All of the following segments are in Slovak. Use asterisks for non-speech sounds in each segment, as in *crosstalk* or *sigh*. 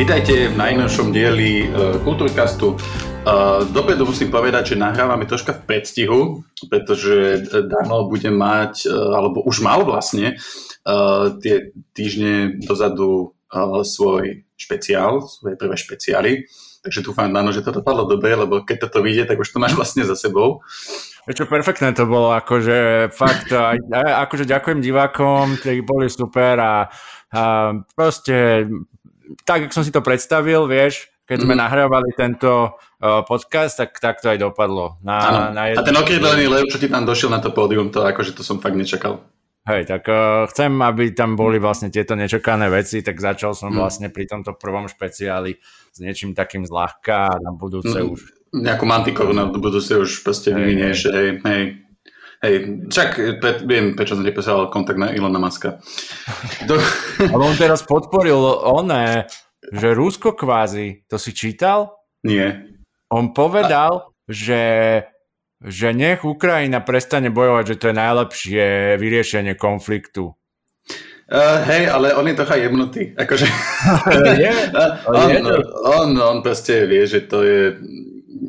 Vítajte v najnovšom dieli uh, Kultúrkastu. Uh, dopredu musím povedať, že nahrávame troška v predstihu, pretože Dano bude mať, alebo už mal vlastne, tie týždne dozadu svoj špeciál, svoje prvé špeciály. Takže dúfam, Dano, že to dopadlo dobre, lebo keď toto vyjde, tak už to máš vlastne za sebou. Čo perfektné to bolo, akože fakt, akože ďakujem divákom, ktorí boli super a, a proste tak, ako som si to predstavil, vieš, keď sme mm. nahrávali tento uh, podcast, tak, tak to aj dopadlo. Na, na jedno... A ten okrydlený lev, čo ti tam došiel na to pódium, to akože to som fakt nečakal. Hej, tak uh, chcem, aby tam boli vlastne tieto nečakané veci, tak začal som mm. vlastne pri tomto prvom špeciáli s niečím takým zľahka a na budúce mm. už... Nejakú mantikoru na budúce už proste vyvinieš, hej, hej. Hej, však pre, viem, prečo som nepísal kontakt na Ilona Maska. Do... *laughs* Ale on teraz podporil oné, že Rusko kvázi, to si čítal? Nie. On povedal, A... že, že nech Ukrajina prestane bojovať, že to je najlepšie vyriešenie konfliktu. Uh, hej, ale on je trocha jemnutý. Akože... *laughs* je? *laughs* on, on, on, on proste vie, že to je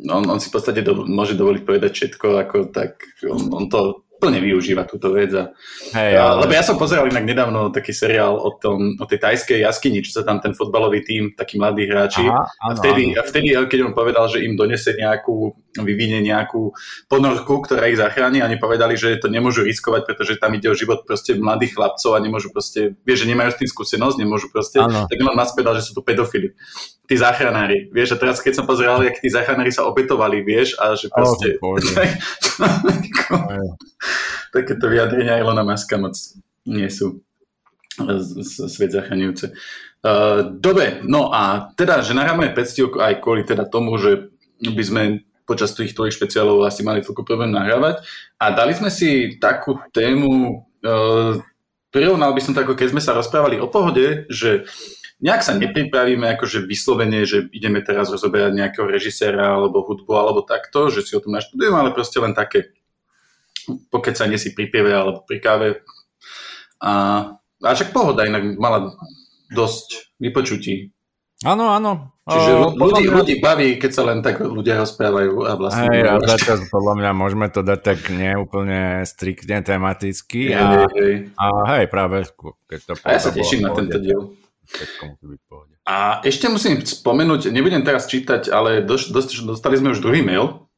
on, on si v podstate do, môže dovoliť povedať všetko, ako tak on, on to plne využíva túto vec. A, hey, ale... Lebo ja som pozeral inak nedávno taký seriál o, tom, o tej tajskej jaskyni, čo sa tam ten fotbalový tým, takí mladí hráči. Aha, áno, a, vtedy, áno. a vtedy, keď on povedal, že im donese nejakú, vyvinie nejakú ponorku, ktorá ich zachráni. Oni povedali, že to nemôžu riskovať, pretože tam ide o život proste mladých chlapcov a nemôžu proste, vieš, že nemajú s tým skúsenosť, nemôžu proste, áno. tak on nás povedal, že sú to pedofily tí záchranári, vieš, a teraz keď som pozeral, jak tí záchranári sa obetovali, vieš, a že proste... Oh, *laughs* takéto vyjadrenia Ilona Maska moc nie sú svet zachraňujúce. Uh, dobre, no a teda, že nahráme pectiu aj kvôli teda tomu, že by sme počas tých tvojich špeciálov asi mali toľko problém nahrávať a dali sme si takú tému, uh, prirovnal by som to ako keď sme sa rozprávali o pohode, že nejak sa nepripravíme akože vyslovene, že ideme teraz rozoberať nejakého režiséra alebo hudbu alebo takto, že si o tom naštudujeme, ale proste len také sa si pri pieve alebo pri káve. A, a však pohoda inak mala dosť vypočutí. Áno, áno. Čiže ľudí, ľudí baví, keď sa len tak ľudia rozprávajú a vlastne... Hej, a zatiaľ podľa mňa môžeme to dať tak neúplne striktne tematicky. Hej, a, hej, hej. a hej, práve keď to... A ja sa teším na tento diel. A ešte musím spomenúť, nebudem teraz čítať, ale doš, dost, dostali sme už druhý mail.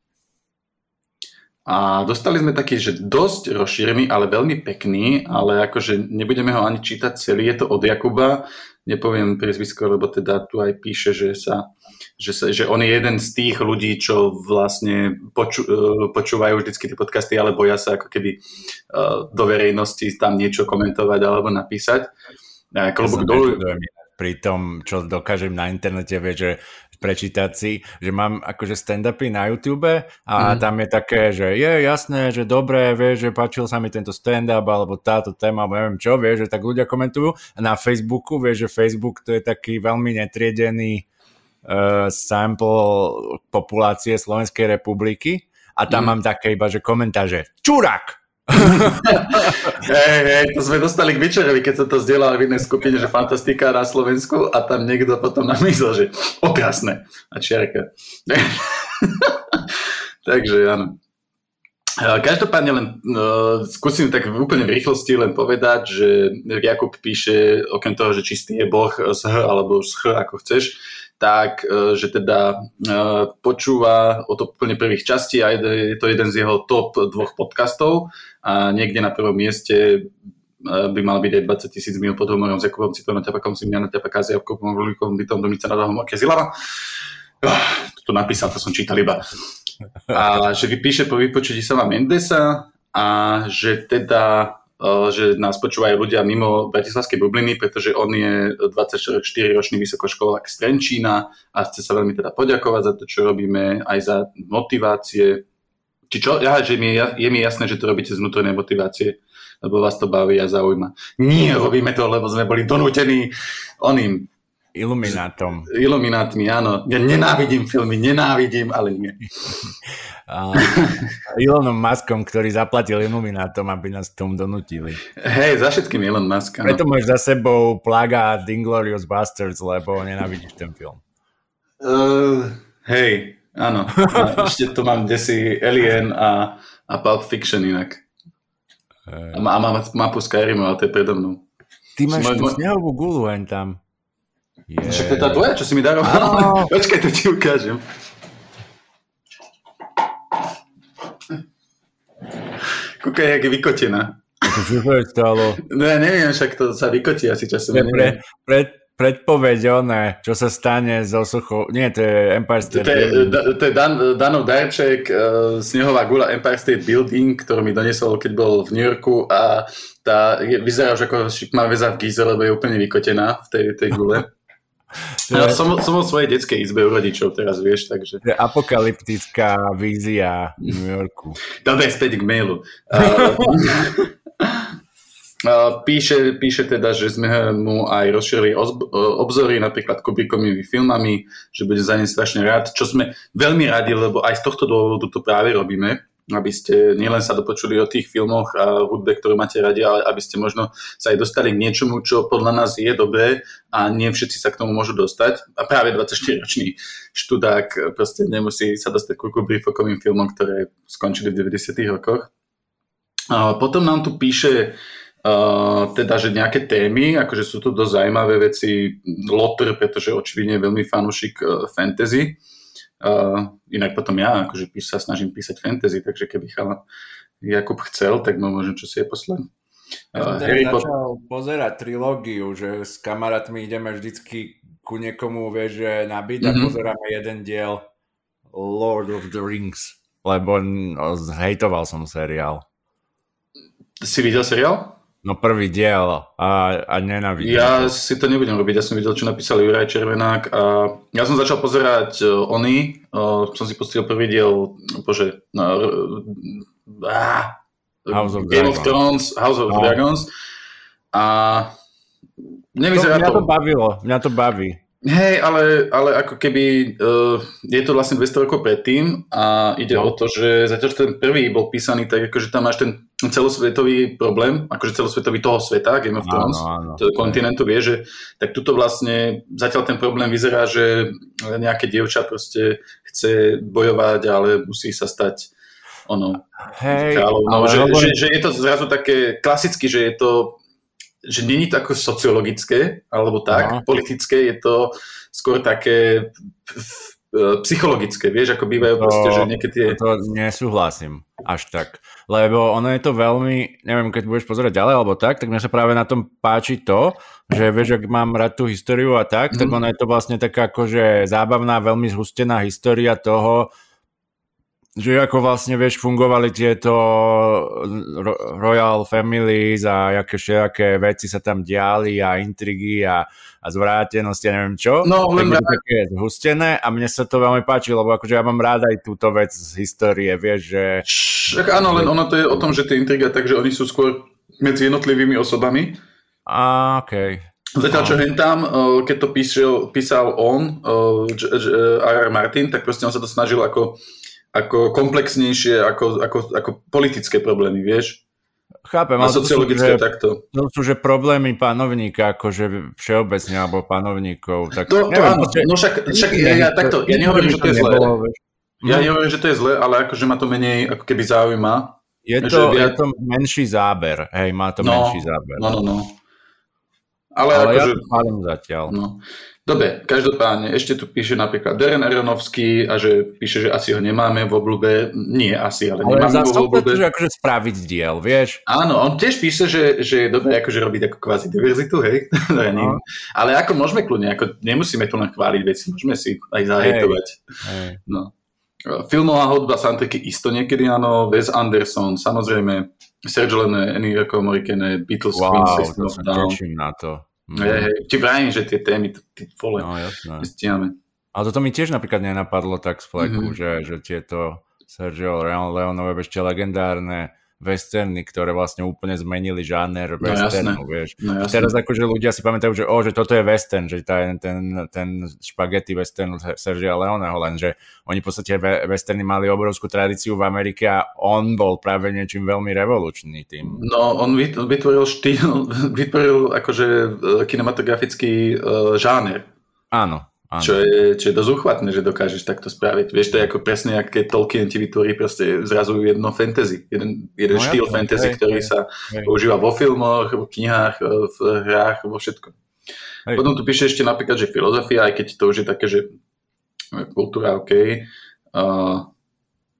A dostali sme taký, že dosť rozšírený, ale veľmi pekný, ale akože nebudeme ho ani čítať celý, je to od Jakuba, nepoviem priezvisko, lebo teda tu aj píše, že, sa, že, sa, že on je jeden z tých ľudí, čo vlastne poču, e, počúvajú vždycky tie podcasty, ale boja sa ako keby uh, do verejnosti tam niečo komentovať alebo napísať. Klobúk dolu. Pri tom, čo dokážem na internete, vie, že prečítať si, že mám akože stand-upy na YouTube a mm. tam je také, že je jasné, že dobré, vie, že páčil sa mi tento stand-up alebo táto téma, alebo neviem čo, vie, že tak ľudia komentujú. A na Facebooku, vie, že Facebook to je taký veľmi netriedený uh, sample populácie Slovenskej republiky a tam mm. mám také iba, že komentáže čurák, hej, hej, to sme dostali k Vyčerovi, keď sa to zdieľal v inej skupine, že fantastika na Slovensku a tam niekto potom namyslel, že okrásne a čiarka. *laughs* Takže áno. Každopádne len uh, skúsim tak úplne v rýchlosti len povedať, že Jakub píše, okrem toho, že čistý je Boh z H alebo z H, ako chceš, tak, e, že teda e, počúva od úplne prvých častí a je to jeden z jeho top dvoch podcastov a niekde na prvom mieste e, by mal byť aj 20 tisíc mil pod humorom s Jakubom Citlom, Tepakom, Simianom, Tepaka, s Jakubom Vlíkom, Bytom, Domica nad Ahom, Zilava. To napísal, to som čítal iba. A že vypíše po vypočutí sa vám Mendesa a že teda že nás počúvajú ľudia mimo Bratislavskej bubliny, pretože on je 24-ročný vysokoškolák z Trenčína a chce sa veľmi teda poďakovať za to, čo robíme, aj za motivácie. Či čo? Ja, že mi, je mi jasné, že to robíte z vnútornej motivácie, lebo vás to baví a zaujíma. Nie, robíme to, lebo sme boli donútení oným Iluminátom. Iluminátmi, áno. Ja nenávidím filmy, nenávidím, ale nie. A Elonom Muskom, ktorý zaplatil Iluminátom, aby nás k tomu donutili. Hej, za všetkým Elon Musk. Áno. Preto máš za sebou plaga Inglorious Bastards, lebo nenávidíš ten film. Uh, hej, áno. A ešte tu mám desi Alien a, a Pulp Fiction inak. Hey. A, má, a mám mapu Skyrimu, ale to je predo mnou. Ty máš tú snehovú gulu len tam. Yeah. Však to je tá tvoja, čo si mi daroval. *laughs* Počkaj, to ti ukážem. Kúkaj, jak je vykotená. Čo sa stalo? No ja neviem, však to sa vykotí asi časom. Pre, pre, predpoveď oné, čo sa stane so sochou. Nie, to je Empire State to je, Building. To je Dan, Danov Darček, uh, snehová gula Empire State Building, ktorú mi donesol, keď bol v New Yorku a tá je, vyzerá už ako šikmá väza v Gize, lebo je úplne vykotená v tej, tej gule. *laughs* Ja som, som vo svojej detskej izbe u rodičov teraz, vieš, takže... To je apokalyptická vízia New Yorku. Dobre, späť k mailu. *laughs* Uh, Píše, píše teda, že sme mu aj rozšírili obzory napríklad Kubrickovými filmami, že bude za ne strašne rád, čo sme veľmi radi, lebo aj z tohto dôvodu to práve robíme, aby ste nielen sa dopočuli o tých filmoch a hudbe, ktorú máte radi, ale aby ste možno sa aj dostali k niečomu, čo podľa nás je dobré a nie všetci sa k tomu môžu dostať. A práve 24-ročný študák proste nemusí sa dostať ku Kubrickovým filmom, ktoré skončili v 90 rokoch. A potom nám tu píše Uh, teda, že nejaké témy, akože sú to dosť zaujímavé veci, Lotr, pretože očividne je veľmi fanúšik uh, fantasy. Uh, inak potom ja akože píš, sa snažím písať fantasy, takže keby chala Jakub chcel, tak ma môžem čo si je poslať. Uh, ja Harry začal po... pozerať trilógiu, že s kamarátmi ideme vždycky ku niekomu, vieš, že nabiť mm-hmm. a mhm. pozeráme jeden diel Lord of the Rings, lebo no, hejtoval som seriál. Si videl seriál? No prvý diel a, a nenávidím. Ja si to nebudem robiť, ja som videl, čo napísal Juraj Červenák a ja som začal pozerať uh, Oni, uh, som si pustil prvý diel, bože, no, uh, House of Game Dragons. of Thrones, House of no. Dragons a nevyzerá to... Mňa to bavilo, mňa to baví. Hej, ale, ale ako keby uh, je to vlastne 200 rokov predtým a ide no. o to, že zatiaľ, že ten prvý bol písaný tak, akože tam máš ten celosvetový problém, akože celosvetový toho sveta, Game of Thrones, áno, kontinentu vie, že tak tuto vlastne zatiaľ ten problém vyzerá, že nejaké dievča proste chce bojovať, ale musí sa stať ono, Hej, kráľovnou. Že, že, že je to zrazu také klasicky, že je to že není to ako sociologické, alebo tak, Aha. politické, je to skôr také psychologické, vieš, ako bývajú to, proste, že niekedy tie... To nesúhlasím až tak, lebo ono je to veľmi, neviem, keď budeš pozerať ďalej alebo tak, tak mne sa práve na tom páči to, že vieš, ak mám rád tú históriu a tak, mm. tak mhm. ono je to vlastne taká akože zábavná, veľmi zhustená história toho, že ako vlastne, vieš, fungovali tieto royal families a aké všetké veci sa tam diali a intrigy a, a zvrátenosti a neviem čo. No, len tak také zhustené a mne sa to veľmi páči, lebo akože ja mám rád aj túto vec z histórie, vieš, že... Však áno, len ono to je o tom, že tie intriga, takže oni sú skôr medzi jednotlivými osobami. A. Okay. Zatiaľ, čo hen tam, keď to písal, písal on, R.R. Martin, tak proste on sa to snažil ako ako komplexnejšie ako, ako, ako politické problémy, vieš? Chápem, ale sociologické to sú, že, takto. To sú, že problémy panovníka, akože všeobecne, alebo panovníkov. Tak, to, to neviem, áno, no však, však ja, ja, takto, ja nehovorím, že to je zlé. Ja nehovorím, že to je zlé, ale akože ma to menej ako keby zaujíma. Je to, je to menší záber, hej, má to no, menší záber. No, no, no. Ale, ale akože, ja to zatiaľ. No. Dobre, každopádne, ešte tu píše napríklad Darren Aronovský a že píše, že asi ho nemáme v oblúbe. Nie asi, ale, ale nemáme ho v oblúbe. Ale akože spraviť diel, vieš? Áno, on tiež píše, že, že je dobré akože robiť ako kvázi diverzitu, hej? *laughs* no. Ale ako môžeme kľudne, ako nemusíme tu len chváliť veci, môžeme si aj zahejtovať. No. Filmová hudba soundtracky isto niekedy áno, Wes Anderson, samozrejme, Sergio Leone, Ennio Morricone, Beatles, wow, Queen, System of Down. na to. No. Hej, ti vrajím, že tie témy, ty vole, no, jasné. Ale toto mi tiež napríklad nenapadlo tak z fleku, mm-hmm. že, že tieto Sergio Leonové ešte legendárne westerny, ktoré vlastne úplne zmenili žáner no, westernu, vieš. No, Teraz akože ľudia si pamätajú, že, oh, že toto je western, že ten, ten, ten špagety western Sergio Leoneho, len že oni v podstate westerny mali obrovskú tradíciu v Amerike a on bol práve niečím veľmi revolučný tým. No, on vytvoril štýl, *laughs* vytvoril akože e, kinematografický uh, žáner. Áno, čo je, čo je dosť uchvatné, že dokážeš takto spraviť. Vieš, to je ako presne, ak keď Tolkien ti vytvorí proste zrazu jedno fantasy, jeden, jeden no, štýl ja, fantasy, hej, ktorý hej, sa hej. používa vo filmoch, v knihách, v hrách, vo všetkom. Hej. Potom tu píše ešte napríklad, že filozofia, aj keď to už je také, že kultúra, OK, uh,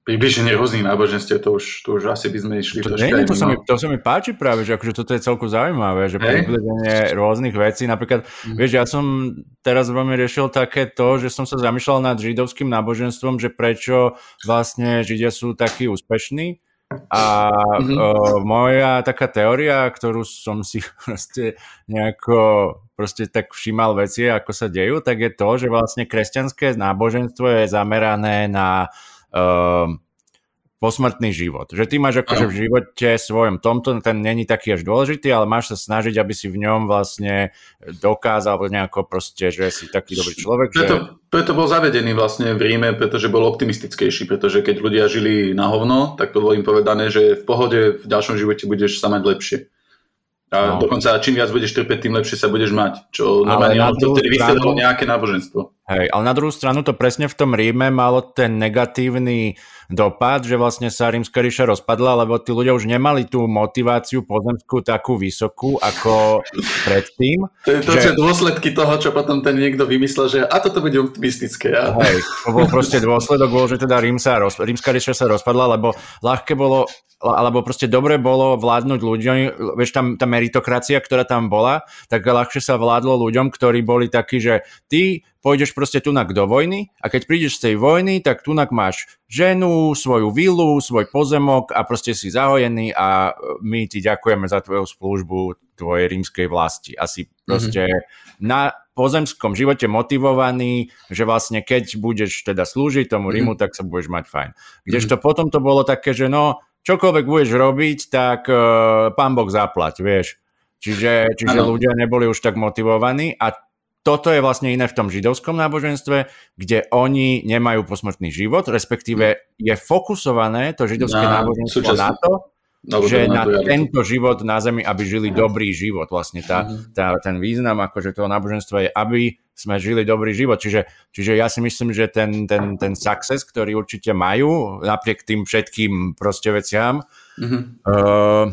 približenie rôznych náboženstiev, to už, to už asi by sme išli to, nie, to, sa mi, to sa mi páči práve, že akože toto je celku zaujímavé, že hey. približenie rôznych vecí, napríklad, mm. vieš, ja som teraz veľmi riešil také to, že som sa zamýšľal nad židovským náboženstvom, že prečo vlastne Židia sú takí úspešní a mm-hmm. o, moja taká teória, ktorú som si *laughs* proste nejako proste tak všímal veci, ako sa dejú, tak je to, že vlastne kresťanské náboženstvo je zamerané na uh, posmrtný život. Že ty máš akože v živote svojom tomto, ten není taký až dôležitý, ale máš sa snažiť, aby si v ňom vlastne dokázal nejako proste, že si taký dobrý človek. Preto, že... preto bol zavedený vlastne v Ríme, pretože bol optimistickejší, pretože keď ľudia žili na hovno, tak to bolo im povedané, že v pohode v ďalšom živote budeš sa mať lepšie. A no. dokonca čím viac budeš trpeť, tým lepšie sa budeš mať. Čo normálne to vtedy stranu... nejaké náboženstvo. Hej, ale na druhú stranu to presne v tom Ríme malo ten negatívny dopad, že vlastne sa rímska ríša rozpadla, lebo tí ľudia už nemali tú motiváciu pozemskú takú vysokú ako predtým. To je to, že... dôsledky toho, čo potom ten niekto vymyslel, že a toto bude optimistické. Ja. Hej, to bol proste dôsledok, bol, že teda Rím sa roz... rímska ríša sa rozpadla, lebo ľahké bolo alebo proste dobre bolo vládnuť ľuďom, vieš, tam tá meritokracia, ktorá tam bola, tak ľahšie sa vládlo ľuďom, ktorí boli takí, že ty pôjdeš proste tunak do vojny a keď prídeš z tej vojny, tak tunak máš ženu, svoju vilu, svoj pozemok a proste si zahojený a my ti ďakujeme za tvoju službu tvojej rímskej vlasti. Asi proste mm-hmm. na pozemskom živote motivovaný, že vlastne keď budeš teda slúžiť tomu Rímu, mm-hmm. tak sa budeš mať fajn. Kdežto mm-hmm. potom to bolo také, že no, čokoľvek budeš robiť, tak uh, pán Boh zaplať, vieš. Čiže, čiže ľudia neboli už tak motivovaní a toto je vlastne iné v tom židovskom náboženstve, kde oni nemajú posmrtný život, respektíve je fokusované to židovské na, náboženstvo súčasný. na to, No, že na to tento život na Zemi, aby žili uh-huh. dobrý život. Vlastne tá, uh-huh. tá, ten význam akože toho náboženstva je, aby sme žili dobrý život. Čiže, čiže ja si myslím, že ten, ten, ten success, ktorý určite majú, napriek tým všetkým proste veciam, uh-huh. uh,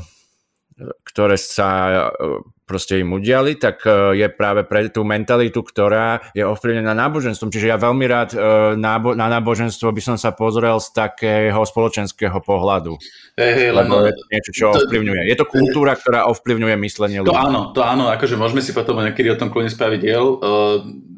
ktoré sa uh, proste im udiali, tak uh, je práve pre tú mentalitu, ktorá je ovplyvnená náboženstvom. Čiže ja veľmi rád nábo- na náboženstvo by som sa pozrel z takého spoločenského pohľadu. Hey, hey, lebo je to niečo, čo to, ovplyvňuje. Je to kultúra, ktorá ovplyvňuje myslenie ľudí. To áno, to áno, akože môžeme si potom niekedy o tom kľudne spraviť diel. Uh,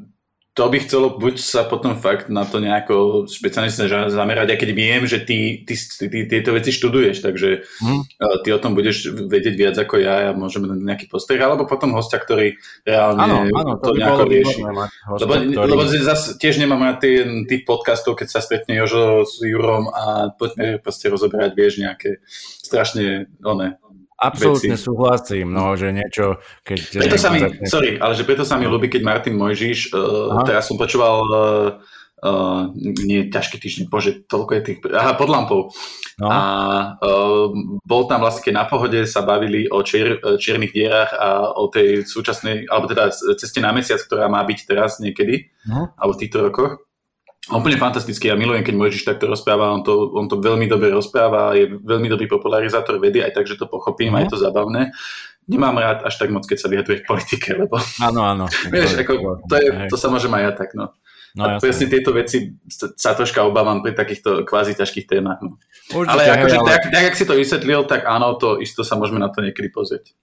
to by chcelo buď sa potom fakt na to nejako špeciálne zamerať, aj keď viem, že ty, ty, ty, ty tieto veci študuješ, takže hmm. ty o tom budeš vedieť viac ako ja, ja môžeme nejaký postreh, alebo potom hostia, ktorý reálne ano, ano, to, to nejako rieši. Lebo, ktorý... lebo zase tiež nemám na ten typ podcastov, keď sa stretne Jožo s Jurom a poďme proste rozoberať, vieš, nejaké strašne, one, Absolútne súhlasím, no, že niečo, keď... Preto sa mi, začne... sorry, ale že preto sa mi ľúbi, keď Martin Mojžiš, uh, teraz som počúval uh, uh, nie ťažký týždeň, bože, toľko je tých, aha, pod lampou. No. A uh, bol tam vlastne, keď na pohode sa bavili o čier, čiernych dierach a o tej súčasnej, alebo teda ceste na mesiac, ktorá má byť teraz niekedy, no. alebo v týchto rokoch. Úplne fantastický, ja milujem, keď Mojžiš takto rozpráva, on to, on to veľmi dobre rozpráva, je veľmi dobrý popularizátor vedy, aj tak, že to pochopím, mm. aj to zabavné. Nemám rád až tak moc, keď sa vyjadruje k politike, lebo... Áno, áno. *laughs* Vieš, ako, to, je, to sa môže aj ja tak, no. No, a presne tieto veci sa troška obávam pri takýchto kvázi ťažkých témach. No. Určite, ale akože, ale... Tak, tak, ak si to vysvetlil, tak áno, to isto sa môžeme na to niekedy pozrieť.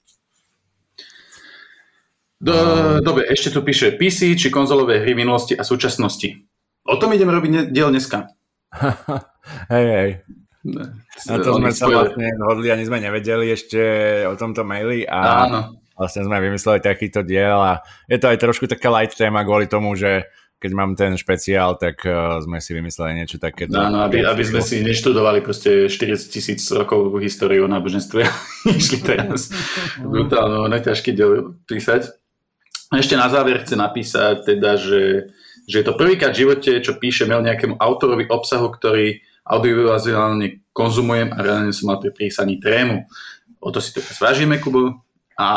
Do, um... Dobre, ešte tu píše PC či konzolové hry minulosti a súčasnosti. O tom ideme robiť diel dneska. *laughs* hej, hej. Na to sme sa vlastne hodli, ani sme nevedeli ešte o tomto maili a Áno. vlastne sme vymysleli takýto diel a je to aj trošku taká light téma kvôli tomu, že keď mám ten špeciál, tak uh, sme si vymysleli niečo také. Áno, aby, aby sme si neštudovali proste 40 tisíc rokov históriu náboženstve a *laughs* išli teraz *laughs* brutálno, neťažké písať. Ešte na záver chce napísať teda, že, že je to prvýkrát v živote, čo píše mail nejakému autorovi obsahu, ktorý audiovizuálne konzumujem a reálne som mal pri písaní trému. O to si to vážime, Kubo. A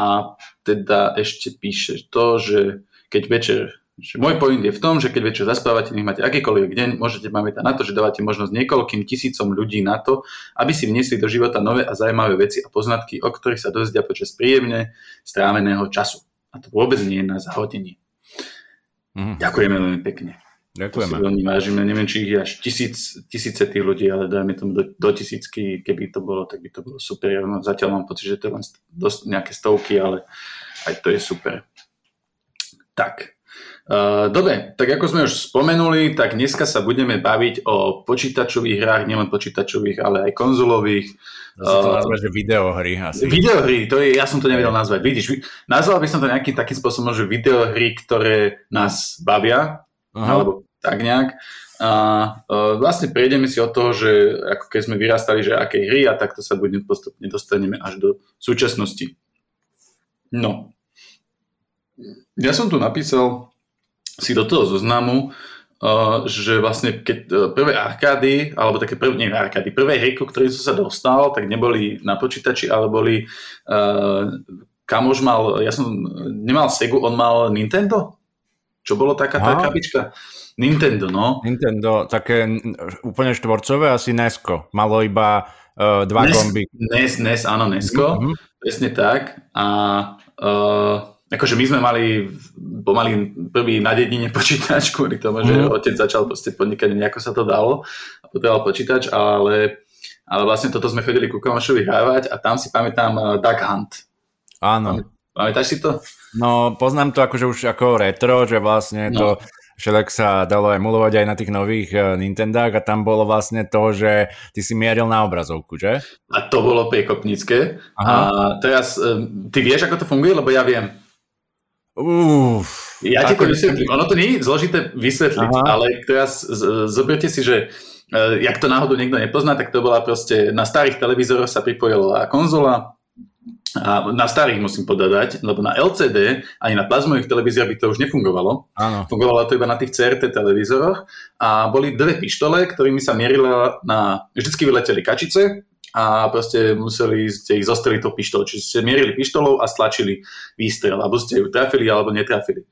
teda ešte píše to, že keď večer že môj point je v tom, že keď večer zaspávate, nech máte akýkoľvek deň, môžete pamätať na to, že dávate možnosť niekoľkým tisícom ľudí na to, aby si vniesli do života nové a zaujímavé veci a poznatky, o ktorých sa dozvedia počas príjemne stráveného času. A to vôbec nie je na zahodenie. Mm. Ďakujeme veľmi pekne. Ďakujeme. To si veľmi vážime. Neviem, či ich je až tisíc, tisíce tých ľudí, ale dajme tomu do, do tisícky, keby to bolo, tak by to bolo super. Ja zatiaľ mám pocit, že to je len dosť, nejaké stovky, ale aj to je super. Tak, dobre, tak ako sme už spomenuli, tak dneska sa budeme baviť o počítačových hrách, nielen počítačových, ale aj konzolových. Dá to uh, nazvať, že videohry asi. Videohry, to je, ja som to nevedel nazvať. Vidíš, nazval by som to nejakým takým spôsobom, že videohry, ktoré nás bavia, Aha. alebo tak nejak. A uh, vlastne prejdeme si od toho, že ako keď sme vyrastali, že aké hry a takto sa budeme postupne dostaneme až do súčasnosti. No. Ja som tu napísal si do toho zoznamu, uh, že vlastne keď uh, prvé arkády, alebo také prvé, nie arkády, prvé hry, ku ktorým som sa dostal, tak neboli na počítači, ale boli, uh, kamož mal, ja som nemal Segu, on mal Nintendo? Čo bolo taká tá krabička? Nintendo, no. Nintendo, také úplne štvorcové, asi Nesko. Malo iba uh, dva NES, gomby. NES, NES, áno, Nesko. Mm-hmm. Presne tak. A uh, akože my sme mali pomaly prvý na dedine počítač kvôli tomu, že mm. otec začal proste podnikať, nejako sa to dalo a potreboval počítač, ale, ale vlastne toto sme chodili ku kamošovi hrávať a tam si pamätám uh, Duck Hunt. Áno. Pamätáš si to? No, poznám to akože už ako retro, že vlastne no. to všelak sa dalo emulovať aj na tých nových uh, Nintendách a tam bolo vlastne to, že ty si mieril na obrazovku, že? A to bolo priekopnícke. A teraz, uh, ty vieš, ako to funguje, lebo ja viem. Uf, ja ti to vysvetlím. Ono to nie je zložité vysvetliť, Aha. ale teraz zoberte si, že uh, jak to náhodou niekto nepozná, tak to bola proste, na starých televízoroch sa pripojila konzola, a na starých musím podať, lebo na LCD ani na plazmových televíziách by to už nefungovalo. Áno. Fungovalo to iba na tých CRT televízoroch a boli dve pištole, ktorými sa mierila na... Vždycky vyleteli kačice a proste museli ste ich zostreliť tou pištolou. Čiže ste mierili pištolou a stlačili výstrel, alebo ste ju trafili alebo netrafili.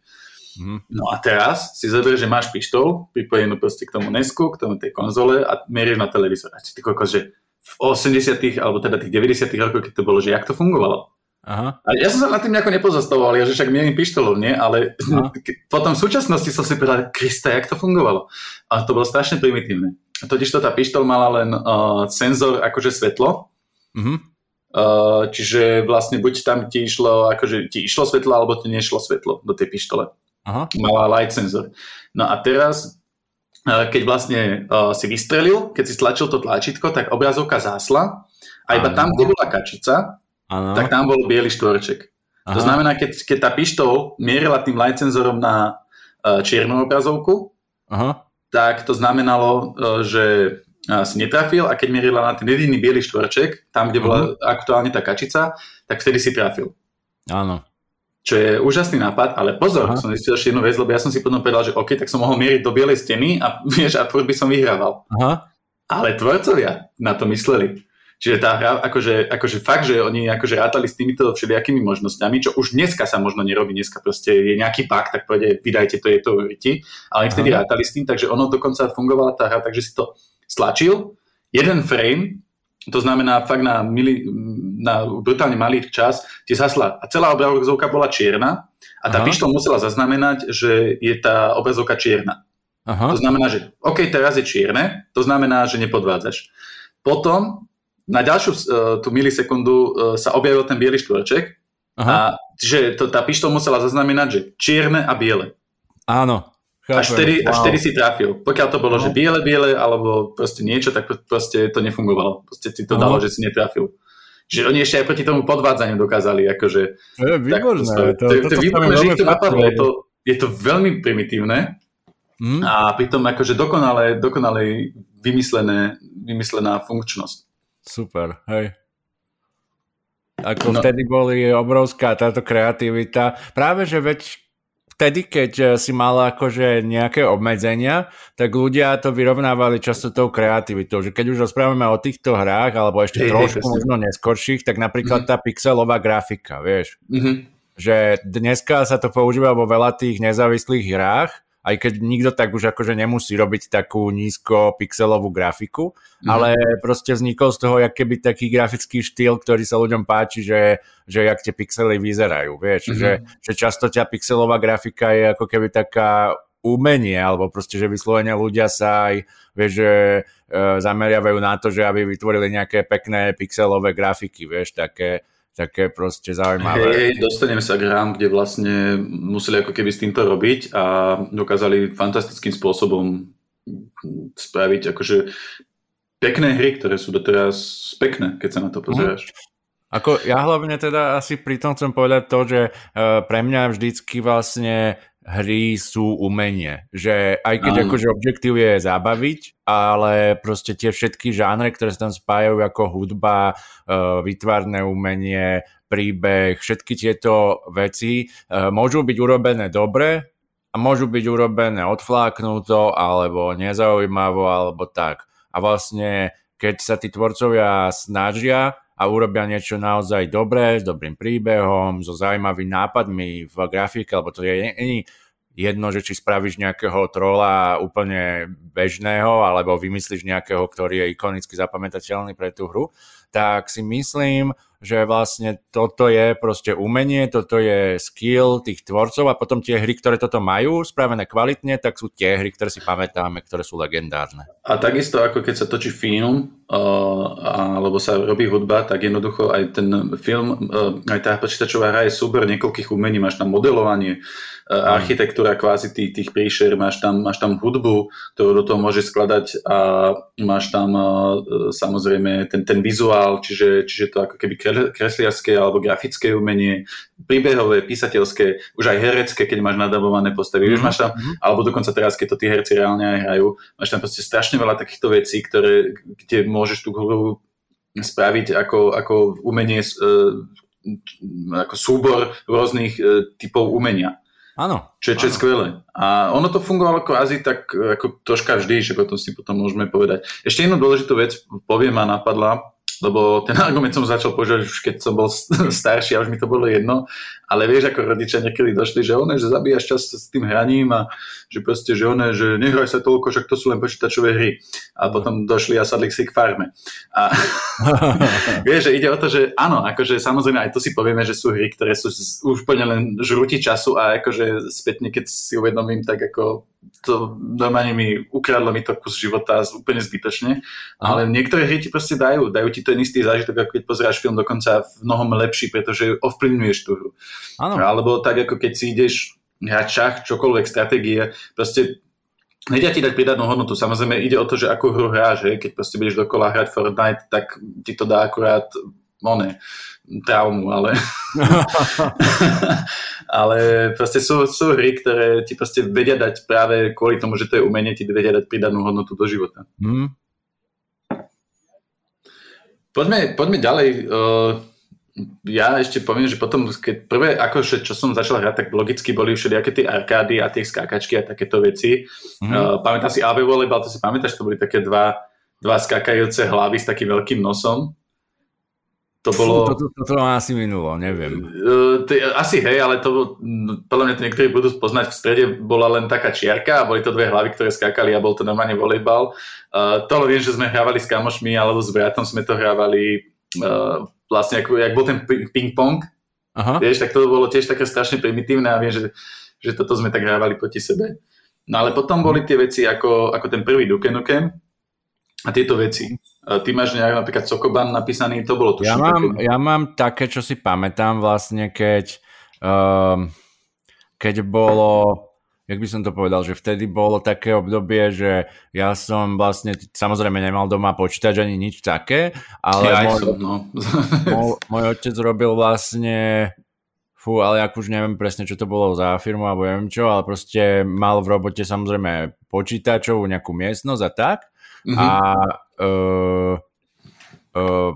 Mm. No a teraz si zober, že máš pištol pripojenú proste k tomu Nesku, k tomu tej konzole a mieríš na televízor. A ty že v 80 alebo teda tých 90 rokoch, keď to bolo, že jak to fungovalo. Aha. A ja som sa na tým nejako nepozastavoval, ja že však mierim pištolov, nie? Ale *laughs* potom v súčasnosti som si povedal, Krista, jak to fungovalo. A to bolo strašne primitívne. Totiž to tá pištol mala len uh, senzor akože svetlo, mm-hmm. uh, čiže vlastne buď tam ti išlo, akože ti išlo svetlo, alebo ti nešlo svetlo do tej pištole. Aha. Mala light senzor. No a teraz, uh, keď vlastne uh, si vystrelil, keď si stlačil to tlačítko, tak obrazovka zásla a iba ano. tam, kde bola kačica, ano. tak tam bol biely štvorček. Aha. To znamená, keď, keď tá pištol mierila tým light senzorom na uh, čiernu obrazovku, Aha tak to znamenalo, e, že e, si netrafil a keď mierila na ten jediný biely štvorček, tam, kde bola uh-huh. aktuálne tá kačica, tak vtedy si trafil. Áno. Čo je úžasný nápad, ale pozor, Aha. som zistil ešte jednu vec, lebo ja som si potom povedal, že OK, tak som mohol mieriť do bielej steny a *laughs* vieš, a by som vyhrával. Aha. Ale tvorcovia na to mysleli. Čiže tá hra, akože, akože fakt, že oni akože rátali s týmito všelijakými možnosťami, čo už dneska sa možno nerobí, dneska proste je nejaký bug, tak povede, vydajte to, je to uriti, ale oni vtedy Aha. rátali s tým, takže ono dokonca fungovala tá hra, takže si to stlačil, jeden frame, to znamená fakt na, mili, na brutálne malý čas, ti zasla a celá obrazovka bola čierna a tá pištol musela zaznamenať, že je tá obrazovka čierna. Aha. To znamená, že OK, teraz je čierne, to znamená, že nepodvádzaš. Potom na ďalšiu eh, tú milisekundu eh, sa objavil ten biely štvorček a že to, tá pištol musela zaznamenať, že čierne a biele. Áno. Chápem. Až vtedy, wow. až vtedy si trafil. Pokiaľ to bolo, no. že biele, biele, alebo proste niečo, tak proste to nefungovalo. Proste ti to no. dalo, že si netrafil že oni ešte aj proti tomu podvádzaniu dokázali. Akože, to je výborné. Tak, to, to, to, to, to, výborné, že ich to napadlo. Je to, je to veľmi primitívne mm. a pritom akože dokonale, dokonale vymyslené, vymyslená funkčnosť. Super, hej. Ako no. vtedy boli obrovská táto kreativita. Práve, že veď vtedy, keď eh, si mal akože nejaké obmedzenia, tak ľudia to vyrovnávali často tou kreativitou. Že keď už rozprávame o týchto hrách, alebo ešte hey, trošku hey, možno neskorších, tak napríklad mm-hmm. tá pixelová grafika, vieš. Mm-hmm. Že dneska sa to používa vo veľa tých nezávislých hrách, aj keď nikto tak už akože nemusí robiť takú nízko pixelovú grafiku, mm. ale proste vznikol z toho jak keby taký grafický štýl, ktorý sa ľuďom páči, že, že jak tie pixely vyzerajú, vieš, mm-hmm. že, že často ťa pixelová grafika je ako keby taká umenie, alebo proste, že vyslovene ľudia sa aj, vieš, že e, zameriavajú na to, že aby vytvorili nejaké pekné pixelové grafiky, vieš, také, také proste zaujímavé. Hej, dostaneme sa k hrám, kde vlastne museli ako keby s týmto robiť a dokázali fantastickým spôsobom spraviť akože pekné hry, ktoré sú doteraz pekné, keď sa na to mhm. pozeráš. Mm. Ako ja hlavne teda asi pri tom chcem povedať to, že uh, pre mňa vždycky vlastne hry sú umenie. Že aj keď mm. akože objektív je zabaviť, ale proste tie všetky žánre, ktoré sa tam spájajú ako hudba, uh, vytvárne umenie, príbeh, všetky tieto veci uh, môžu byť urobené dobre a môžu byť urobené odfláknuto alebo nezaujímavo alebo tak. A vlastne keď sa tí tvorcovia snažia a urobia niečo naozaj dobré, s dobrým príbehom, so zaujímavými nápadmi v grafike, lebo to je není jedno, že či spravíš nejakého trola úplne bežného, alebo vymyslíš nejakého, ktorý je ikonicky zapamätateľný pre tú hru, tak si myslím, že vlastne toto je proste umenie, toto je skill tých tvorcov a potom tie hry, ktoré toto majú spravené kvalitne, tak sú tie hry, ktoré si pamätáme, ktoré sú legendárne. A takisto ako keď sa točí film, alebo sa robí hudba, tak jednoducho aj ten film, uh, aj tá počítačová hra je súber niekoľkých umení, máš tam modelovanie, uh, architektúra kvázi tých, tých príšer, máš tam, máš tam hudbu, ktorú do toho môžeš skladať a máš tam uh, samozrejme ten, ten vizuál, čiže, čiže to ako keby kresliarské alebo grafické umenie, príbehové, písateľské, už aj herecké, keď máš nadabované postavy, mm-hmm. máš tam, mhm. alebo dokonca teraz, keď to tí herci reálne aj hrajú, máš tam proste strašne veľa takýchto vecí, ktoré, kde môžeš tú hru spraviť ako, ako umenie, e, ako súbor rôznych e, typov umenia. Áno. Čo, čo je skvelé. A ono to fungovalo kvázi tak ako troška vždy, že potom si potom môžeme povedať. Ešte jednu dôležitú vec poviem a napadla, lebo ten *laughs* argument som začal používať už keď som bol starší a už mi to bolo jedno, ale vieš, ako rodičia niekedy došli, že one, že zabíjaš čas s tým hraním a že proste, že one, že nehraj sa toľko, že to sú len počítačové hry. A potom došli a sadli si k farme. A *laughs* vieš, že ide o to, že áno, akože samozrejme aj to si povieme, že sú hry, ktoré sú už úplne len žrúti času a akože spätne, keď si uvedomím, tak ako to normálne mi ukradlo mi to kus života úplne zbytočne, ale niektoré hry ti proste dajú, dajú ti ten istý zážitok, ako keď pozeráš film dokonca v mnohom lepší, pretože ovplyvňuješ tú hru. Ano. Alebo tak, ako keď si ideš hrať šach, čokoľvek, stratégie, proste Nedia ti dať pridanú hodnotu, samozrejme ide o to, že akú hru hráš, že? keď proste budeš dokola hrať Fortnite, tak ti to dá akurát one, traumu, ale *laughs* ale proste sú, sú hry, ktoré ti proste vedia dať práve kvôli tomu, že to je umenie, ti vedia dať pridanú hodnotu do života. Mm. Poďme, poďme ďalej. Uh, ja ešte poviem, že potom, keď prvé, akože čo som začal hrať, tak logicky boli všelijaké tie arkády a tie skákačky a takéto veci. Mm. Uh, pamätám si AB Volleyball, to si pamätáš, to boli také dva, dva skákajúce hlavy s takým veľkým nosom. To bolo... Fú, to, to, to, to asi minulo, neviem. Uh, to, asi hej, ale to podľa mňa to niektorí budú poznať. V strede bola len taká čiarka a boli to dve hlavy, ktoré skákali a bol to normálne volejbal. Uh, to viem, že sme hrávali s kamošmi alebo s bratom sme to hrávali uh, vlastne, ako, jak bol ten ping-pong. Aha. Vieš, tak to bolo tiež také strašne primitívne a viem, že, že toto sme tak hrávali proti sebe. No ale potom boli tie veci ako, ako ten prvý Duke Nukem, a tieto veci. Ty máš nejak napríklad Sokoban napísaný, to bolo tuším. Ja mám, také... ja mám také, čo si pamätám vlastne, keď, um, keď bolo, jak by som to povedal, že vtedy bolo také obdobie, že ja som vlastne, samozrejme nemal doma počítač ani nič také, ale ja môj, som, no. *laughs* môj, môj otec robil vlastne fú, ale ak už neviem presne, čo to bolo za firmu alebo neviem čo, ale proste mal v robote samozrejme počítačovú nejakú miestnosť a tak. Mm-hmm. A uh, uh,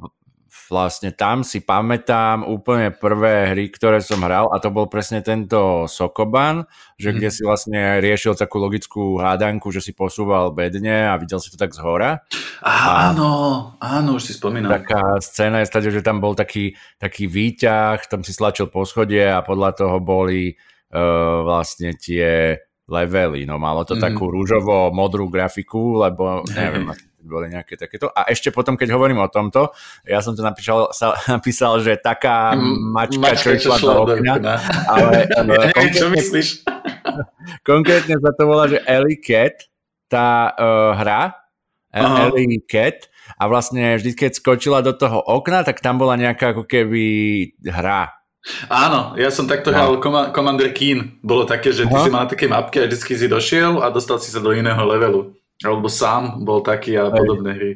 vlastne tam si pamätám úplne prvé hry, ktoré som hral a to bol presne tento Sokoban, že mm. kde si vlastne riešil takú logickú hádanku, že si posúval bedne a videl si to tak z hora. A, áno, áno, už si spomínam. Taká scéna je stade, že tam bol taký, taký výťah, tam si slačil po schode a podľa toho boli uh, vlastne tie levely. No malo to mm. takú rúžovo-modrú grafiku, lebo neviem, *laughs* boli nejaké takéto. A ešte potom, keď hovorím o tomto, ja som to napísal, sa, *laughs* napísal že taká mačka, mačka čo išla do okna, *laughs* ale neviem, čo myslíš? *laughs* konkrétne sa to volá, že Ellie Cat, tá uh, hra, Aha. Ellie Cat, a vlastne vždy, keď skočila do toho okna, tak tam bola nejaká ako keby hra. Áno, ja som takto no. hral Commander Keen. Bolo také, že ty Aha. si mal také mapky a vždy si došiel a dostal si sa do iného levelu. Alebo sám bol taký a podobné hry.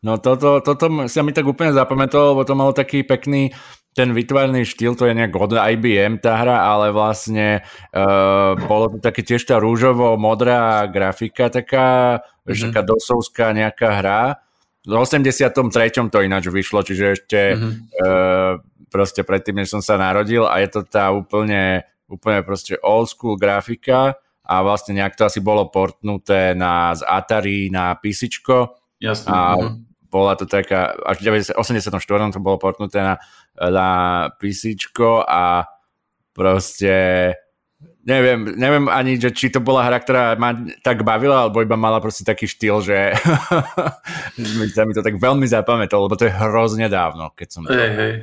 No toto, toto sa mi tak úplne zapamätalo, lebo to malo taký pekný ten vytvarný štýl, to je nejak od IBM tá hra, ale vlastne uh, bolo to také tiež tá rúžovo-modrá grafika taká, mm-hmm. taká dosovská nejaká hra. V 83. to ináč vyšlo, čiže ešte mm-hmm. uh, proste predtým, než som sa narodil a je to tá úplne, úplne proste old school grafika a vlastne nejak to asi bolo portnuté na, z Atari na PC. Jasne. A uh-huh. bola to taká, až v 84. to bolo portnuté na, na PC a proste neviem, neviem ani, že či to bola hra, ktorá ma tak bavila, alebo iba mala proste taký štýl, že *laughs* sa mi to tak veľmi zapamätalo, lebo to je hrozne dávno, keď som to... Hey, hey.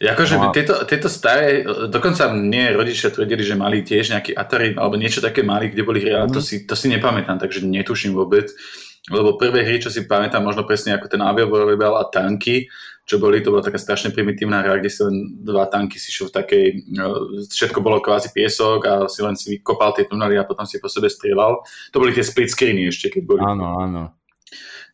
Akože no. tieto, tieto staré, dokonca mne rodičia tvrdili, že mali tiež nejaký Atari alebo niečo také mali, kde boli hry, ale to mhm. si, to si nepamätám, takže netuším vôbec. Lebo prvé hry, čo si pamätám, možno presne ako ten Aviavolleyball a tanky, čo boli, to bola taká strašne primitívna hra, kde si len dva tanky si šiel v takej, no, všetko bolo kvázi piesok a si len si vykopal tie tunely a potom si po sebe strieľal. To boli tie split screeny ešte, keď boli. Áno, áno.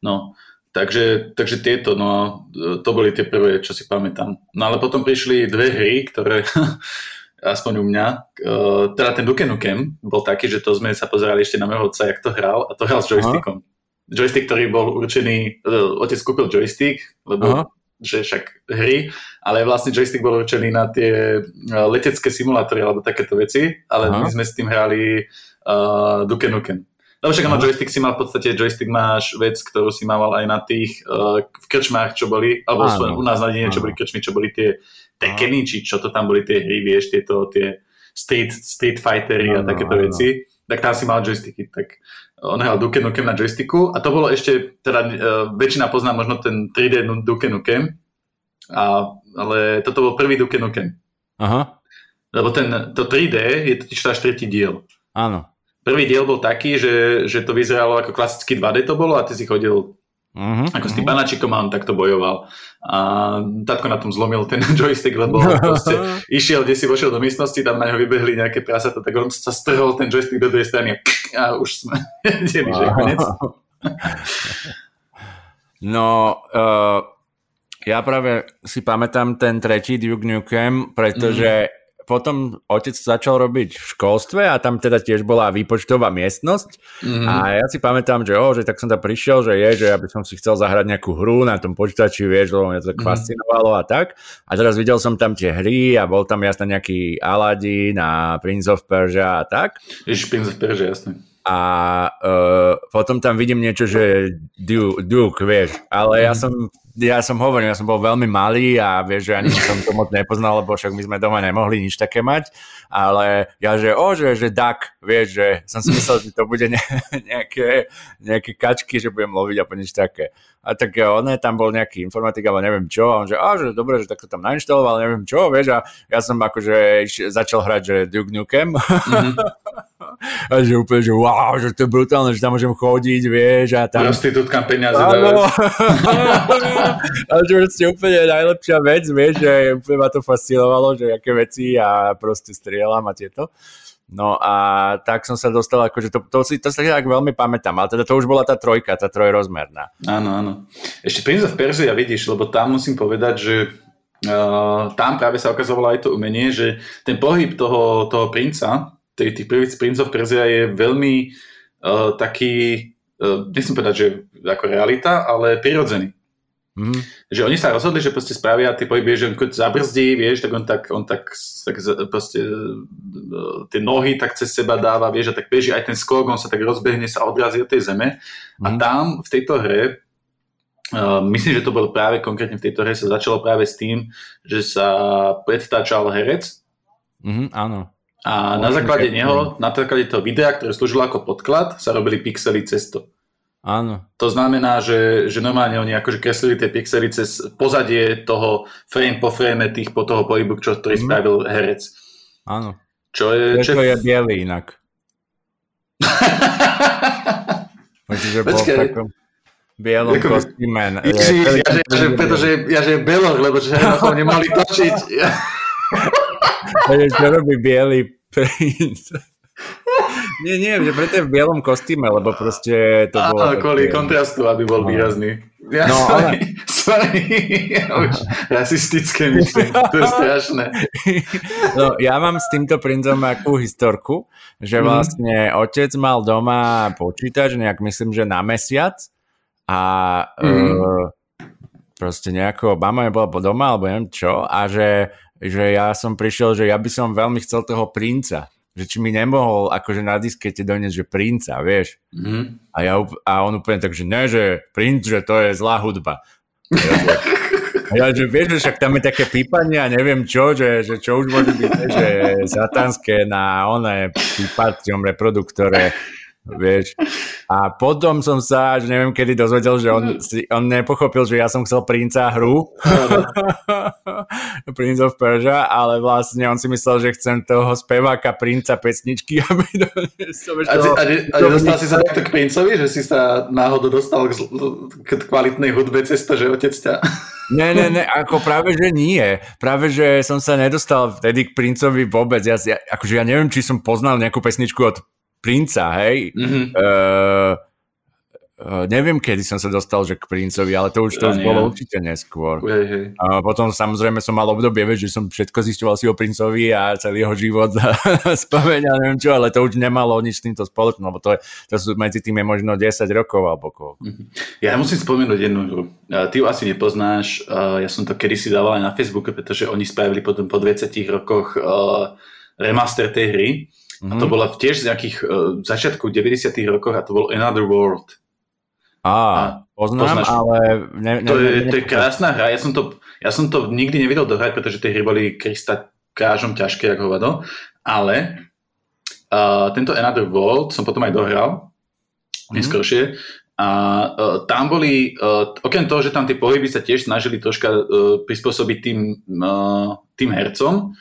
No, Takže, takže tieto, no, to boli tie prvé, čo si pamätám. No ale potom prišli dve hry, ktoré, *laughs* aspoň u mňa, uh, teda ten Duke Nukem bol taký, že to sme sa pozerali ešte na môjho otca, jak to hral, a to hral s joystickom. Aha. Joystick, ktorý bol určený, uh, otec kúpil joystick, lebo Aha. že však hry, ale vlastne joystick bol určený na tie uh, letecké simulátory alebo takéto veci, ale Aha. my sme s tým hrali uh, Duke Nukem. Lebo však no. joystick si mal v podstate, joystick máš vec, ktorú si mával aj na tých uh, v krčmách, čo boli, alebo áno. u nás na dedine, čo boli krčmy, čo boli tie tekeny, či čo to tam boli tie hry, vieš, tieto tie Street, street Fightery a takéto áno. veci, tak tam si mal joysticky, tak on hral Duke Nukem na joysticku a to bolo ešte, teda uh, väčšina pozná možno ten 3D Duke Nukem, a, ale toto bol prvý Duke Nukem. Aha. Lebo ten, to 3D je totiž až tretí diel. Áno. Prvý diel bol taký, že, že to vyzeralo ako klasický 2D to bolo a ty si chodil Uh-huh, ako s tým uh-huh. panačikom a on takto bojoval. A tatko na tom zlomil ten *laughs* joystick, lebo proste *laughs* išiel, kde si vošiel do miestnosti, tam na ňo vybehli nejaké prasata, tak on sa strhol ten joystick do druhej strany a už sme *laughs* vedeli, že je konec. No, uh, ja práve si pamätám ten tretí Duke Nukem, pretože mm potom otec začal robiť v školstve a tam teda tiež bola výpočtová miestnosť mm-hmm. a ja si pamätám, že, oh, že tak som tam prišiel, že je, že aby som si chcel zahrať nejakú hru na tom počítači, vieš, lebo mňa to tak mm-hmm. fascinovalo a tak. A teraz videl som tam tie hry a bol tam jasne nejaký Aladdin a Prince of Persia a tak. Ježiš, Prince of Persia, jasne a uh, potom tam vidím niečo, že Duke, Duke vieš, ale ja mhm. som ja som hovoril, ja som bol veľmi malý a vieš, že ani som to moc nepoznal, lebo však my sme doma nemohli nič také mať, ale ja, že o, že, že duck, vieš, že som si myslel, že to bude ne, *laughs* nejaké, nejaké kačky, že budem loviť a nič také. A tak on tam bol nejaký informatik, ale neviem čo, a on že, a, že dobre, že takto tam nainštaloval, neviem čo, vieš, a ja som akože začal hrať, že Duke Nukem. Mm-hmm. *laughs* a že úplne, že wow, že to je brutálne, že tam môžem chodiť, vieš, a tam... Prostitútkam peniaze Áno. *laughs* a že proste úplne najlepšia vec, vieš, že úplne ma to fascinovalo, že aké veci a proste strieľam a tieto. No a tak som sa dostal, akože to, to, si, to sa tak veľmi pamätám, ale teda to už bola tá trojka, tá trojrozmerná. Áno, áno. Ešte Prince of Persia vidíš, lebo tam musím povedať, že uh, tam práve sa ukazovalo aj to umenie, že ten pohyb toho, toho princa, tých, tých prvých princov Perzia je veľmi uh, taký, uh, nechcem povedať, že ako realita, ale prirodzený. Mm. Že oni sa rozhodli, že proste spravia tie pohyby, že on keď zabrzdí, vieš, tak on tak, on tak, tak proste tie nohy tak cez seba dáva, vieš, a tak beží aj ten skok, on sa tak rozbehne, sa odrazí od tej zeme. Mm. A mhm. tam v tejto hre Uh, myslím, že to bolo práve konkrétne v tejto hre sa začalo práve s tým, že sa predtáčal herec. Mm, áno. A no, na základe neho, na základe toho videa, ktoré slúžilo ako podklad, sa robili pixely cez to. Áno. To znamená, že, že normálne oni akože kreslili tie pixely cez pozadie toho frame po frame tých po toho pohybu, čo, ktorý mm. spravil herec. Áno. Čo je... Čo je biely inak. *laughs* Čiže bol v takom bielom Ako, kostýme. Ja, ja, ja, ja, že, pretože ja, že beloch, lebo že na to nemali točiť. *laughs* čo robí biely princ? *laughs* Nie, nie, že preto je v bielom kostýme, lebo proste to bolo... Áno, kvôli kontrastu, aby bol no. výrazný. Ja, no, sorry, ale... sorry, ja už rasistické myšlenky, to je strašné. No, ja mám s týmto princom akú historku, že mhm. vlastne mm. otec mal doma počítač, nejak myslím, že na mesiac a mm. uh, proste nejako, mama bola doma, alebo neviem čo, a že, že ja som prišiel, že ja by som veľmi chcel toho princa že či mi nemohol akože na diskete doniesť, že princa, vieš. Mm. A, ja, a on úplne tak, že ne, že princ, že to je zlá hudba. A ja, že vieš, že však tam je také pípanie a neviem čo, že, že čo už môže byť, že satanské na oné pípaciom reproduktore vieš. A potom som sa, že neviem kedy dozvedel, že on, si, on nepochopil, že ja som chcel princa hru, *laughs* Prince of Persia, ale vlastne on si myslel, že chcem toho speváka princa pesničky, *laughs* aby doniesol. A, toho, a, a, a dostal si sa takto k princovi, že si sa náhodou dostal k, k kvalitnej hudbe cez to, že otec ťa... Ne, ne, ne, ako práve, že nie. Práve, že som sa nedostal vtedy k princovi vôbec. Ja, ja, akože ja neviem, či som poznal nejakú pesničku od princa, hej. Mm-hmm. Uh, Uh, neviem, kedy som sa dostal že k princovi, ale to už, to už bolo určite neskôr. Hej, hej. A potom samozrejme som mal obdobie, že som všetko zistoval si o princovi a celý jeho život *laughs* spomeň a neviem čo, ale to už nemalo nič s týmto spoločné, lebo to, je, to sú medzi tým je možno 10 rokov alebo koľko. Mhm. Ja musím spomenúť jednu hru. Ty ju asi nepoznáš, ja som to kedysi dával aj na Facebooku, pretože oni spravili potom po 20 rokoch remaster tej hry Mm-hmm. A to mhm. bola tiež z nejakých uh, začiatku 90 rokov a to bol Another World. Á, a poznám, poznáš, ale... Ne, ne, to, je, ne, to je krásna hra, ja som to, ja som to nikdy nevedel dohrať, pretože tie hry boli krista kážom ťažké, ako hovado, ale uh, tento Another World som potom aj dohral, mm-hmm. neskôršie, a uh, tam boli, uh, okrem toho, že tam tie pohyby sa tiež snažili troška uh, prispôsobiť tým, uh, tým hercom,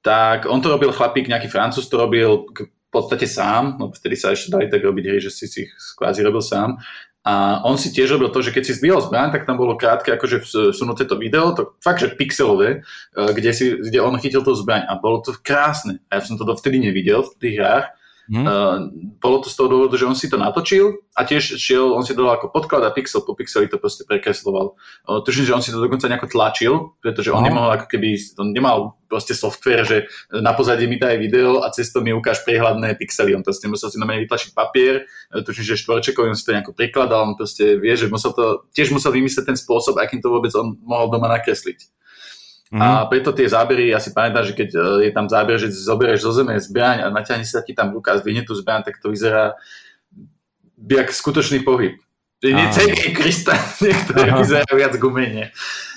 tak on to robil chlapík, nejaký francúz to robil v podstate sám, no vtedy sa ešte dali tak robiť hry, že si si kvázi robil sám. A on si tiež robil to, že keď si zbíjal zbraň, tak tam bolo krátke akože sunuté to video, to fakt, že pixelové, eh, kde, si, kde on chytil tú zbraň a bolo to krásne. A ja som to dovtedy nevidel v tých hrách Uh, bolo to z toho dôvodu, že on si to natočil a tiež šiel, on si dodal ako podklad a pixel po pixeli to proste prekresloval. Uh, tuším, že on si to dokonca nejako tlačil, pretože on no. nemohol ako keby, on nemal proste software, že na pozadí mi daj video a cez to mi ukáž prehľadné pixely. On proste musel si na mene vytlačiť papier, uh, tuším, že štvorčekový, on si to nejako prikladal, on proste vie, že musel to, tiež musel vymyslieť ten spôsob, akým to vôbec on mohol doma nakresliť. Mm-hmm. A preto tie zábery, ja si pamätám, že keď e, je tam záber, že zoberieš zo zeme zbraň a natiahne sa ti tam ruka a zdvihne tú zbraň, tak to vyzerá jak skutočný pohyb. Nie celý Krista, *laughs* niektoré vyzerajú viac gumenie.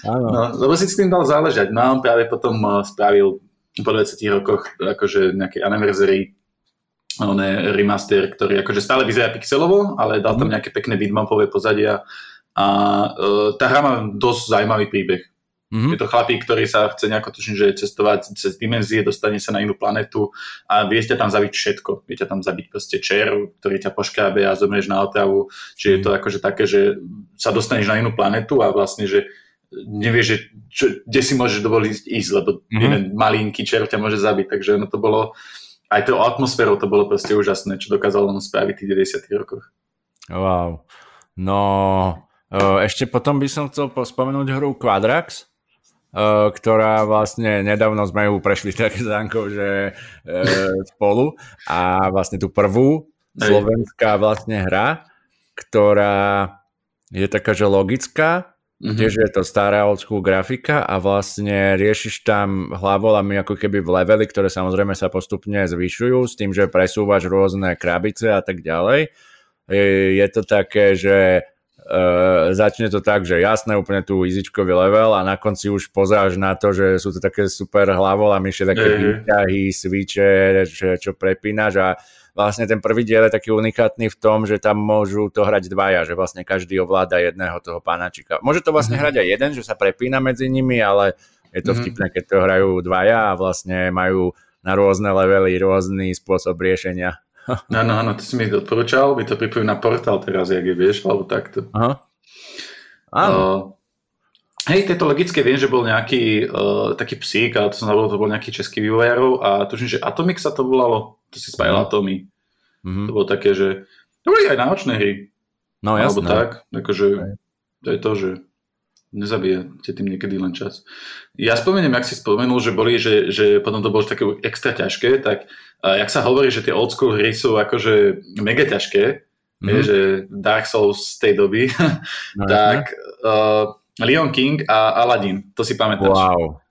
No, lebo si s tým dal záležať. No a on práve potom e, spravil po 20 rokoch akože nejaké anniversary on je remaster, ktorý akože stále vyzerá pixelovo, ale dal tam mhm. nejaké pekné bitmapové pozadia a uh, tá hra má dosť zaujímavý príbeh. Mm-hmm. Je to chlapík, ktorý sa chce nejako tuším, že cestovať cez dimenzie, dostane sa na inú planetu a vie ťa tam zabiť všetko. Vie ťa tam zabiť proste čer, ktorý ťa poškábe a zomrieš na otravu. Čiže mm-hmm. je to mhm. akože také, že sa dostaneš na inú planetu a vlastne, že nevieš, že čo, kde si môžeš dovoliť ísť, lebo mm-hmm. jeden malinký čer ťa môže zabiť. Takže ono to bolo, aj to atmosférou to bolo proste úžasné, čo dokázalo on spraviť v tých 90 rokoch. Wow. No, ešte potom by som chcel spomenúť hru Quadrax, ktorá vlastne nedávno sme ju prešli *laughs* tak s Ankou, že uh, spolu a vlastne tú prvú slovenská vlastne hra, ktorá je taká, že logická, Mm-hmm. Tiež je to stará old school grafika a vlastne riešiš tam hlavolami ako keby v levely, ktoré samozrejme sa postupne zvyšujú s tým, že presúvaš rôzne krabice a tak ďalej. Je to také, že uh, začne to tak, že jasné, úplne tu easyčkový level a na konci už pozáš na to, že sú to také super hlavolami, všetky také výťahy, switche, čo, čo prepínaš a vlastne ten prvý diel je taký unikátny v tom, že tam môžu to hrať dvaja, že vlastne každý ovláda jedného toho pánačika. Môže to vlastne mm-hmm. hrať aj jeden, že sa prepína medzi nimi, ale je to mm-hmm. vtipné, keď to hrajú dvaja a vlastne majú na rôzne levely rôzny spôsob riešenia. Áno, áno, to si mi odporúčal, by to pripomína portál teraz, jak je, vieš, alebo takto. Aha. Áno. Uh, hej, tieto logické viem, že bol nejaký uh, taký psík, ale to som zabudol, to bol nejaký český vývojárov a tuším, že Atomic sa to volalo to si spájal mm. atomy. Mm-hmm. To bolo také, že to boli aj náročné hry. No jasné. Alebo tak, akože to je to, že nezabijete tým niekedy len čas. Ja spomeniem, ak si spomenul, že boli, že, že potom to bolo také extra ťažké, tak uh, jak sa hovorí, že tie old school hry sú akože mega ťažké, mm-hmm. je, že Dark Souls z tej doby, *laughs* no, tak uh, Leon King a Aladdin, to si pamätáš. Wow,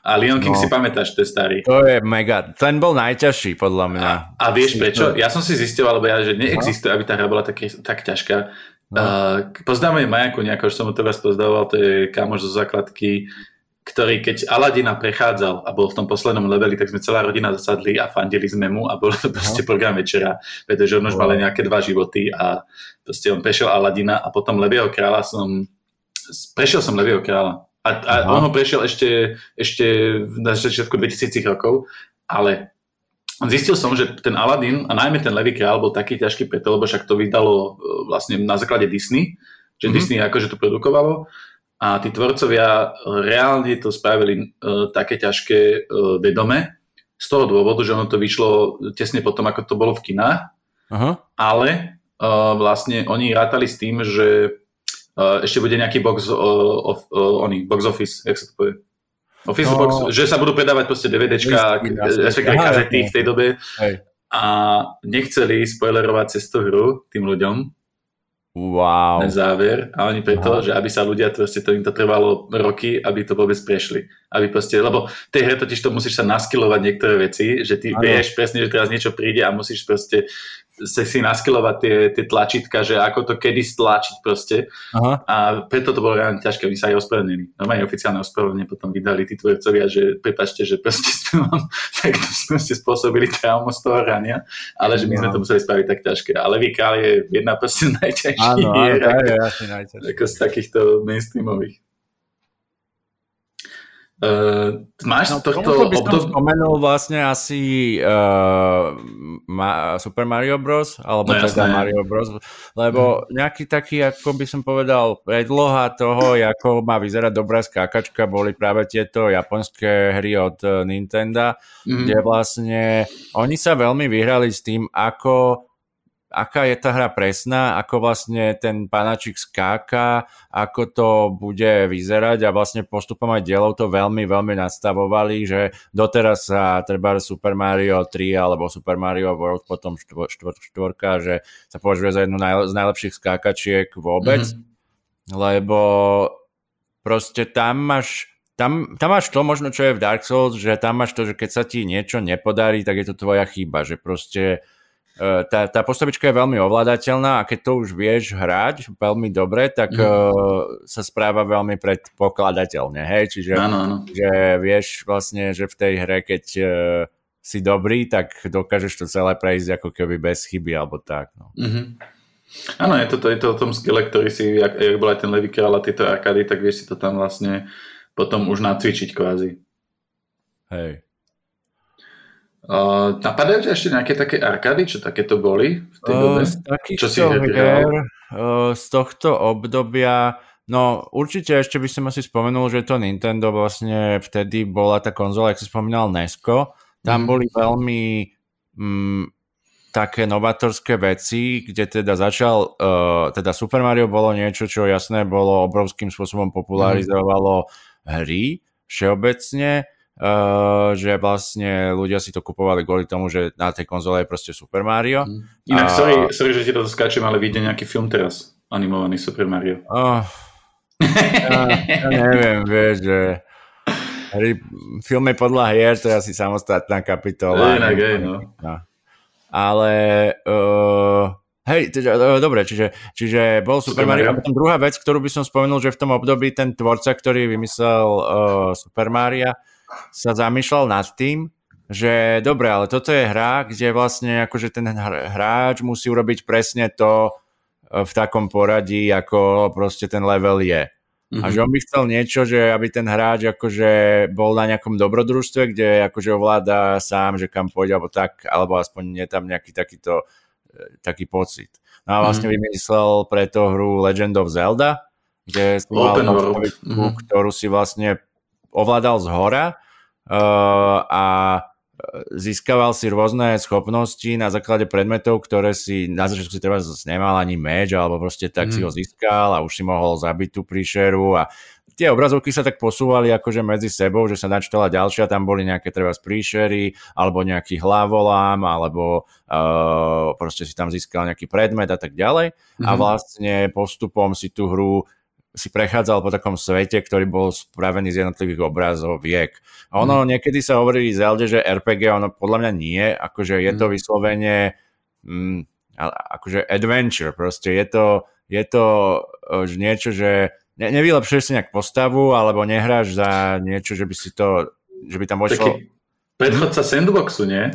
a Leon King no, si pamätáš, to je starý. To je mega, ten bol najťažší podľa mňa. A, a vieš prečo? Ja som si zistil, alebo ja, že neexistuje, aby tá hra bola tak, tak ťažká. No. Uh, poznáme Majaku nejako, že som ho teraz pozdavoval, to je kamoš zo základky, ktorý keď Aladina prechádzal a bol v tom poslednom leveli, tak sme celá rodina zasadli a fandili sme mu a bol to proste program večera, pretože on už mal nejaké dva životy a proste on prešiel Aladina a potom Levieho kráľa som, prešiel som Levieho kráľa. A, a on ho prešiel ešte, ešte na začiatku 2000 rokov, ale zistil som, že ten Aladdin a najmä ten Levy Král bol taký ťažký preto, lebo však to vydalo e, vlastne na základe Disney, že mm-hmm. Disney akože to produkovalo a tí tvorcovia reálne to spravili uh, také ťažké uh, vedome z toho dôvodu, že ono to vyšlo tesne potom, ako to bolo v kinách, Aha. ale uh, vlastne oni rátali s tým, že Uh, ešte bude nejaký box, uh, of, uh, oný, box office, jak sa to povie? Office no, box, že sa budú predávať proste DVDčka, respektíve kazety v tej dobe. Hej. A nechceli spoilerovať cez tú hru tým ľuďom, Wow. Na záver. A oni preto, Aha. že aby sa ľudia, proste to im to trvalo roky, aby to vôbec prešli. Aby proste, lebo v tej hre totiž to musíš sa naskilovať niektoré veci, že ty ano. vieš presne, že teraz niečo príde a musíš proste sa si naskilovať tie, tie tlačítka, že ako to kedy stlačiť proste. Aha. A preto to bolo reálne ťažké, oni sa aj ospravedlnili. Normálne oficiálne ospravedlenie potom vydali tí tvorcovia, že prepačte, že proste sme *laughs* vám takto sme ste spôsobili traumu z toho rania, ale že my sme to museli spraviť tak ťažké. Ale Vikál je jedna proste najťažších hier, ako, ako z takýchto mainstreamových. Uh, máš no, tohto by obdob... spomenul vlastne asi uh, Ma- Super Mario Bros. alebo no, teda Mario Bros. Lebo hmm. nejaký taký, ako by som povedal, predloha toho, ako má vyzerať dobrá skákačka, boli práve tieto japonské hry od Nintendo, hmm. kde vlastne oni sa veľmi vyhrali s tým, ako aká je tá hra presná, ako vlastne ten panačik skáka, ako to bude vyzerať a vlastne postupom aj dielov to veľmi, veľmi nastavovali, že doteraz sa treba Super Mario 3 alebo Super Mario World potom štvor, štvor, štvorka, že sa považuje za jednu z najlepších skákačiek vôbec, mm-hmm. lebo proste tam máš tam, tam máš to možno, čo je v Dark Souls, že tam máš to, že keď sa ti niečo nepodarí, tak je to tvoja chyba, že proste tá, tá postavička je veľmi ovládateľná a keď to už vieš hrať veľmi dobre, tak mm. uh, sa správa veľmi predpokladateľne, hej, čiže ano, ano. Že vieš vlastne, že v tej hre, keď uh, si dobrý, tak dokážeš to celé prejsť ako keby bez chyby alebo tak. No. Mm-hmm. Áno, je to, to, je to o tom skille, ktorý si, jak, jak bol aj ten Levy a tieto arkády, tak vieš si to tam vlastne potom už nacvičiť kvázi. Hej. Uh, napadajú ťa ešte nejaké také arkády, čo takéto boli v tej dobe? z čo si hier, uh, z tohto obdobia, no určite ešte by som asi spomenul, že to Nintendo vlastne vtedy bola tá konzola, ako si spomínal, Nesko. Tam mm. boli veľmi mm, také novatorské veci, kde teda začal, uh, teda Super Mario bolo niečo, čo jasné bolo obrovským spôsobom popularizovalo mm. hry, všeobecne, uh, že vlastne ľudia si to kupovali kvôli tomu, že na tej konzole je proste Super Mario. Mm. Inak, uh, sorry, sorry, že ti to skáčem, ale vyjde nejaký film teraz, animovaný Super Mario. Uh, *laughs* ja, ja neviem, vieš, že hry, filmy podľa hier, to je asi samostatná kapitola. Inak, aj, no. no. Ale uh, Hej, teda, dobre, čiže, čiže bol Super, Mario. Mario. A druhá vec, ktorú by som spomenul, že v tom období ten tvorca, ktorý vymyslel uh, Super Mario, sa zamýšľal nad tým, že dobre, ale toto je hra, kde vlastne akože ten hráč musí urobiť presne to v takom poradí, ako proste ten level je. Mm-hmm. A mhm. že on by chcel niečo, že aby ten hráč akože bol na nejakom dobrodružstve, kde akože ovláda sám, že kam pôjde, alebo tak, alebo aspoň je tam nejaký takýto taký pocit. No a vlastne mm. vymyslel pre to hru Legend of Zelda, kde si mal mm. ktorú si vlastne ovládal z hora uh, a získaval si rôzne schopnosti na základe predmetov, ktoré si na začiatku si treba nemal ani meč, alebo proste tak mm. si ho získal a už si mohol zabiť tú príšeru a tie obrazovky sa tak posúvali akože medzi sebou, že sa načítala ďalšia, tam boli nejaké treba príšery, alebo nejaký hlavolám, alebo uh, proste si tam získal nejaký predmet a tak ďalej. Mm-hmm. A mhm. vlastne postupom si tú hru si prechádzal po takom svete, ktorý bol spravený z jednotlivých obrazov viek. A ono mm. niekedy sa hovorí Zelde, že RPG, ono podľa mňa nie, akože je to mhm. vyslovene mm, akože adventure, proste je to, je to uh, niečo, že ne, nevylepšuješ si nejak postavu, alebo nehráš za niečo, že by si to, že by tam vošlo... Taký predchodca sandboxu, nie?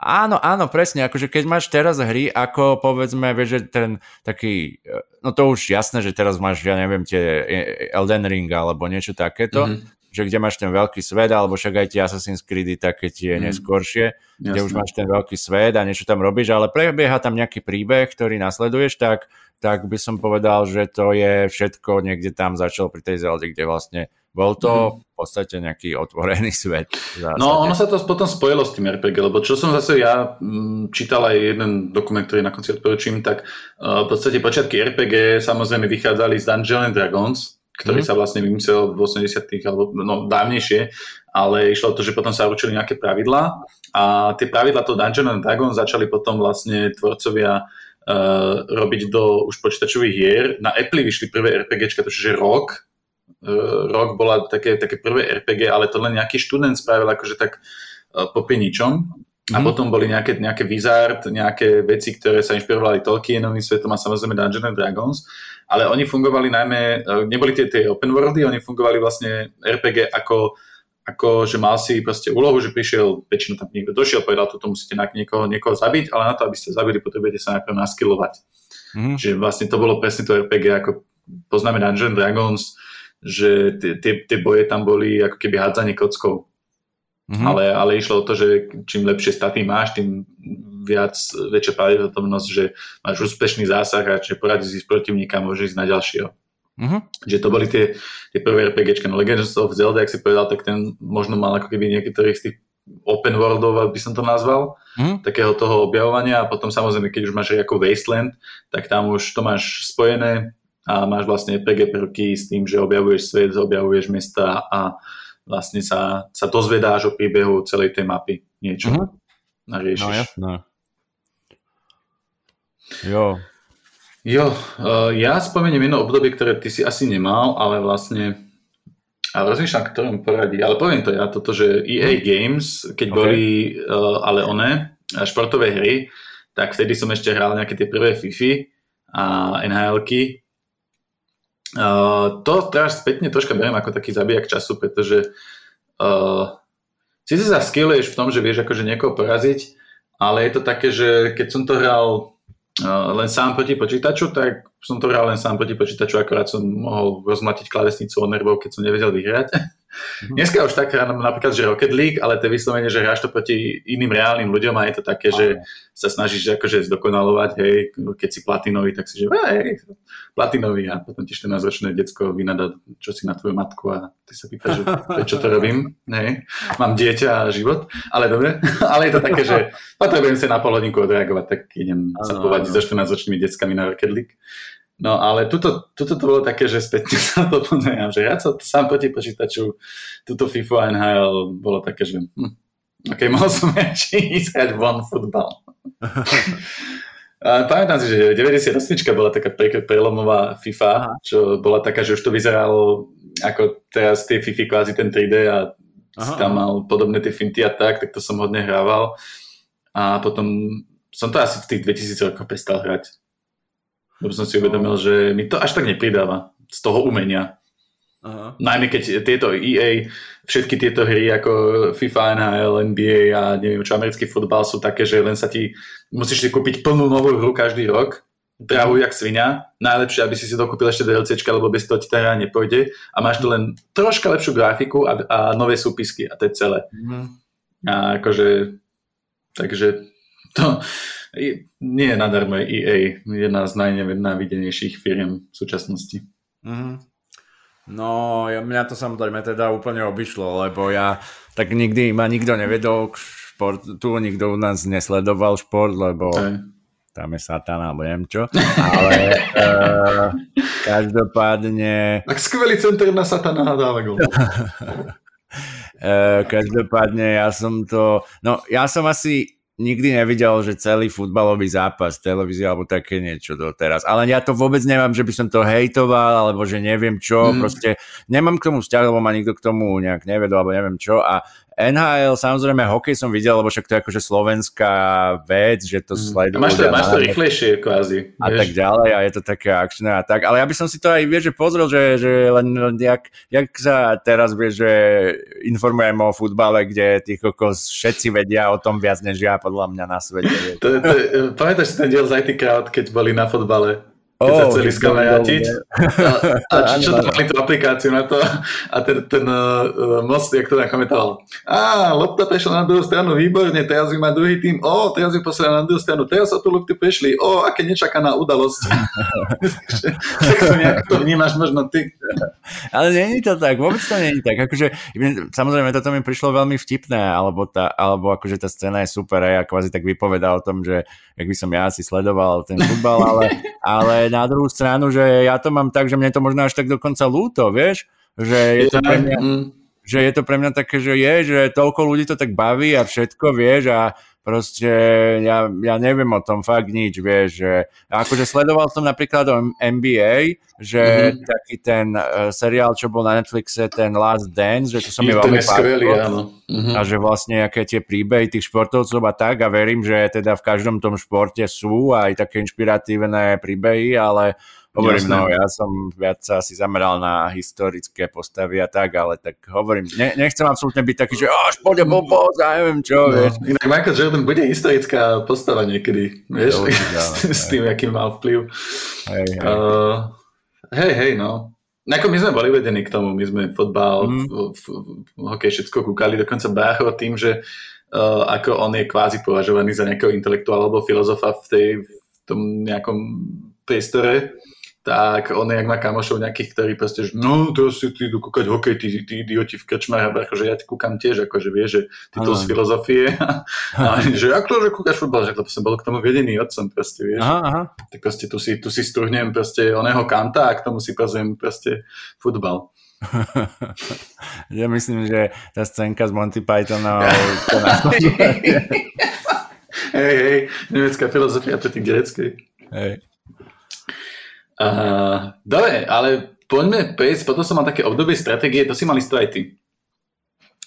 Áno, áno, presne, akože keď máš teraz hry, ako povedzme, vieš, že ten taký, no to už jasné, že teraz máš, ja neviem, tie Elden Ring alebo niečo takéto, mm-hmm že kde máš ten veľký svet, alebo však aj tie Assassin's Creedy také tie mm. neskôršie, Jasne. kde už máš ten veľký svet a niečo tam robíš, ale prebieha tam nejaký príbeh, ktorý nasleduješ, tak, tak by som povedal, že to je všetko niekde tam začalo pri tej Zelde, kde vlastne bol to mm. v podstate nejaký otvorený *laughs* svet. No, ono sa to potom spojilo s tým RPG, lebo čo som zase ja mm, čítal aj jeden dokument, ktorý na konci odporučím, tak uh, v podstate počiatky RPG samozrejme vychádzali z Dungeons and Dragons, ktorý mm. sa vlastne vymyslel v 80 alebo no, dávnejšie, ale išlo o to, že potom sa určili nejaké pravidlá a tie pravidlá to Dungeon and Dragon začali potom vlastne tvorcovia uh, robiť do už počítačových hier. Na Apple vyšli prvé RPGčka, to čiže rok. Uh, rok bola také, také prvé RPG, ale to len nejaký študent spravil akože tak uh, popri ničom. A mm. potom boli nejaké, nejaké Wizard, nejaké veci, ktoré sa inšpirovali Tolkienovým svetom a samozrejme Dungeons and Dragons ale oni fungovali najmä, e, neboli tie, tie open worldy, oni fungovali vlastne RPG ako, ako že mal si proste úlohu, že prišiel, väčšinou tam niekto došiel, povedal, toto musíte na niekoho, niekoho zabiť, ale na to, aby ste zabili, potrebujete sa najprv naskilovať. Mm. Že vlastne to bolo presne to RPG, ako poznáme Dungeon Dragons, že tie, tie, boje tam boli ako keby hádzanie kockou. Mm-hmm. Ale, ale išlo o to, že čím lepšie staty máš, tým viac, väčšia pravdepodobnosť, že máš úspešný zásah a že poradíš si s protivníka, môžeš ísť na ďalšieho. Mm-hmm. Že to boli tie, tie prvé RPGčka. No Legends of Zelda, ak si povedal, tak ten možno mal ako keby niektorých z tých open worldov, by som to nazval, mm-hmm. takého toho objavovania a potom samozrejme, keď už máš ako Wasteland, tak tam už to máš spojené a máš vlastne RPG prvky s tým, že objavuješ svet, objavuješ mesta a vlastne sa, sa dozvedáš o príbehu celej tej mapy niečo mm-hmm. a riešiš. No jasné. Jo. Jo, uh, ja spomeniem jedno obdobie, ktoré ty si asi nemal, ale vlastne a rozmýšľam, ktorom poradí, ale poviem to ja, toto, že EA mhm. Games, keď okay. boli uh, ale one, športové hry, tak vtedy som ešte hral nejaké tie prvé FIFA a NHL-ky Uh, to teraz spätne troška beriem ako taký zabijak času, pretože uh, síce sa skilluješ v tom, že vieš akože niekoho poraziť, ale je to také, že keď som to hral uh, len sám proti počítaču, tak som to hral len sám proti počítaču, akorát som mohol rozmatiť klávesnicu od nervov, keď som nevedel vyhrať. *laughs* Mm-hmm. Dneska už tak hrám napríklad, že Rocket League, ale to je vyslovene, že hráš to proti iným reálnym ľuďom a je to také, že sa snažíš akože zdokonalovať, hej, keď si platinový, tak si že hej, platinový. A potom ti 14-ročné decko vynada, čo si na tvoju matku? A ty sa pýtaš, že prečo to *laughs* robím, hej, mám dieťa a život, ale dobre, *laughs* ale je to také, že potrebujem sa na pol hodinku odreagovať, tak idem sa povať so 14-ročnými deckami na Rocket League. No ale tuto, tuto to bolo také, že spätne *laughs* sa to pozerám, že ja sa sám proti počítaču, tuto FIFA NHL bolo také, že hm, ok, *laughs* mohol som ešte ísť hrať von futbal. A pamätám si, že 98 bola taká prelomová FIFA, čo bola taká, že už to vyzeralo ako teraz tie FIFA kvázi ten 3D a Aha. si tam mal podobné tie finty a tak, tak to som hodne hrával. A potom som to asi v tých 2000 rokoch prestal hrať. Lebo som si uvedomil, že mi to až tak nepridáva z toho umenia. Aha. Najmä keď tieto EA, všetky tieto hry ako FIFA, NHL, NBA a neviem čo, americký futbal sú také, že len sa ti, musíš si kúpiť plnú novú hru každý rok, drahú jak svinia, najlepšie, aby si si dokúpil ešte DLCčka, lebo bez toho ti tá hra nepôjde a máš tu len troška lepšiu grafiku a, a nové súpisky a to je celé. Mm. A akože, takže to nie je nadarmo EA, jedna z najnenávidenejších firiem v súčasnosti. Mm-hmm. No, ja, mňa to samozrejme teda úplne obišlo, lebo ja tak nikdy ma nikto nevedol k športu, nikto u nás nesledoval šport, lebo Aj. tam je satana, alebo neviem čo. Ale uh, *laughs* každopádne... Tak skvelý center na satana dáva gol. Uh, každopádne ja som to, no ja som asi nikdy nevidel, že celý futbalový zápas televízie alebo také niečo doteraz. Ale ja to vôbec nemám, že by som to hejtoval, alebo že neviem čo, mm. proste nemám k tomu vzťah, lebo ma nikto k tomu nejak nevedol, alebo neviem čo. A NHL, samozrejme, hokej som videl, lebo však to je akože slovenská vec, že to mm. sledujú. Máš to, máš to rýchlejšie kvázi. A vieš? tak ďalej a je to také akčné a tak. Ale ja by som si to aj, vieš, že pozrel, že, že len, len jak, jak sa teraz, vieš, že informujeme o futbale, kde tých kokos všetci vedia o tom viac než ja, podľa mňa na svete. To, to, pamätáš si ten diel z IT Crowd, keď boli na futbale? Keď oh, sa chceli skamajatiť. *laughs* A, a čo, čo to mali tú aplikáciu na to? A ten, ten uh, most, jak to nakomentoval. Á, lopta prešla na druhú stranu, výborne, teraz ju má druhý tým. Ó, teraz ju posiela na druhú stranu, teraz sa tu lopty prešli. Ó, aké nečakaná udalosť. *laughs* tak to nejak to vnímaš možno ty. Ale je to tak, vôbec to je tak. Akože, samozrejme, toto mi prišlo veľmi vtipné, alebo, tá, alebo akože tá scéna je super, aj a kvázi tak vypovedá o tom, že jak by som ja si sledoval ten futbal, ale, ale na druhú stranu, že ja to mám tak, že mne to možno až tak dokonca lúto, vieš, že je to pre mňa, mm. Že je to pre mňa také, že je, že toľko ľudí to tak baví a všetko, vieš, a proste ja, ja neviem o tom fakt nič, vieš, že akože sledoval som napríklad o NBA, že mm-hmm. taký ten uh, seriál, čo bol na Netflixe, ten Last Dance, že to som mi veľmi áno. Mm-hmm. A že vlastne aké tie príbehy tých športovcov a tak a verím, že teda v každom tom športe sú aj také inšpiratívne príbehy, ale Hovorím, Jasné. no ja som viac sa asi zameral na historické postavy a tak, ale tak hovorím, ne, nechcem absolútne byť taký, že až pôjde blbosť a neviem čo, no. vieš. Inak Michael Jordan bude historická postava niekedy, vieš, no, *laughs* s tým, aký mal vplyv. Hej, hej. Uh, hej, hej, no. Ako my sme boli vedení k tomu, my sme fotbal, mm. hokej, všetko kúkali, dokonca Brácho tým, že uh, ako on je kvázi považovaný za nejakého intelektuála alebo filozofa v, tej, v tom nejakom priestore, tak on jak má kamošov nejakých, ktorí proste, že no, to si ty idú kúkať hokej, tí, tí idioti v krčmách, a akože ja ti kúkam tiež, akože vieš, že ty to z filozofie, *laughs* a, že ak to, že kúkaš futbal, že som bol k tomu vedený otcom, proste, vieš. Aha, aha. Tak proste tu si, tu si struhnem proste oného kanta a k tomu si pozriem proste futbal. *laughs* ja myslím, že tá scénka z Monty Pythona *laughs* hej, hej, nemecká filozofia proti greckej. Hej. Uh, dobre, ale poďme prejsť, potom som mal také obdobie stratégie, to si mali aj ty.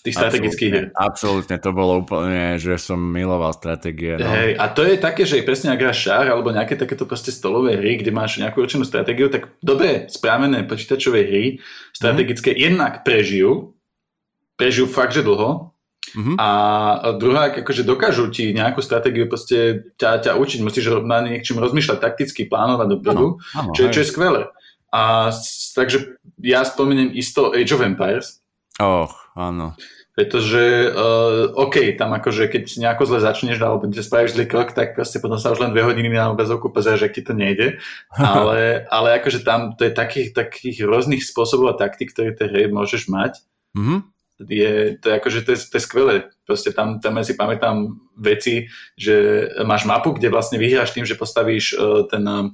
Tých strategických hier. Absolútne, to bolo úplne, že som miloval stratégie. No. Hej, a to je také, že presne ak hráš šár alebo nejaké takéto proste stolové hry, kde máš nejakú určenú stratégiu, tak dobre správené počítačové hry strategické mm. jednak prežijú, prežijú fakt, že dlho, Uh-huh. A druhá, akože dokážu ti nejakú stratégiu proste ťa, ťa učiť, musíš na niečím rozmýšľať takticky, plánovať dopredu, čo, čo je skvelé. A takže ja spomeniem isto Age of Empires. Och, áno. Pretože, uh, OK, tam akože keď nejako zle začneš alebo ti spravíš zlý krok, tak proste potom sa už len dve hodiny na obrazovku pozrieš, že ti to nejde. *laughs* Ale, ale akože tam to je takých, takých rôznych spôsobov a taktik, ktoré tej hry môžeš mať. Mm-hmm je, to je akože to je, to je skvelé. Proste tam, tam ja si pamätám veci, že máš mapu, kde vlastne vyhráš tým, že postavíš uh, ten uh,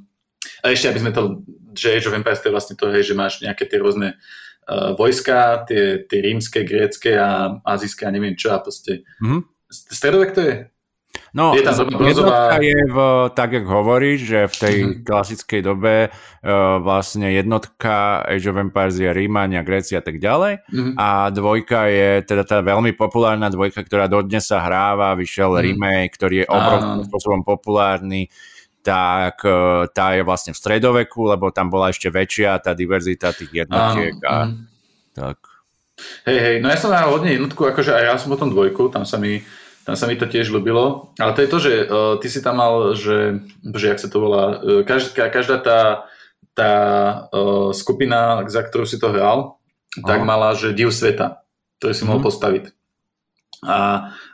A ešte, aby sme to, že Age of Empires to je vlastne to, hej, že máš nejaké tie rôzne uh, vojska, tie, tie rímske, grécké a azijské a neviem čo a proste. Mm-hmm. Stredovek to je? No, je tam jednotka je v, tak, jak hovoríš, že v tej mm-hmm. klasickej dobe uh, vlastne jednotka Age of Empires je Rímania, Grécia a tak ďalej mm-hmm. a dvojka je teda tá veľmi populárna dvojka, ktorá dodnes sa hráva, vyšiel mm-hmm. remake, ktorý je obrovským spôsobom populárny tak uh, tá je vlastne v stredoveku, lebo tam bola ešte väčšia tá diverzita tých jednotiek a mm. tak. Hej, hej, no ja som hral hodne jednotku, akože aj ja som potom dvojku, tam sa mi tam sa mi to tiež ľúbilo. Ale to je to, že uh, ty si tam mal, že, že jak sa to volá, uh, každá, každá tá, tá uh, skupina, za ktorú si to hral, Aha. tak mala, že div sveta, ktorý si mohol mhm. postaviť. A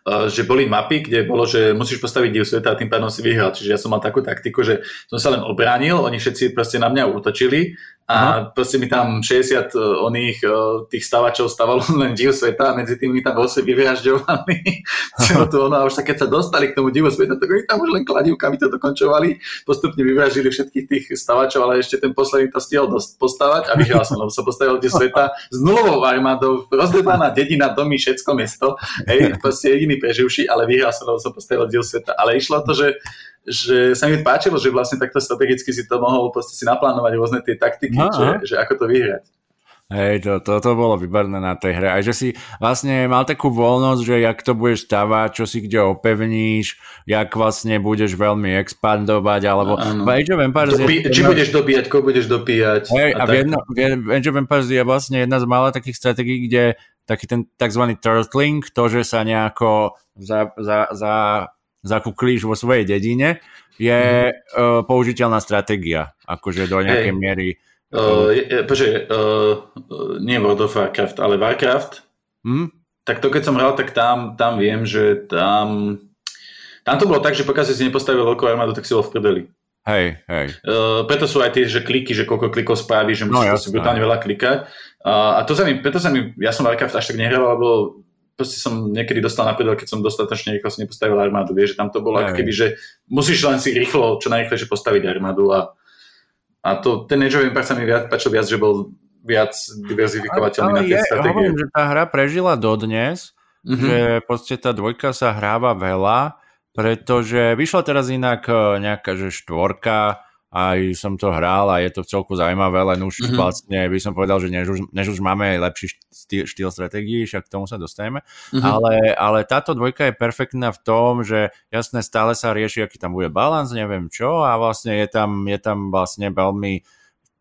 uh, že boli mapy, kde bolo, že musíš postaviť div sveta a tým pádom si vyhral. Čiže ja som mal takú taktiku, že som sa len obránil, oni všetci proste na mňa útočili a proste mi tam 60 uh, oných uh, tých stavačov stavalo *laughs* len div sveta a medzi tými tam boli vyvražďovali celú tú ono a už sa keď sa dostali k tomu divu sveta, tak oni tam už len kladivkami to dokončovali, postupne vyvražili všetkých tých stavačov, ale ešte ten posledný to stihol postavať a vyhral som, lebo sa postavil div sveta s nulovou armádou, rozdebaná dedina, domy, všetko mesto, hej, proste jediný preživší, ale vyhral som, lebo sa postavil div sveta. Ale išlo to, že že sa mi páčilo, že vlastne takto strategicky si to mohol proste si naplánovať rôzne tie taktiky, no, že, že ako to vyhrať. Hej, to, to, to bolo výborné na tej hre. Aj že si vlastne mal takú voľnosť, že jak to budeš stavať, čo si kde opevníš, jak vlastne budeš veľmi expandovať, alebo v Age of Empires Dobi- je... Či budeš dobíjať, koho budeš dopíjať. Hej, a, a v, jedno, v Age of Empires je vlastne jedna z mála takých strategií, kde taký ten tzv. turtling, to, že sa nejako za, za, za zakuklíš vo svojej dedine, je mm. uh, použiteľná stratégia, akože do nejakej hey. miery. Uh, je, počkej, uh, nie World of Warcraft, ale Warcraft, mm? tak to keď som hral, tak tam, tam viem, že tam tam to bolo tak, že pokiaľ si nepostavil veľkú armádu, tak si bol v prdeli. Hej, hej. Uh, preto sú aj tie, že kliky, že koľko klikov spraví, že musíš no, si brutálne veľa klikať. Uh, a to sa mi, preto sa mi, ja som Warcraft až tak nehral, lebo proste som niekedy dostal na keď som dostatočne rýchlo si nepostavil armádu. Vieš, že tam to bolo ako keby, že musíš len si rýchlo, čo najrýchlejšie postaviť armádu a, a to, ten Age of Empires sa mi viac, páčil viac, že bol viac diverzifikovateľný na tie stratégie. Hovorím, že tá hra prežila dodnes, mm-hmm. že proste tá dvojka sa hráva veľa, pretože vyšla teraz inak eh, nejaká, že štvorka, aj som to hral a je to celku zaujímavé, len už mm-hmm. vlastne by som povedal, že než už, než už máme lepší štýl, štýl stratégií, však k tomu sa dostaneme, mm-hmm. ale, ale táto dvojka je perfektná v tom, že jasne stále sa rieši, aký tam bude balans, neviem čo a vlastne je tam, je tam vlastne veľmi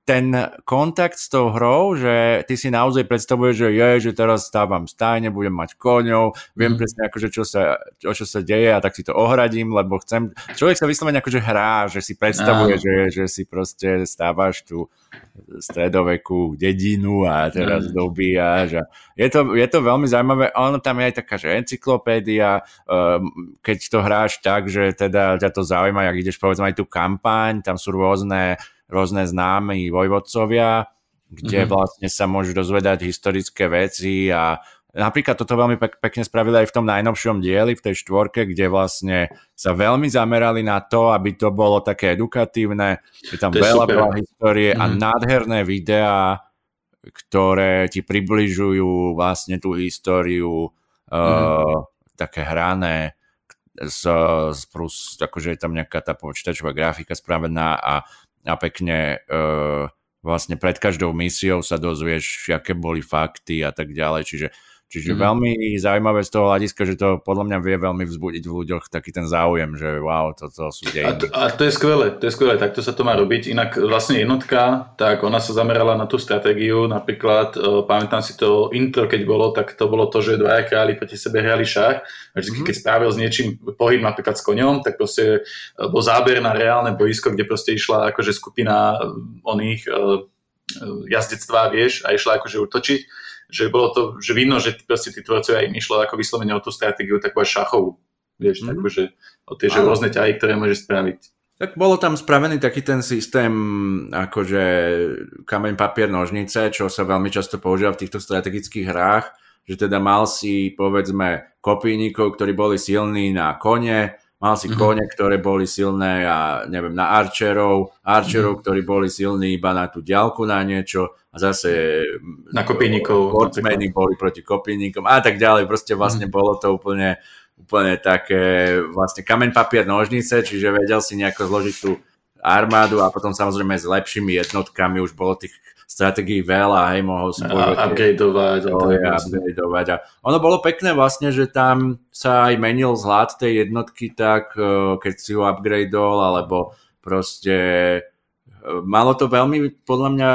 ten kontakt s tou hrou, že ty si naozaj predstavuješ, že je, že teraz stávam stajne, budem mať koňov, viem mm. presne akože čo sa, o čo sa deje a tak si to ohradím, lebo chcem, človek sa vyslovene akože hrá, že si predstavuje, že, že si proste stávaš tú stredovekú dedinu a teraz mm. dobíjaš a je to, je to veľmi zaujímavé, ono tam je aj taká, že encyklopédia, um, keď to hráš tak, že teda ťa to zaujíma, ak ideš povedzme aj tú kampaň, tam sú rôzne rôzne známi vojvodcovia, kde mm-hmm. vlastne sa môžu dozvedať historické veci a napríklad toto veľmi pek- pekne spravili aj v tom najnovšom dieli, v tej štvorke, kde vlastne sa veľmi zamerali na to, aby to bolo také edukatívne, je tam je veľa, veľa histórie mm-hmm. a mhm. nádherné videá, ktoré ti približujú vlastne tú históriu mm-hmm. uh, také hrané z, z plus, akože je tam nejaká tá počítačová grafika spravená a a pekne uh, vlastne pred každou misiou sa dozvieš, aké boli fakty a tak ďalej, čiže Čiže mm. veľmi zaujímavé z toho hľadiska, že to podľa mňa vie veľmi vzbudiť v ľuďoch taký ten záujem, že wow, toto sú dejiny. A to, a to je skvelé, to je skvelé, takto sa to má robiť. Inak vlastne jednotka, tak ona sa zamerala na tú stratégiu, napríklad, uh, pamätám si to intro, keď bolo, tak to bolo to, že dvaja králi proti sebe hrali šach a vždy, mm. keď spravil s niečím pohyb napríklad s koňom, tak proste uh, bol záber na reálne boisko, kde proste išla akože skupina uh, oných uh, jazdectvá, vieš, a išla akože útočiť že bolo to, že vidno, že proste tí tvorcovia im išlo ako vyslovene o tú stratégiu takú aj šachovú, vieš, mm. takú, že o tie že rôzne ťahy, ktoré môžeš spraviť. Tak bolo tam spravený taký ten systém, akože kameň, papier, nožnice, čo sa veľmi často používa v týchto strategických hrách, že teda mal si, povedzme, kopínikov, ktorí boli silní na kone, Mal si mm-hmm. kone, ktoré boli silné a neviem, na archerov, archerov, mm-hmm. ktorí boli silní iba na tú ďalku na niečo a zase na kopínikov. Sportsmeny boli proti kopínikom a tak ďalej. Proste vlastne mm-hmm. bolo to úplne, úplne také vlastne kameň, papier, nožnice, čiže vedel si nejako zložiť tú armádu a potom samozrejme s lepšími jednotkami už bolo tých stratégií veľa, hej, mohol si. A upgradeovať. A, a upgradeovať. A ono bolo pekné vlastne, že tam sa aj menil zhľad tej jednotky tak, e, keď si ho upgradeol, alebo proste malo to veľmi, podľa mňa,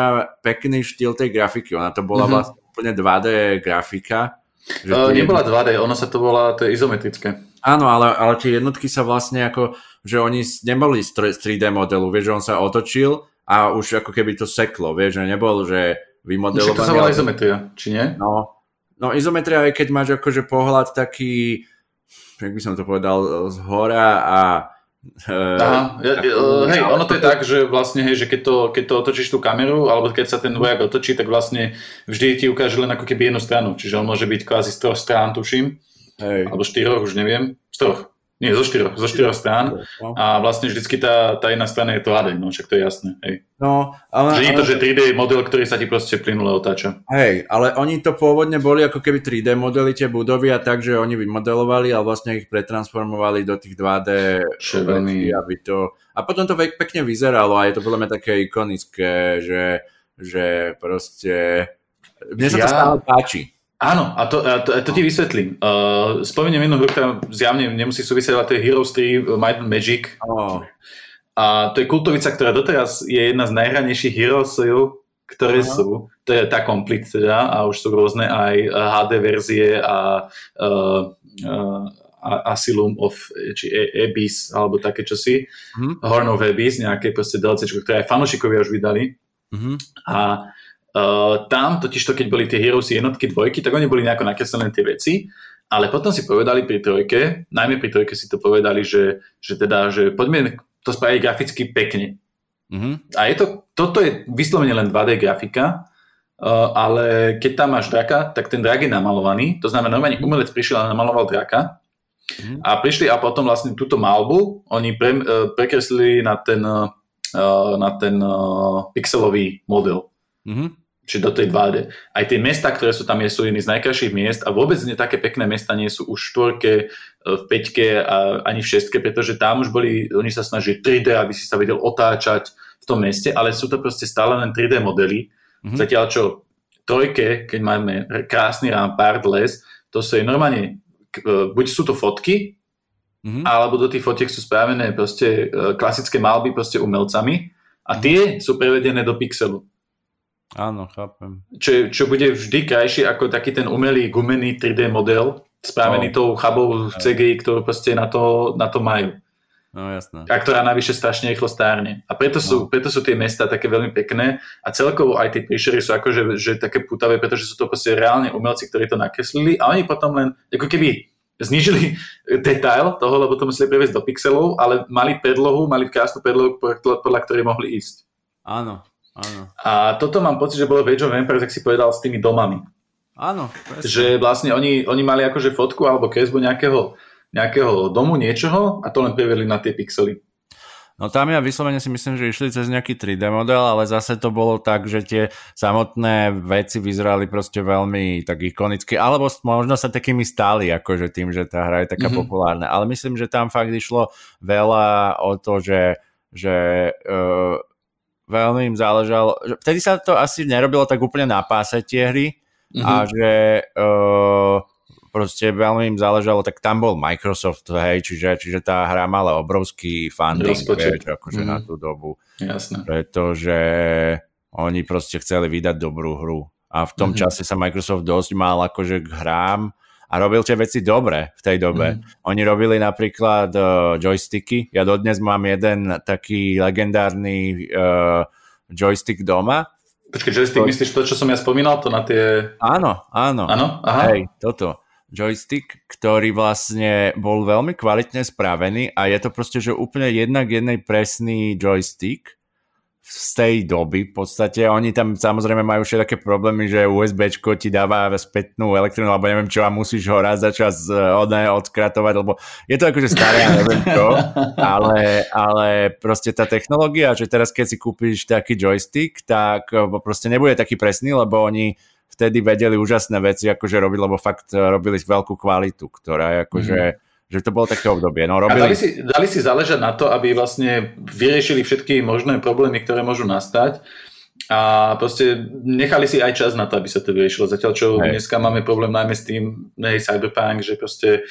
pekný štýl tej grafiky. Ona to bola mm-hmm. vlastne úplne 2D grafika. Že uh, nebola 2D, ono sa to volá, to je izometrické. Áno, ale, ale tie jednotky sa vlastne ako, že oni neboli z 3D modelu, vieš, že on sa otočil a už ako keby to seklo, vieš, že nebol, že vymodelovaný. Však to sa volá izometria, či nie? No, no izometria je, keď máš akože pohľad taký, jak by som to povedal, z hora a Aha, ja, uh, hej, ono to je tak, že vlastne, hej, že keď to, keď to otočíš tú kameru, alebo keď sa ten vojak otočí, tak vlastne vždy ti ukáže len ako keby jednu stranu, čiže on môže byť kvázi z troch strán, tuším, hej. alebo štyroch, už neviem, z troch. Nie, zo štyroch, zo štyroch strán no. a vlastne vždycky tá, tá jedna strana je to HD, no však to je jasné, hej. No, ale... Že nie je to, že 3D model, ktorý sa ti proste plynule otáča. Hej, ale oni to pôvodne boli ako keby 3D modely tie budovy a tak, že oni vymodelovali a vlastne ich pretransformovali do tých 2D Čo veľmi... aby to... A potom to pekne vyzeralo a je to podľa mňa také ikonické, že, že proste... Mne sa ja... to stále páči. Áno, a to, a to, a to ti vysvetlím. Uh, spomeniem jednu hru, ktorá zjavne nemusí súvisieť, ale to je Heroes 3 Might and Magic. Oh. A to je kultovica, ktorá doteraz je jedna z najhranejších Heroesov, ktoré uh-huh. sú. To je tá Complete teda a už sú rôzne aj HD verzie a uh, uh, Asylum of či Abyss alebo také čosi. Uh-huh. Horn of Abyss, nejaké proste DLC, ktoré aj fanúšikovia už vydali. Uh-huh. A Uh, tam totiž to, keď boli tie Heroes jednotky, dvojky, tak oni boli nejako nakreslené tie veci, ale potom si povedali pri trojke, najmä pri trojke si to povedali, že, že teda, že poďme to spraviť graficky pekne. Mm-hmm. A je to, toto je vyslovene len 2D grafika, uh, ale keď tam máš draka, tak ten drak je namalovaný, to znamená, normálne umelec prišiel a namaloval draka mm-hmm. a prišli a potom vlastne túto malbu oni pre, uh, prekreslili na ten, uh, na ten uh, pixelový model. Mm-hmm. Čiže do tej 2D. Aj tie mesta, ktoré sú tam, sú jedny z najkrajších miest a vôbec nie také pekné mesta nie sú už v štvorke, e, v peťke a ani v šestke, pretože tam už boli, oni sa snažili 3D, aby si sa vedel otáčať v tom meste, ale sú to proste stále len 3D modely. Mm-hmm. Zatiaľ čo trojke, keď máme krásny rampart, les, to sú normálne, e, buď sú to fotky, mm-hmm. alebo do tých fotiek sú spravené proste e, klasické malby proste umelcami a tie sú prevedené do pixelu. Áno, chápem. Čo, čo bude vždy krajšie ako taký ten umelý gumený 3D model, správený no. tou chabou v CGI, ktorú proste na to, na to majú. No jasné. A ktorá navyše strašne rýchlo stárne. A preto sú, no. preto sú tie mesta také veľmi pekné a celkovo aj tie príšery sú akože že také putavé, pretože sú to proste reálne umelci, ktorí to nakreslili a oni potom len ako keby znižili *laughs* detail toho, lebo to museli previesť do pixelov, ale mali predlohu, mali krásnu predlohu, podľa ktorej mohli ísť. Áno, Áno. A toto mám pocit, že bolo v Age of Empires, ak si povedal, s tými domami. Áno. Presne. Že vlastne oni, oni mali akože fotku alebo kresbu nejakého, nejakého domu, niečoho a to len prevedli na tie pixely. No tam ja vyslovene si myslím, že išli cez nejaký 3D model, ale zase to bolo tak, že tie samotné veci vyzerali proste veľmi tak ikonicky, alebo možno sa takými stáli, akože tým, že tá hra je taká mm-hmm. populárna. Ale myslím, že tam fakt išlo veľa o to, že, že uh, veľmi im záležalo, vtedy sa to asi nerobilo tak úplne na páse tie hry mm-hmm. a že uh, proste veľmi im záležalo, tak tam bol Microsoft, hej, čiže, čiže tá hra mala obrovský funding, vieš, akože mm-hmm. na tú dobu. Jasné. Pretože oni proste chceli vydať dobrú hru. A v tom mm-hmm. čase sa Microsoft dosť mal akože k hrám a robil tie veci dobre v tej dobe. Mm. Oni robili napríklad uh, joysticky. Ja dodnes mám jeden taký legendárny uh, joystick doma. Počkej, joystick, to... myslíš to, čo som ja spomínal, to na tie... Áno, áno. Áno? Aha. Hej, toto. Joystick, ktorý vlastne bol veľmi kvalitne spravený a je to proste, že úplne jednak jednej presný joystick z tej doby v podstate. Oni tam samozrejme majú všetké problémy, že USB ti dáva spätnú elektrinu, alebo neviem čo, a musíš ho raz za čas e, od, odkratovať, lebo je to akože staré, neviem čo, *laughs* ale, ale proste tá technológia, že teraz keď si kúpiš taký joystick, tak e, proste nebude taký presný, lebo oni vtedy vedeli úžasné veci akože robiť, lebo fakt e, robili veľkú kvalitu, ktorá je akože mm že to bolo také obdobie. No, robili... A dali si, dali si záležať na to, aby vlastne vyriešili všetky možné problémy, ktoré môžu nastať a proste nechali si aj čas na to, aby sa to vyriešilo. Zatiaľ, čo Hej. dneska máme problém najmä s tým, nej, cyberpunk, že proste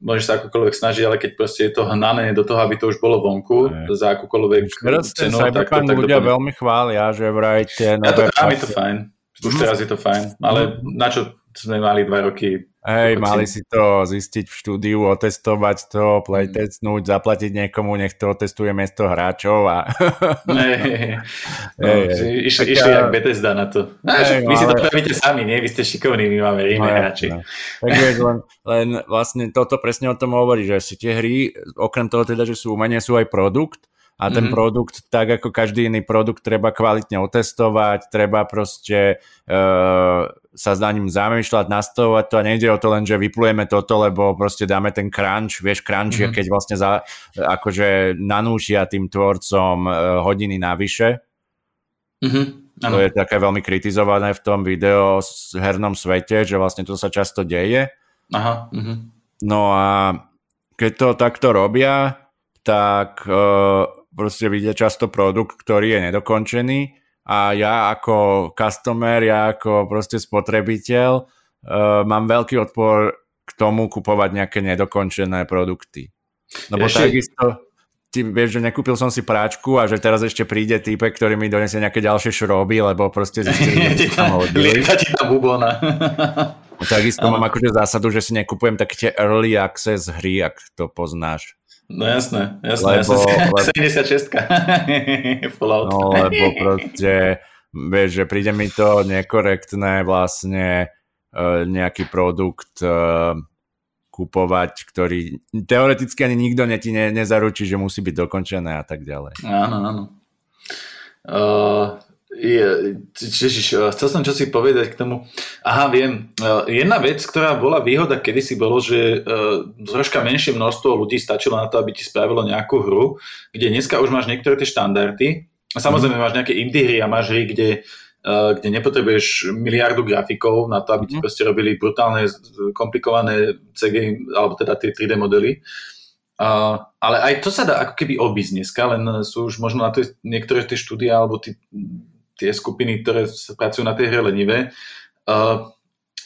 môžeš sa akokoľvek snažiť, ale keď proste je to hnané do toho, aby to už bolo vonku Hej. za akúkoľvek teraz cenu, tak to tak ľudia dopadne. veľmi chvália, že vraj tie nové... Ja to, je to fajn. Už teraz je to fajn, ale na čo sme mali dva roky Hej, mali si to zistiť v štúdiu, otestovať to, playtestnúť, zaplatiť niekomu, nech to otestuje miesto hráčov a... Hey, *laughs* no, hey, išli, išli jak Bethesda na to. No, hey, vy si to pravíte sami, nie? Vy ste šikovní, my máme iné no, hráči. No. Tak vieš, len, len vlastne toto presne o tom hovorí, že si tie hry, okrem toho teda, že sú umenie, sú aj produkt, a ten mm-hmm. produkt, tak ako každý iný produkt, treba kvalitne otestovať, treba proste uh, sa za ním zamýšľať, nastavovať to a nejde o to len, že vyplujeme toto, lebo proste dáme ten crunch, vieš, crunch mm-hmm. je, keď vlastne za, akože nanúšia tým tvorcom uh, hodiny navyše. Mm-hmm. To je také veľmi kritizované v tom video hernom svete, že vlastne to sa často deje. Aha. Mm-hmm. No a keď to takto robia, tak uh, proste vidia často produkt, ktorý je nedokončený a ja ako customer, ja ako proste spotrebiteľ uh, mám veľký odpor k tomu kupovať nejaké nedokončené produkty. No bo takisto, ty vieš, že nekúpil som si práčku a že teraz ešte príde týpek, ktorý mi donesie nejaké ďalšie šroby, lebo proste zistili, že *laughs* tam hodili. ti tá bubona. Takisto *laughs* mám akože zásadu, že si nekupujem také tie early access hry, ak to poznáš. No jasné, jasné, lebo, jasné. 76 *laughs* *laughs* Fallout. No lebo proste, vieš, že príde mi to nekorektné vlastne uh, nejaký produkt uh, kupovať, ktorý teoreticky ani nikto ne, ti ne, nezaručí, že musí byť dokončené a tak ďalej. Áno, áno. Uh, je, čižiž, eh, chcel som čo si povedať k tomu. Aha, viem. Eh, jedna vec, ktorá bola výhoda kedysi bolo, že uh, troška menšie množstvo ľudí stačilo na to, aby ti spravilo nejakú hru, kde dneska už máš niektoré tie štandardy. Samozrejme mm. máš nejaké indie hry a máš hry, kde, kde nepotrebuješ miliardu grafikov na to, aby ti mm. proste robili brutálne, komplikované CG, alebo teda tie 3D modely. Uh, ale aj to sa dá ako keby obísť dneska, len sú už možno na to niektoré tie štúdie alebo tí tie skupiny, ktoré pracujú na tej hre lenivé. Uh,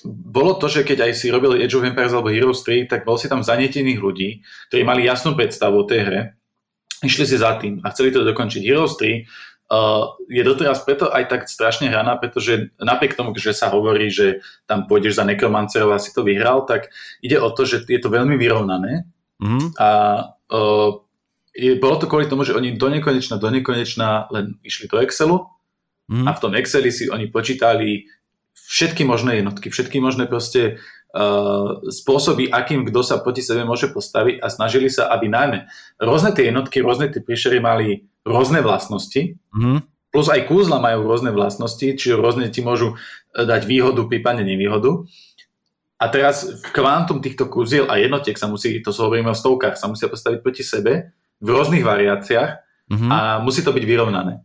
bolo to, že keď aj si robil Age of Empires alebo Heroes 3, tak bol si tam zanietených ľudí, ktorí mali jasnú predstavu o tej hre, išli si za tým a chceli to dokončiť. Heroes 3 uh, je doteraz preto aj tak strašne hraná, pretože napriek tomu, že sa hovorí, že tam pôjdeš za nekromancerov a si to vyhral, tak ide o to, že je to veľmi vyrovnané mm-hmm. a uh, je, bolo to kvôli tomu, že oni do nekonečna, do nekonečna len išli do Excelu, Mm. A v tom Exceli si oni počítali všetky možné jednotky, všetky možné proste uh, spôsoby, akým kto sa proti sebe môže postaviť a snažili sa, aby najmä rôzne tie jednotky, rôzne tie príšery mali rôzne vlastnosti, mm. plus aj kúzla majú rôzne vlastnosti, čiže rôzne ti môžu eh, dať výhodu, prípadne nevýhodu. A teraz v kvantum týchto kúziel a jednotiek sa musí, to sa hovoríme o stovkách, sa musia postaviť proti sebe v rôznych variáciách mm-hmm. a musí to byť vyrovnané.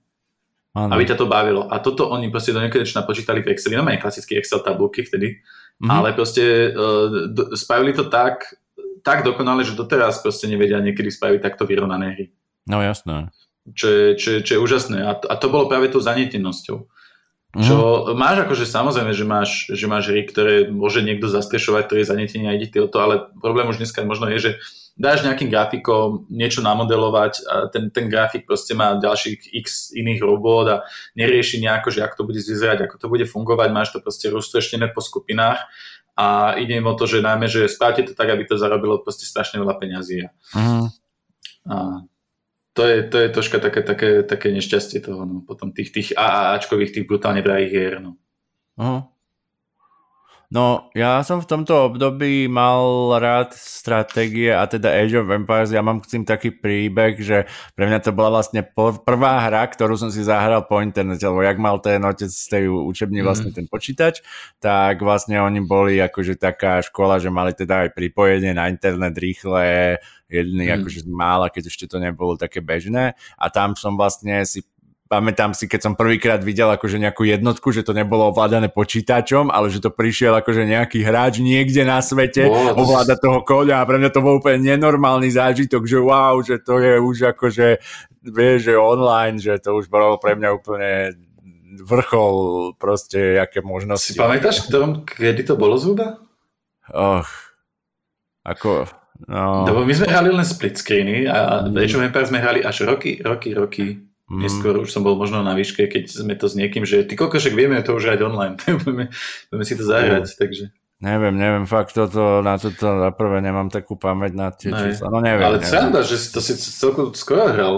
Ano. aby ťa to bavilo. A toto oni proste do nekonečna počítali v Exceli, no klasické Excel tabulky vtedy, mm-hmm. ale proste uh, do, spravili to tak, tak dokonale, že doteraz proste nevedia niekedy spraviť takto vyrovnané hry. No jasné. Čo je, čo, je, čo je úžasné. A to, a to bolo práve tou zanietenosťou. Mm-hmm. Čo máš akože samozrejme, že máš, že máš hry, ktoré môže niekto zastrešovať, ktoré je zanietenie a ide to, ale problém už dneska možno je, že dáš nejakým grafikom niečo namodelovať a ten, ten grafik proste má ďalších x iných robot a nerieši nejako, že ako to bude vyzerať, ako to bude fungovať, máš to proste roztreštené po skupinách a ide im o to, že najmä, že spravte to tak, aby to zarobilo proste strašne veľa peňazí. Mm. A to je, to je troška také, také, také nešťastie toho, no, potom tých, tých AAAčkových, tých brutálne drahých hier, no. Uh-huh. No, ja som v tomto období mal rád stratégie a teda Age of Empires, ja mám k tým taký príbeh, že pre mňa to bola vlastne prvá hra, ktorú som si zahral po internete, lebo jak mal ten otec z tej učební mm. vlastne ten počítač, tak vlastne oni boli akože taká škola, že mali teda aj pripojenie na internet rýchle, jedný mm. akože mála, keď ešte to nebolo také bežné a tam som vlastne si pamätám si, keď som prvýkrát videl akože nejakú jednotku, že to nebolo ovládané počítačom, ale že to prišiel akože nejaký hráč niekde na svete oh, ovláda toho koľa a pre mňa to bol úplne nenormálny zážitok, že wow, že to je už akože, vieš, že online, že to už bolo pre mňa úplne vrchol proste, aké možnosti. Si pamätáš, ktorom, kedy to bolo zhruba? Och, ako... No. Lebo my sme hrali len split screeny a. Age of Empires sme hrali až roky, roky, roky Mm. Neskôr už som bol možno na výške, keď sme to s niekým, že ty koľko, však vieme to už hrať online, *laughs* budeme, budeme si to zahrať, mm. takže... Neviem, neviem, fakt toto, na toto na prvé nemám takú pamäť na tie ne. čísla, no neviem. Ale sranda, že to si celku skoro hral.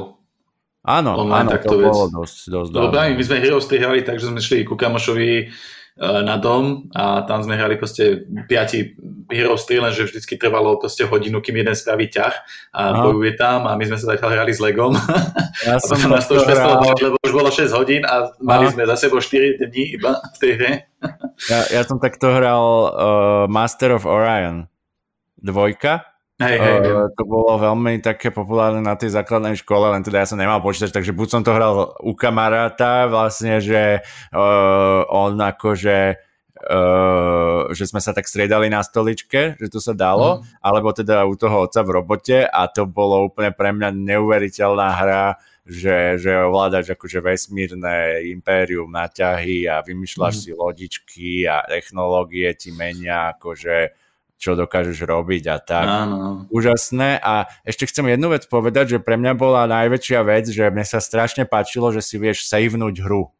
Áno, online, áno, to vec. bolo dosť, dosť Lebo my sme Heroes 3 hrali tak, že sme šli ku kamošovi na dom a tam sme hrali proste piati Heroes 3, lenže vždycky trvalo proste hodinu, kým jeden spraví ťah a Aha. bojuje tam a my sme sa zatiaľ hrali s Legom. Ja *laughs* a potom nás to už prestalo lebo už bolo 6 hodín a mali Aha. sme za sebou 4 dní iba v tej hre. ja, ja som takto hral uh, Master of Orion dvojka Hej, hej, uh, to bolo veľmi také populárne na tej základnej škole, len teda ja som nemal počítač, takže buď som to hral u kamaráta, vlastne, že uh, on akože Uh, že sme sa tak striedali na stoličke, že to sa dalo, mm. alebo teda u toho otca v robote a to bolo úplne pre mňa neuveriteľná hra, že, že ovládaš akože vesmírne impérium, naťahy a vymýšľaš mm. si lodičky a technológie ti menia akože čo dokážeš robiť a tak. Áno. Úžasné. A ešte chcem jednu vec povedať, že pre mňa bola najväčšia vec, že mne sa strašne páčilo, že si vieš savenúť hru.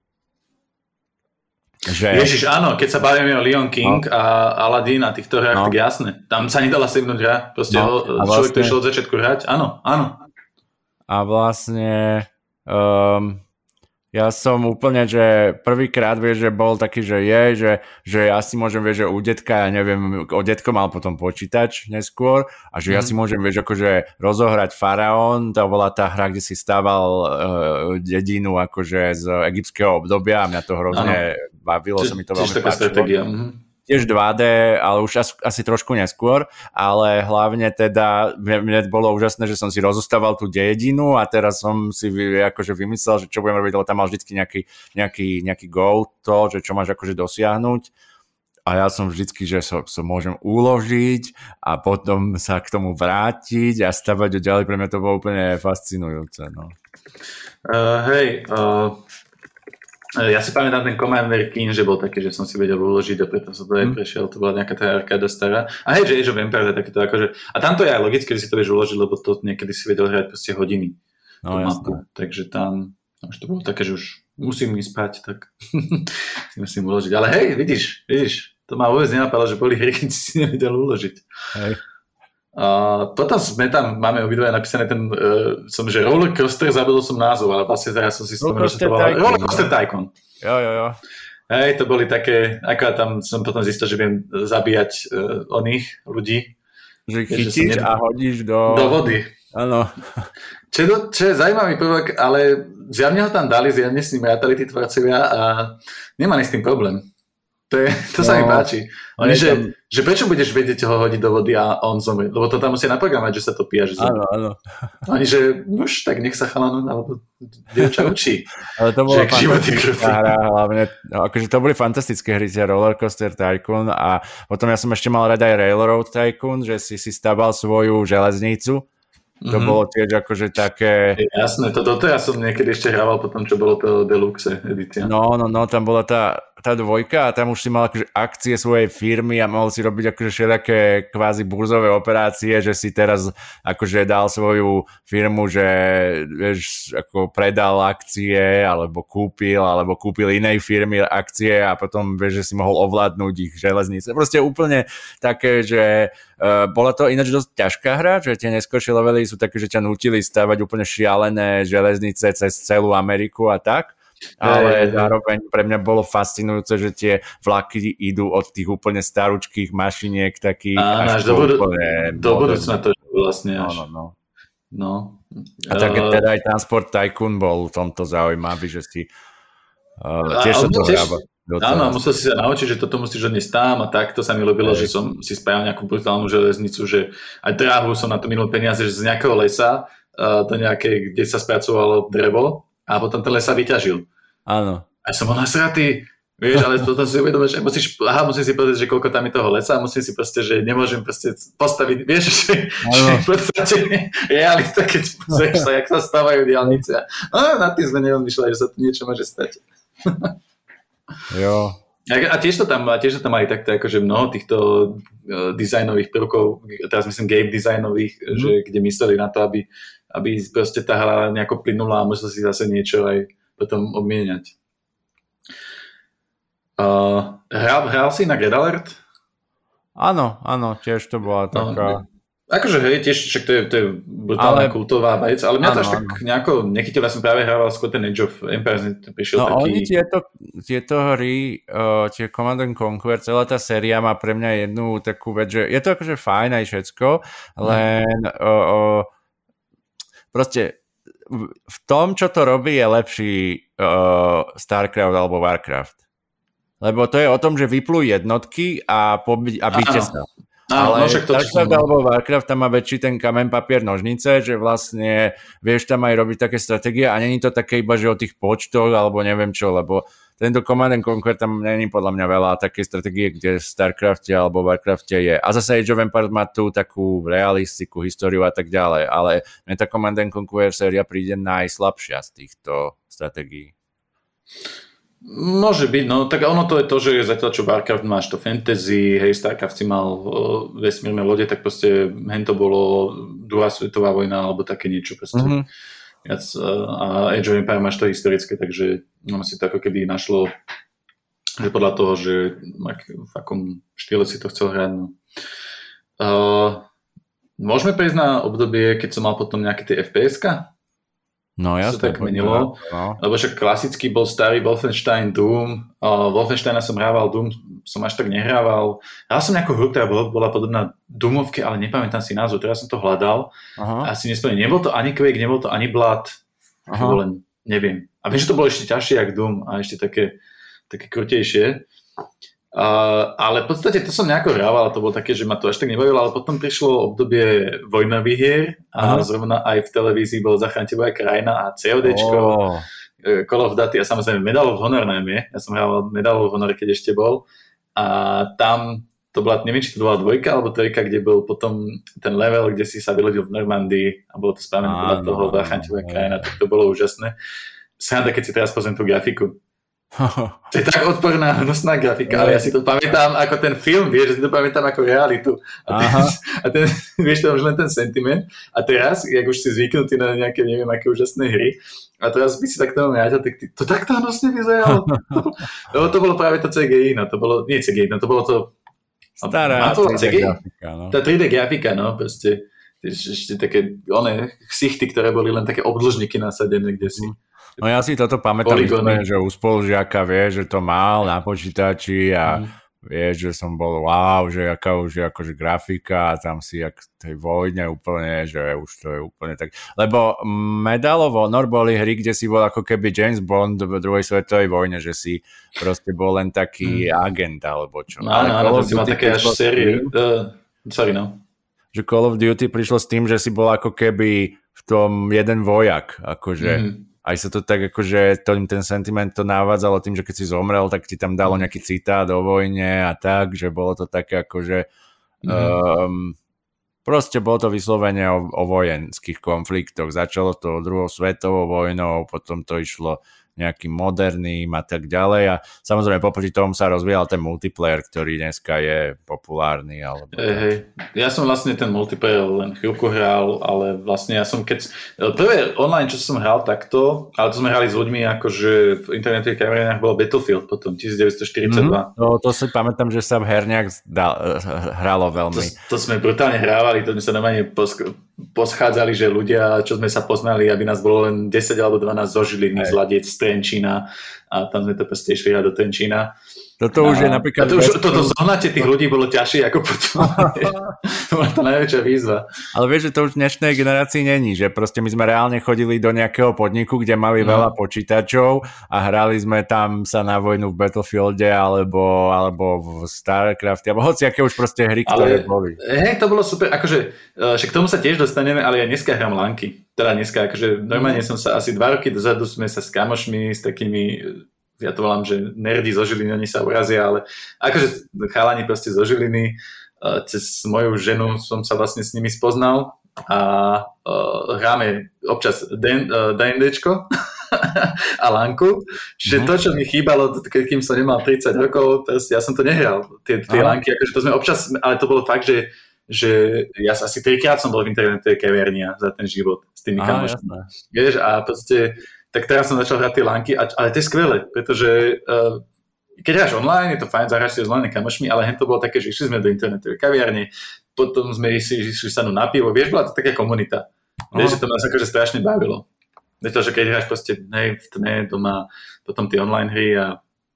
Že... Ježiš, áno, keď sa bavíme o Leon King no. a Aladdin a týchto hrách, no. tak jasné. Tam sa nedala savenúť hra. Proste no. ho, vlastne... človek, ktorý šiel od začiatku hrať, áno, áno. A vlastne um, ja som úplne, že prvýkrát, vieš, že bol taký, že je, že, že ja si môžem, vieš, že u detka, ja neviem, o detko mal potom počítač neskôr a že mm. ja mhm. si môžem, vieš, akože rozohrať Faraón, to bola tá hra, kde si stával uh, dedinu akože z egyptského obdobia a mňa to hrozne ano. bavilo, sa mi to veľmi páčilo. Tiež 2D, ale už asi, asi trošku neskôr, ale hlavne teda mne bolo úžasné, že som si rozostával tú dedinu a teraz som si akože vymyslel, že čo budem robiť, lebo tam mal vždy nejaký, nejaký, nejaký goal, to, že čo máš akože dosiahnuť a ja som vždycky, že sa so, so môžem uložiť a potom sa k tomu vrátiť a stavať ďalej. Pre mňa to bolo úplne fascinujúce. No. Uh, hej, uh, ja si pamätám ten Commander King, že bol taký, že som si vedel uložiť a preto som to aj mm. prešiel, to bola nejaká tá arkáda stará. A hej, že Age of Empires je takéto akože... A tamto je aj logické, že si to vieš uložiť, lebo to niekedy si vedel hrať proste hodiny. No, mapu. Takže tam už to bolo také, že už musím ísť spať, tak *laughs* si musím uložiť. Ale hej, vidíš, vidíš, to ma vôbec nenapadlo, že boli hry, keď si nevedel uložiť. Hej. Uh, potom sme tam, máme obidve napísané ten, uh, som, že roller coaster, zabudol som názov, ale vlastne teraz som si spomenul, že to bola roller coaster tycoon. Jo, jo, jo. Hej, to boli také, ako tam som potom zistil, že viem zabíjať uh, oných ľudí. Že chytíš a hodíš do... Do vody. Áno. Čo, je, čo je zaujímavý prvok, ale zjavne ho tam dali, zjavne s ním rátali tí tvorcovia a nemali s tým problém. To, je, to no, sa mi no, páči. Oni, že, tam... že prečo budeš vedieť ho hodiť do vody a on zomrie? Lebo to tam musia naprogramovať, že sa to pia, že Áno, áno. Oni, že už tak nech sa chalano, alebo dievča učí. *laughs* Ale to bolo fantastická hra, hlavne, no, akože to boli fantastické hry, Rollercoaster Tycoon a potom ja som ešte mal rada aj Railroad Tycoon, že si si staval svoju železnicu to mm-hmm. bolo tiež akože také... Jasné, to doteraz som niekedy ešte hrával potom, čo bolo to Deluxe edícia. No, no, no, tam bola tá, tá dvojka a tam už si mal akože akcie svojej firmy a mohol si robiť akože všetké kvázi burzové operácie, že si teraz akože dal svoju firmu, že vieš, ako predal akcie alebo kúpil, alebo kúpil inej firmy akcie a potom vieš, že si mohol ovládnuť ich železnice. Proste úplne také, že Uh, bola to ináč dosť ťažká hra, že tie neskôršie levely sú také, že ťa nutili stavať úplne šialené železnice cez celú Ameriku a tak. Ale zároveň pre mňa bolo fascinujúce, že tie vlaky idú od tých úplne staručkých mašiniek takých Áno, až, až do, budu- do budúcna to vlastne až. No, no, no. no. A tak uh, teda aj Transport Tycoon bol v tomto zaujímavý, že si uh, tiež sa to hrába. Áno, musel si sa naučiť, že toto musíš odniesť tam a tak. To sa mi ľúbilo, že som si spravil nejakú brutálnu železnicu, že aj dráhu som na to minul peniaze, že z nejakého lesa uh, do nejakej, kde sa spracovalo drevo a potom ten les sa vyťažil. Áno. A som bol nasratý, Vieš, ale toto si uvedomíš, že musíš, aha, musím si povedať, že koľko tam je toho lesa musím si proste, že nemôžem proste postaviť, vieš, *laughs* že, že v podstate realita, keď pozrieš sa, jak sa stávajú diálnice a na tým sme neodmýšľali, že sa tu niečo môže stať. *laughs* Jo. A tiež to tam, a tiež to tam mali takto akože mnoho týchto uh, dizajnových prvkov, teraz myslím game dizajnových, mm. že kde mysleli na to, aby, aby proste tá hra nejako plynula a musel si zase niečo aj potom obmieniať. Uh, hral, hral si na Get Alert? Áno, áno, tiež to bola no, taká... No, Akože hej, tiež však to je, to je brutálna ale, kultová vec, ale mňa to až tak nejako nechytil, ja som práve hrával skôr ten Age of Empires, prišiel no, taký... oni tieto, tieto hry, uh, tie Command and Conquer, celá tá séria má pre mňa jednu takú vec, že je to akože fajn aj všetko, len uh, uh, proste v tom, čo to robí, je lepší uh, StarCraft alebo Warcraft. Lebo to je o tom, že vyplú jednotky a, poby- a byte sa. Ale no, to, Starcraft alebo Warcraft tam má väčší ten kamen, papier, nožnice, že vlastne vieš tam aj robiť také stratégie a není to také iba, že o tých počtoch alebo neviem čo, lebo tento Command and Conquer tam není podľa mňa veľa také stratégie, kde v Starcrafte alebo Warcrafte je. A zase Age of Empires má tú takú realistiku, históriu a tak ďalej, ale mne tá Command and Conquer séria príde najslabšia z týchto stratégií. Môže byť, no tak ono to je to, že zatiaľ čo Warcraft máš to fantasy, hej, Starcraft si mal uh, vesmírne lode, tak proste hen to bolo druhá svetová vojna alebo také niečo proste. Mm-hmm. Viac, uh, a Age of Empire máš to historické, takže ono si to ako keby našlo že podľa toho, že ak, v akom štýle si to chcel hrať. No. Uh, môžeme prejsť na obdobie, keď som mal potom nejaké tie FPS-ka? No ja sa tak menilo. No. Lebo však klasický bol starý Wolfenstein Doom. Uh, Wolfensteina som hrával, Doom som až tak nehrával. Hral som nejakú hru, ktorá bola, bola podobná Doomovke, ale nepamätám si názov. Teraz som to hľadal. Aha. Asi nespomínam. Nebol to ani Quake, nebol to ani Blood. Len neviem. A viem, že to bolo ešte ťažšie jak Doom a ešte také, také krutejšie. Uh, ale v podstate to som nejako hrával a to bolo také, že ma to až tak nebavilo, ale potom prišlo obdobie vojnových hier a uh-huh. zrovna aj v televízii bol Zachránte moja krajina a CODčko, oh. Call of Duty a samozrejme Medal of Honor najmä. Ja som hral Medal of Honor, keď ešte bol. A tam to bola, neviem, či to bola dvojka alebo trojka, kde bol potom ten level, kde si sa vylodil v Normandii a bolo to spravené podľa toho Zachránte moja krajina, tak to bolo úžasné. Sranda, keď si teraz pozriem tú grafiku *laughs* to je tak odporná, hnusná grafika, ale ja si to pamätám ako ten film, vieš, si to pamätám ako realitu. A ten, *laughs* a ten vieš, to už len ten sentiment. A teraz, jak už si zvyknutý na nejaké, neviem, aké úžasné hry, a teraz by si takto nahľadil, tak ty, to takto hnusne vyzeralo. *laughs* Lebo to bolo práve to CGI, no to bolo, nie CGI, no to bolo to... Stará to 3D CGI? grafika, no. Tá 3D grafika, no, proste ešte také, one ksichty, ktoré boli len také obdĺžniky nasadené, kde si. Mm No ja si toto pamätám, že u spolužiaka vie, že to mal na počítači a mm. vieš, že som bol wow, že aká už je akože grafika a tam si jak tej vojne úplne, že už to je úplne tak. Lebo Medal of Honor boli hry, kde si bol ako keby James Bond v druhej svetovej vojne, že si proste bol len taký mm. agent alebo čo. No áno, áno, to si mal také až série. Uh, sorry, no. Že Call of Duty prišlo s tým, že si bol ako keby v tom jeden vojak, akože mm aj sa to tak akože tým ten sentiment to navádzalo tým, že keď si zomrel, tak ti tam dalo mhm. nejaký citát o vojne a tak, že bolo to také akože mm. um, proste bolo to vyslovene o, o vojenských konfliktoch. Začalo to druhou svetovou vojnou, potom to išlo nejakým moderným a tak ďalej. A samozrejme popri tom sa rozvíjal ten multiplayer, ktorý dneska je populárny. Alebo... Hey. Ja som vlastne ten multiplayer len chvíľku hral, ale vlastne ja som keď... Prvé online, čo som hral takto, ale to sme hrali s ľuďmi, akože v internetových kamerinách bol Battlefield potom, 1942. Mm-hmm. No, to si pamätám, že sa v herniach hralo veľmi. To, to sme brutálne hrávali, to sme sa normálne posk- poschádzali, že ľudia, čo sme sa poznali, aby nás bolo len 10 alebo 12 zo Žiliny, z Ladiec, z Trenčína a tam sme to proste išli do Trenčína toto už je napríklad... To už, toto zohnate tých ľudí bolo ťažšie ako potom. *laughs* to bola tá najväčšia výzva. Ale vieš, že to už v dnešnej generácii není, že proste my sme reálne chodili do nejakého podniku, kde mali no. veľa počítačov a hrali sme tam sa na vojnu v Battlefielde alebo, alebo v Starcrafte, alebo hoci aké už proste hry, ktoré ale, boli. Hej, to bolo super, akože, e, však k tomu sa tiež dostaneme, ale ja dneska hrám lanky. Teda dneska, akože normálne som sa asi dva roky dozadu sme sa s kamošmi, s takými ja to volám, že nerdy zo Žiliny, oni sa urazia, ale akože chalani proste zo Žiliny, eh, cez moju ženu som sa vlastne s nimi spoznal a uh, hráme občas D&Dčko *laughs* a lanku, že mm-hmm. to, čo mi chýbalo, kým som nemal 30 rokov, ja som to nehral, tie, tie lanky, akože to sme občas, ale to bolo fakt, že že ja asi trikrát som bol v internetovej kaviarni za ten život s tými kamošmi. Vieš, a proste tak teraz som začal hrať tie lánky, ale to je skvelé, pretože uh, keď hráš online, je to fajn, zahráš si s online kamošmi, ale hen to bolo také, že išli sme do internetovej kaviarne, potom sme išli, išli sa na pivo, vieš, bola to taká komunita. Vieš, že to nás akože strašne bavilo. to, že keď hráš proste hej, v tme doma, potom tie online hry a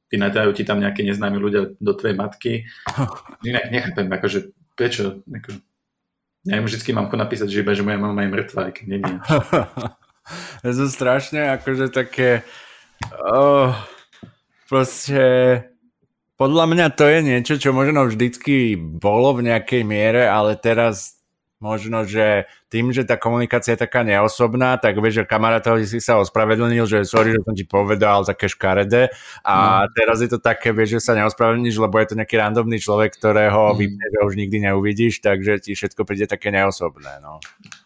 vynadávajú ti tam nejaké neznámi ľudia do tvojej matky. *laughs* Inak nechápem, akože prečo, ako, ja im vždycky mám napísať, že iba, že moja mama je mŕtva, aj keď nie *laughs* to sú strašne akože také oh, proste podľa mňa to je niečo, čo možno vždycky bolo v nejakej miere, ale teraz možno, že tým, že tá komunikácia je taká neosobná, tak vieš, že kamarátovi si sa ospravedlnil, že sorry, že som ti povedal také škaredé a mm. teraz je to také, vieš, že sa neospravedlníš, lebo je to nejaký randomný človek, ktorého mm. vypne, že už nikdy neuvidíš, takže ti všetko príde také neosobné. No.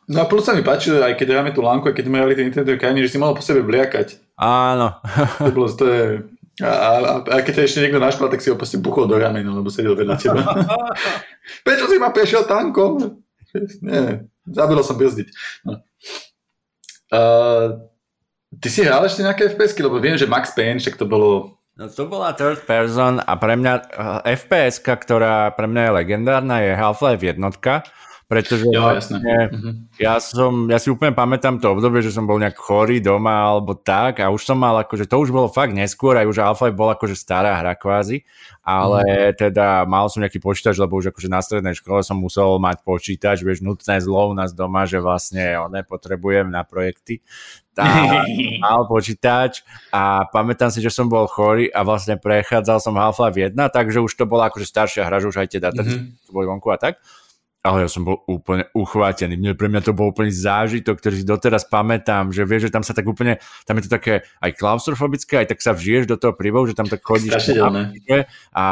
No a plus sa mi páči, aj keď hráme tú lánku, aj keď sme hrali ten internetové krajiny, že si mohol po sebe bliakať. Áno. to, bolo, to je... A, a, a keď ťa ešte niekto našla, tak si ho proste buchol do ramena, lebo sedel vedľa teba. *laughs* Prečo si ma prešiel tankom? Nie, zabilo som brzdiť. No. Uh, ty si hral ešte nejaké FPS-ky, lebo viem, že Max Payne, však to bolo No to bola third person a pre mňa uh, fps ktorá pre mňa je legendárna, je Half-Life jednotka pretože jo, vlastne, uh-huh. ja, som, ja si úplne pamätám to obdobie, že som bol nejak chorý doma alebo tak a už som mal akože to už bolo fakt neskôr aj už Alpha bol akože stará hra kvázi, ale uh-huh. teda mal som nejaký počítač, lebo už akože na strednej škole som musel mať počítač, vieš, nutné zlo u nás doma, že vlastne nepotrebujem na projekty, tá, *laughs* mal počítač a pamätám si, že som bol chorý a vlastne prechádzal som Half-Life 1, takže už to bola akože staršia hra, že už aj tie data mm-hmm. boli vonku a tak ale ja som bol úplne uchvátený. Mne, pre mňa to bol úplný zážitok, ktorý si doteraz pamätám, že vieš, že tam sa tak úplne, tam je to také aj klaustrofobické, aj tak sa vžiješ do toho príbehu, že tam tak chodíš a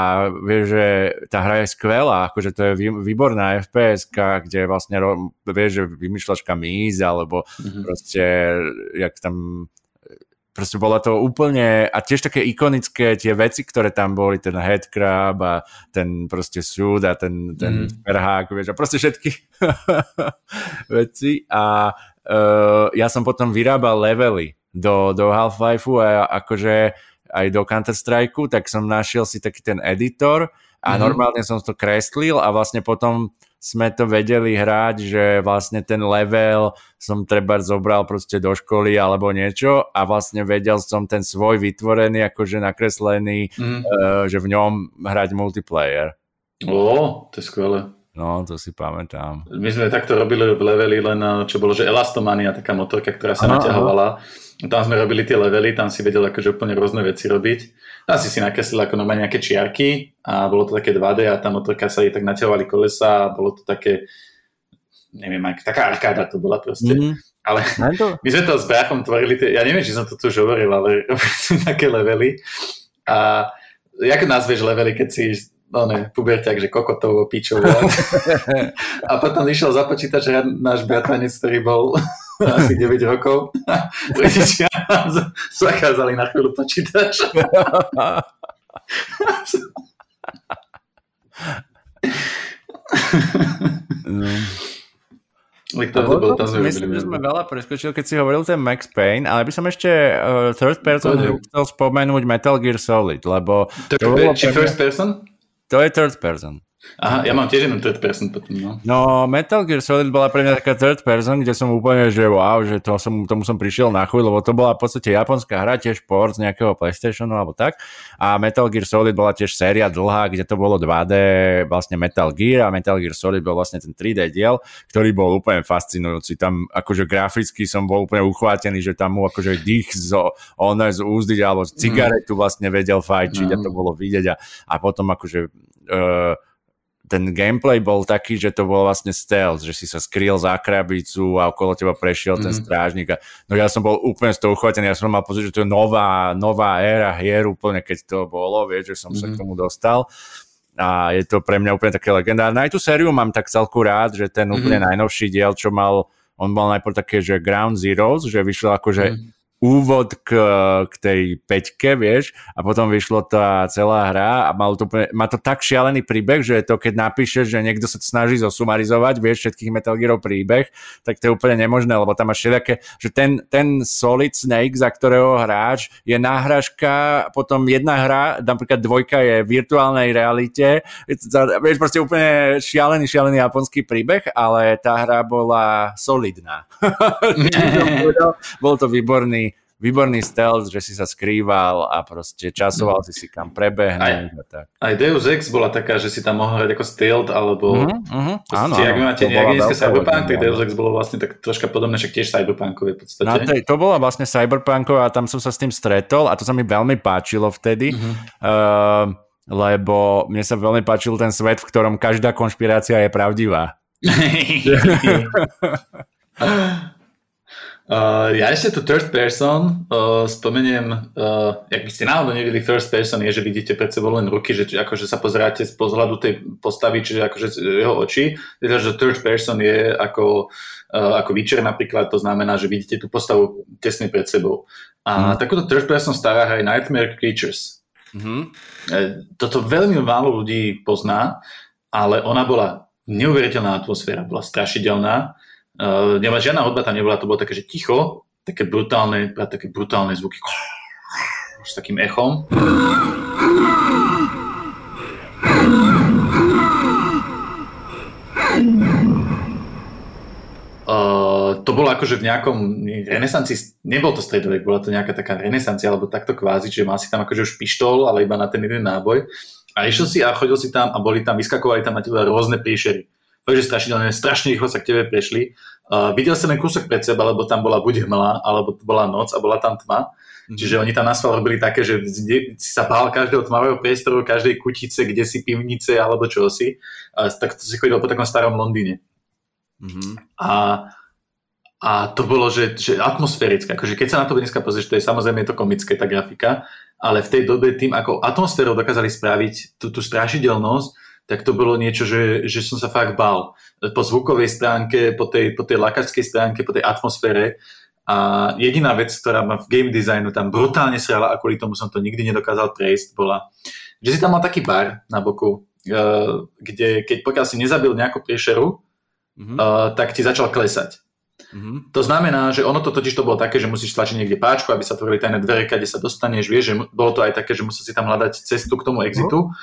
vieš, že tá hra je skvelá, akože to je výborná FPS, kde vlastne vieš, že vymýšľaš kam ísť, alebo mm-hmm. proste, jak tam proste bola to úplne, a tiež také ikonické tie veci, ktoré tam boli, ten headcrab a ten proste súd a ten, ten mm. perhák, vieš, a proste všetky *laughs* veci a uh, ja som potom vyrábal levely do, do Half-Life a akože aj do Counter-Strike, tak som našiel si taký ten editor a mm. normálne som to kreslil a vlastne potom sme to vedeli hrať, že vlastne ten level som treba zobral proste do školy alebo niečo a vlastne vedel som ten svoj vytvorený, akože nakreslený, mm. uh, že v ňom hrať multiplayer. Ó, to je skvelé. No, to si pamätám. My sme takto robili v leveli len, eh, čo bolo, že Elastomania, taká motorka, ktorá sa aha, naťahovala. Aha. Tam sme robili tie levely, tam si vedel akože úplne rôzne veci robiť. Tam si si nakreslil ako normálne nejaké čiarky a bolo to také 2D a tá motorka sa jej tak naťahovali kolesa a bolo to také, neviem, ak, taká arkáda to bola proste. Mm-hmm. Ale *laughs* my sme to s bráchom tvorili, tie, ja neviem, či som to tu už hovoril, ale *laughs* robili sme také levely a jak nazveš levely, keď si no ne, puberťak, že kokotovo, pičovo. *laughs* a potom išiel za počítač náš bratranec, ktorý bol *laughs* asi 9 rokov. *laughs* Rodičia zakázali na chvíľu počítač. no. to, to, bol, to sme myslím, že sme veľa preskočili, keď si hovoril ten Max Payne, ale by som ešte uh, third person chcel spomenúť Metal Gear Solid, lebo... To, to bolo či first person? To je third person. Aha, ja mám tiež jednu third person potom, no. No, Metal Gear Solid bola pre mňa taká third person, kde som úplne, že wow, že to som, tomu som prišiel na chuť, lebo to bola v podstate japonská hra, tiež port z nejakého Playstationu alebo tak. A Metal Gear Solid bola tiež séria dlhá, kde to bolo 2D, vlastne Metal Gear a Metal Gear Solid bol vlastne ten 3D diel, ktorý bol úplne fascinujúci. Tam akože graficky som bol úplne uchvátený, že tam mu akože dých z, on z úzdy alebo z cigaretu vlastne vedel fajčiť mm. a to bolo vidieť a, a potom akože uh, ten gameplay bol taký, že to bol vlastne stealth, že si sa skryl za krabicu a okolo teba prešiel ten mhm. strážnik. A, no ja som bol úplne z toho uchvatený, ja som mal pocit, že to je nová, nová éra hier úplne, keď to bolo, vieš, že som mm-hmm. sa k mhm. tomu dostal. A je to pre mňa úplne také legendárne. Aj tú sériu mám tak celku rád, že ten úplne mm-hmm. najnovší diel, čo mal, on mal najprv také, že Ground Zeroes, že vyšiel akože mm-hmm úvod k, k tej peťke, vieš, a potom vyšlo tá celá hra a mal to, má to tak šialený príbeh, že to keď napíšeš, že niekto sa to snaží zosumarizovať, vieš, všetkých Metal Gearov príbeh, tak to je úplne nemožné, lebo tam máš všetké, že ten, ten Solid Snake, za ktorého hráč, je náhražka, potom jedna hra, napríklad dvojka je v virtuálnej realite, vieš, proste úplne šialený, šialený japonský príbeh, ale tá hra bola solidná. *laughs* *laughs* Bol to výborný výborný stealth, že si sa skrýval a proste časoval si si kam prebehnúť. Aj, tak. aj Deus Ex bola taká, že si tam mohol hrať ako stealth, alebo uh-huh, uh-huh. áno, ak máte nejaké nízke Cyberpunk, tak Deus Ex bolo vlastne tak troška podobné, však tiež Cyberpunkové v podstate. No, to, to bola vlastne Cyberpunkové a tam som sa s tým stretol a to sa mi veľmi páčilo vtedy. Uh-huh. Uh, lebo mne sa veľmi páčil ten svet, v ktorom každá konšpirácia je pravdivá. *laughs* *laughs* *laughs* Uh, ja ešte tu third person uh, spomeniem, uh, ak by ste náhodou nevideli first person, je, že vidíte pred sebou len ruky, že akože sa pozeráte z pozhľadu tej postavy, čiže akože jeho oči, teda, že third person je ako, uh, ako Witcher napríklad, to znamená, že vidíte tú postavu tesne pred sebou. A mm. takúto third person stará hra je Nightmare Creatures. Mm-hmm. Toto veľmi málo ľudí pozná, ale ona bola neuveriteľná atmosféra, bola strašidelná Uh, nemá žiadna hudba tam nebola, to bolo také, že ticho, také brutálne, také brutálne zvuky s takým echom. Uh, to bolo akože v nejakom renesancii, nebol to stredovek, bola to nejaká taká renesancia, alebo takto kvázi, že mal si tam akože už pištol, ale iba na ten jeden náboj. A išiel si a chodil si tam a boli tam, vyskakovali tam na teba rôzne príšery fakt, že strašidelné, strašne rýchlo sa k tebe prešli. Uh, videl som len kúsok pred seba, lebo tam bola buď hmla, alebo bola noc a bola tam tma. Mm-hmm. Čiže oni tam na robili také, že si sa bál každého tmavého priestoru, každej kutice, kde si pivnice alebo čo si. Uh, tak to si chodil po takom starom Londýne. Mm-hmm. A, a to bolo, že, že atmosférické. Akože keď sa na to dneska pozrieš, to je samozrejme je to komické, tá grafika, ale v tej dobe tým, ako atmosférou dokázali spraviť tú, tú strašidelnosť, tak to bolo niečo, že, že som sa fakt bál. Po zvukovej stránke, po tej, po tej lakačskej stránke, po tej atmosfére. A jediná vec, ktorá ma v game designu tam brutálne srala a kvôli tomu som to nikdy nedokázal prejsť, bola, že si tam mal taký bar na boku, uh, kde keď pokiaľ si nezabil nejakú priešeru, mm-hmm. uh, tak ti začal klesať. Mm-hmm. To znamená, že ono to totiž to bolo také, že musíš tlačiť niekde páčku, aby sa tvorili tajné dvere, kde sa dostaneš, vieš, že bolo to aj také, že musíš si tam hľadať cestu k tomu exitu.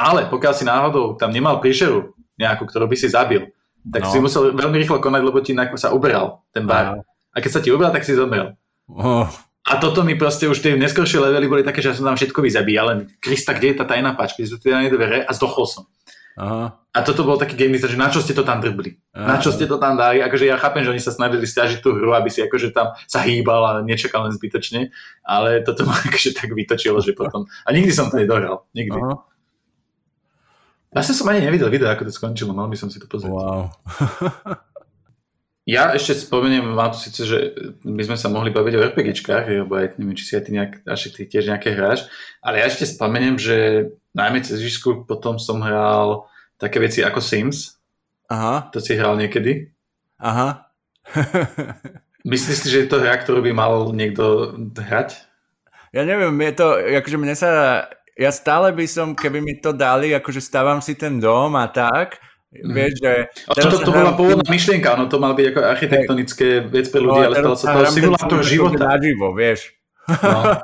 Ale pokiaľ si náhodou tam nemal príšeru nejakú, ktorú by si zabil, tak no. si musel veľmi rýchlo konať, lebo ti sa ubral ten bar. No. A keď sa ti ubral, tak si zomrel. Oh. A toto mi proste už tie neskôršie levely boli také, že ja som tam všetko vyzabíjal, len Krista, kde je tá tajná pačka, sú tie dvere a zdochol som. Aha. A toto bol taký game design, že na čo ste to tam drbli? Aha. Na čo ste to tam dali? Akože ja chápem, že oni sa snažili stiažiť tú hru, aby si akože tam sa hýbal a nečakal len zbytočne, ale toto ma *laughs* akože tak vytočilo, že potom... A nikdy som to nedohral. Nikdy. Aha. Vlastne som ani nevidel video, ako to skončilo, mal by som si to pozrieť. Wow. *laughs* ja ešte spomeniem, mám tu síce, že my sme sa mohli baviť o RPGčkách, lebo aj neviem, či si aj ty, nejak, až ty tiež nejaké hráš, ale ja ešte spomeniem, že najmä cez Žižku potom som hral také veci ako Sims. Aha. To si hral niekedy? Aha. *laughs* Myslíš si, že je to hra, ktorú by mal niekto hrať? Ja neviem, je to, akože mne sa ja stále by som, keby mi to dali, akože stávam si ten dom a tak, Mm. Vieš, že... A to, to bola pôvodná myšlienka, no to mal byť ako architektonické vec pre ľudí, no, ale stalo sa to simulátor života. Naživo, vieš. No.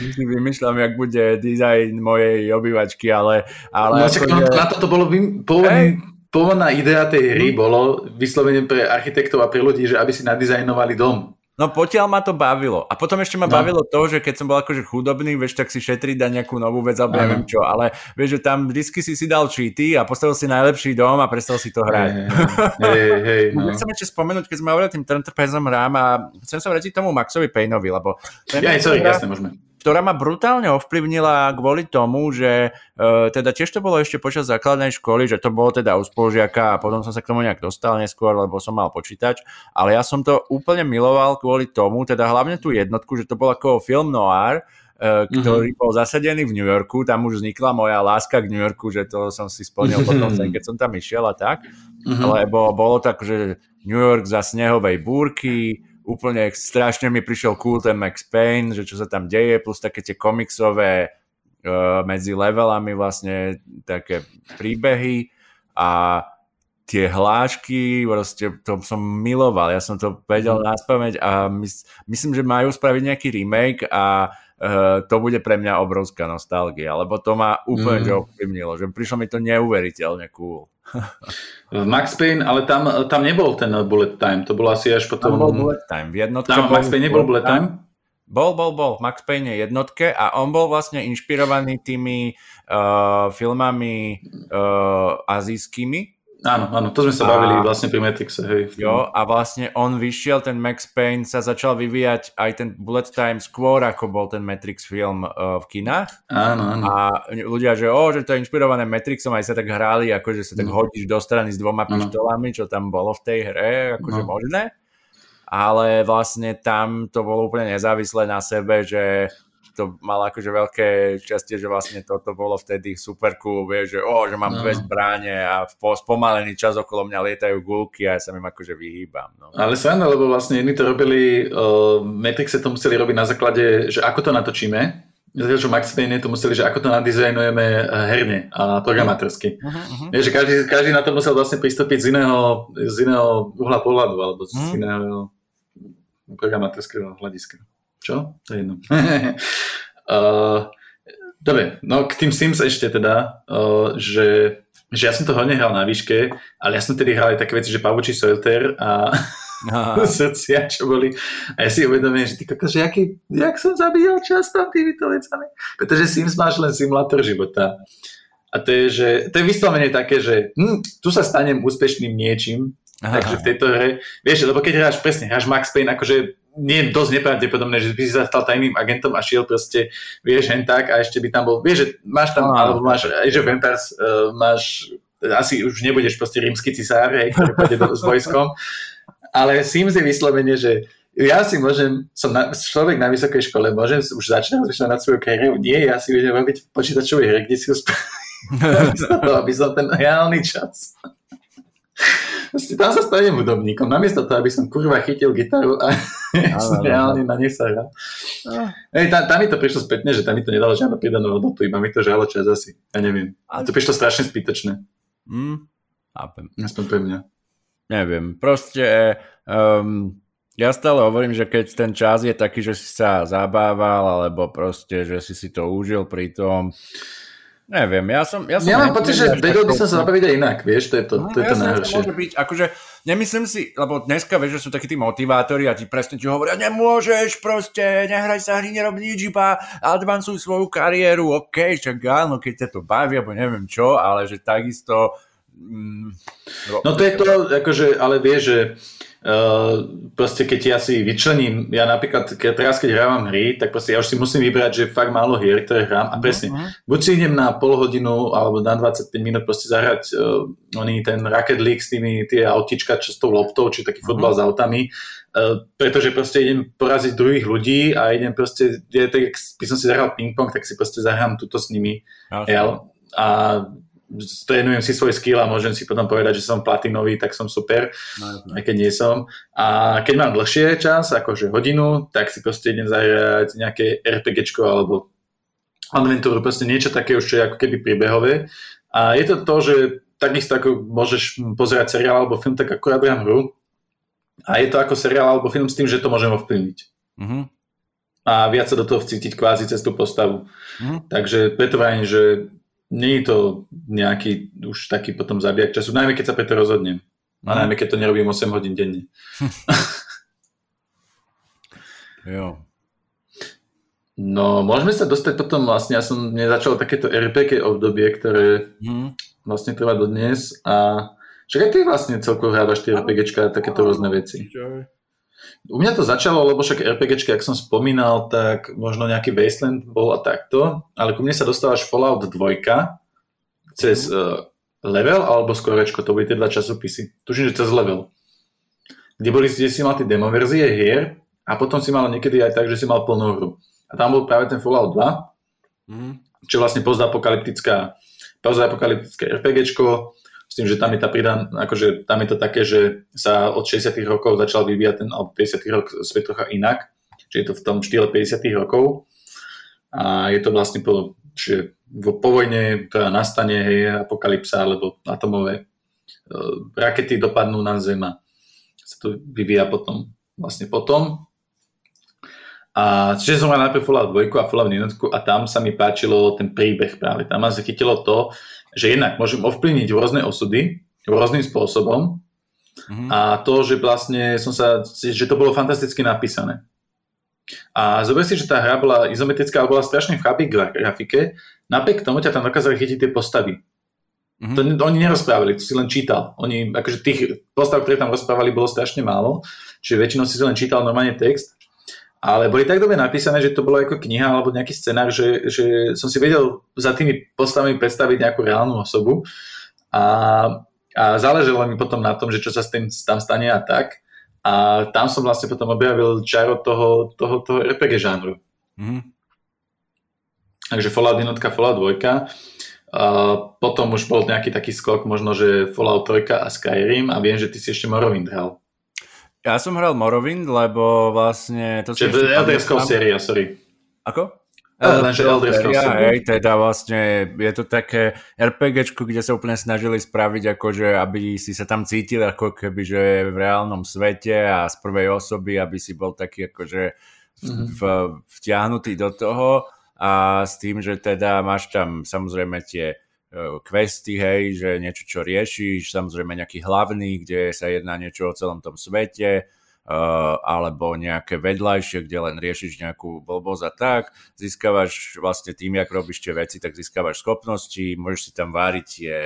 *laughs* si vymýšľam, jak bude dizajn mojej obývačky, ale... ale no, čak, no, na toto bolo vym... pôvodný, pôvodná idea tej hry hm. bolo vyslovene pre architektov a pre ľudí, že aby si nadizajnovali dom. No potiaľ ma to bavilo. A potom ešte ma no. bavilo to, že keď som bol akože chudobný, vieš, tak si šetriť dať nejakú novú vec, alebo neviem čo, ale vieš, že tam vždy si si dal cheaty a postavil si najlepší dom a prestal si to hrať. Hej, hej, no. Chcem ešte spomenúť, keď sme hovorili tým Trentepezom rám a chcem sa vrátiť tomu Maxovi Payneovi, lebo... Ja, sorry, jasne, môžeme ktorá ma brutálne ovplyvnila kvôli tomu, že e, teda tiež to bolo ešte počas základnej školy, že to bolo teda u spolužiaka a potom som sa k tomu nejak dostal neskôr, lebo som mal počítač, ale ja som to úplne miloval kvôli tomu, teda hlavne tú jednotku, že to bol ako film noir, e, ktorý mm-hmm. bol zasadený v New Yorku, tam už vznikla moja láska k New Yorku, že to som si splnil potom, keď som tam išiel a tak, mm-hmm. lebo bolo tak, že New York za snehovej búrky, úplne strašne mi prišiel cool ten Max Payne, že čo sa tam deje, plus také tie komiksové uh, medzi levelami vlastne také príbehy a tie hlášky, proste to som miloval, ja som to vedel mm. naspamäť a mys- myslím, že majú spraviť nejaký remake a uh, to bude pre mňa obrovská nostalgia, lebo to ma úplne mm. ovplyvnilo, že prišlo mi to neuveriteľne cool. *laughs* Max Payne, ale tam, tam nebol ten bullet time, to bolo asi až potom... Tam bol bullet time, v jednotke tam Max Payne nebol bullet time? Bol, bol, bol. Max Payne je jednotke a on bol vlastne inšpirovaný tými uh, filmami uh, azijskými, Áno, áno, to sme sa a, bavili vlastne pri Matrixe, hej. Jo, a vlastne on vyšiel, ten Max Payne sa začal vyvíjať aj ten Bullet Time skôr, ako bol ten Matrix film uh, v kinách. Áno, áno. A ľudia, že o, že to je inšpirované Matrixom, aj sa tak hrali, akože sa tak no. hodíš do strany s dvoma pištolami, čo tam bolo v tej hre, akože no. možné. Ale vlastne tam to bolo úplne nezávislé na sebe, že to mal akože veľké šťastie, že vlastne toto bolo vtedy super cool, vieš, že, oh, že mám no. dve zbráne a v spomalený čas okolo mňa lietajú gulky a ja sa im akože vyhýbam. No. Ale sa lebo vlastne jedni to robili, uh, Matrixe to museli robiť na základe, že ako to natočíme, Zatiaľ, že Max Payne to museli, že ako to nadizajnujeme eh, herne a programátorsky. Uh-huh, uh-huh. Je, že každý, každý na to musel vlastne pristúpiť z iného, z iného uhla pohľadu alebo z uh-huh. iného programátorského hľadiska. Čo? To je jedno. uh, *laughs* dobre, no k tým Sims ešte teda, uh, že, že ja som to hodne hral na výške, ale ja som tedy hral aj také veci, že Pavučí Solitaire a *laughs* srdcia, čo boli. A ja si uvedomím, že ty že jaký, jak som zabíjal čas tam týmito vecami. Pretože Sims máš len simulátor života. A to je, že, to je vyslovene také, že hm, tu sa stanem úspešným niečím, Aha. takže v tejto hre, vieš, lebo keď hráš presne, hráš Max Payne, akože nie je dosť nepravdepodobné, že by si sa stal tajným agentom a šiel proste, vieš, hen tak a ešte by tam bol, vieš, že máš tam, ah, alebo máš, že Vampires, uh, máš, asi už nebudeš proste rímsky cisár, hej, ktorý pôjde s vojskom, ale Sims je vyslovene, že ja si môžem, som na, človek na vysokej škole, môžem už začať rozmýšľať nad svojou kariérou. Nie, ja si budem robiť v počítačovej hre, kde si ho *laughs* aby som ten reálny čas tam sa stanem hudobníkom, namiesto toho, aby som kurva chytil gitaru a *laughs* reálne na nej sa hral. Hej, tam, tam, mi to prišlo spätne, že tam mi to nedalo žiadnu pridanú hodnotu, iba mi to žalo čas asi. Ja neviem. A to prišlo strašne zbytočné. Mm, chápem. Aspoň pre mňa. Neviem, proste um, ja stále hovorím, že keď ten čas je taký, že si sa zabával, alebo proste, že si si to užil pri tom, Neviem, ja som... Ja, som ja mám pocit, že vedel by sa zabaviť aj inak, vieš, to je to, no, to, je to ja najhoršie. Môže byť, akože, nemyslím si, lebo dneska vieš, že sú takí tí motivátori a ti presne ti hovoria, nemôžeš proste, nehraj sa hry, nerob nič, iba advancuj svoju kariéru, OK, čak áno, keď ťa to baví, alebo neviem čo, ale že takisto... Mm, no to je to, akože, ale vieš, že Uh, proste keď ja si vyčlením, ja napríklad keď, teraz keď hrávam hry, tak proste ja už si musím vybrať, že fakt málo hier, ktoré hrám a presne, uh-huh. buď si idem na pol hodinu alebo na 25 minút proste zahrať uh, oný ten Rocket League s tými tie autička čo s tou loptou, či taký uh-huh. futbal s autami, uh, pretože proste idem poraziť druhých ľudí a idem proste, ja, tak by som si zahral ping-pong, tak si proste zahrám túto s nimi. Ja, a trénujem si svoj skill a môžem si potom povedať, že som platinový, tak som super, no, aj keď nie som. A keď mám dlhšie čas, akože hodinu, tak si proste idem zahrať nejaké RPGčko alebo adventúru, proste niečo také už, čo je ako keby príbehové. A je to to, že takisto ako môžeš pozerať seriál alebo film, tak akurát hrám hru. A je to ako seriál alebo film s tým, že to môžem ovplyvniť. Mm-hmm. a viac sa do toho vcítiť kvázi cez tú postavu. Mm. Takže preto vrajím, že nie je to nejaký už taký potom zabijak času, najmä keď sa preto rozhodnem. A mm. najmä keď to nerobím 8 hodín denne. *laughs* jo. No, môžeme sa dostať potom vlastne, ja som nezačal takéto RPG obdobie, ktoré mm. vlastne trvá do dnes a však aj ty vlastne celkovo hrávaš tie RPGčka a takéto rôzne veci. U mňa to začalo, lebo však RPGčka, ak som spomínal, tak možno nejaký Wasteland bol a takto, ale ku mne sa dostávaš Fallout 2 cez uh, level alebo skorečko, to boli tie dva časopisy. Tuším, že cez level. Kde, boli, kde si mal tie demo verzie hier a potom si mal niekedy aj tak, že si mal plnú hru. A tam bol práve ten Fallout 2, mm. čo vlastne postapokalyptická postapokalyptické RPGčko, tým, že tam je tá pridan, akože tam je to také, že sa od 60 rokov začal vyvíjať ten, alebo 50 rok svet trocha inak, že je to v tom štýle 50 rokov a je to vlastne po, že po vojne teda nastane hej, apokalypsa alebo atomové uh, rakety dopadnú na Zem a sa to vyvíja potom vlastne potom. A čiže som mal najprv Fallout 2 a Fallout 1 a tam sa mi páčilo ten príbeh práve. Tam ma zachytilo to, že jednak môžem ovplyvniť rôzne osudy rôznym spôsobom mm-hmm. a to, že vlastne som sa, že to bolo fantasticky napísané. A zober si, že tá hra bola izometrická, ale bola strašne v chabých grafike, napriek tomu ťa tam dokázali chytiť tie postavy. Mm-hmm. To, oni nerozprávali, to si len čítal. Oni, akože tých postav, ktoré tam rozprávali, bolo strašne málo, čiže väčšinou si len čítal normálne text ale boli tak dobre napísané, že to bolo ako kniha alebo nejaký scenár, že, že som si vedel za tými postavami predstaviť nejakú reálnu osobu a, a záležalo mi potom na tom, že čo sa s tým tam stane a tak. A tam som vlastne potom objavil čaro toho, toho, toho RPG žánru. Mm-hmm. Takže Fallout 1, Fallout 2. A potom už bol nejaký taký skok, možno, že Fallout 3 a Skyrim a viem, že ty si ešte Morrowind hral. Ja som hral Morrowind, lebo vlastne... To Čiže Elder Scrolls séria, sorry. Ako? Lenže Elder Scrolls Hej, teda vlastne je to také RPGčko, kde sa úplne snažili spraviť, akože aby si sa tam cítil ako keby, že v reálnom svete a z prvej osoby, aby si bol taký akože v, vtiahnutý do toho a s tým, že teda máš tam samozrejme tie questy, hej, že niečo, čo riešiš, samozrejme nejaký hlavný, kde sa jedná niečo o celom tom svete, uh, alebo nejaké vedľajšie, kde len riešiš nejakú blbosť a tak. Získavaš vlastne tým, jak robíš tie veci, tak získavaš schopnosti, môžeš si tam váriť tie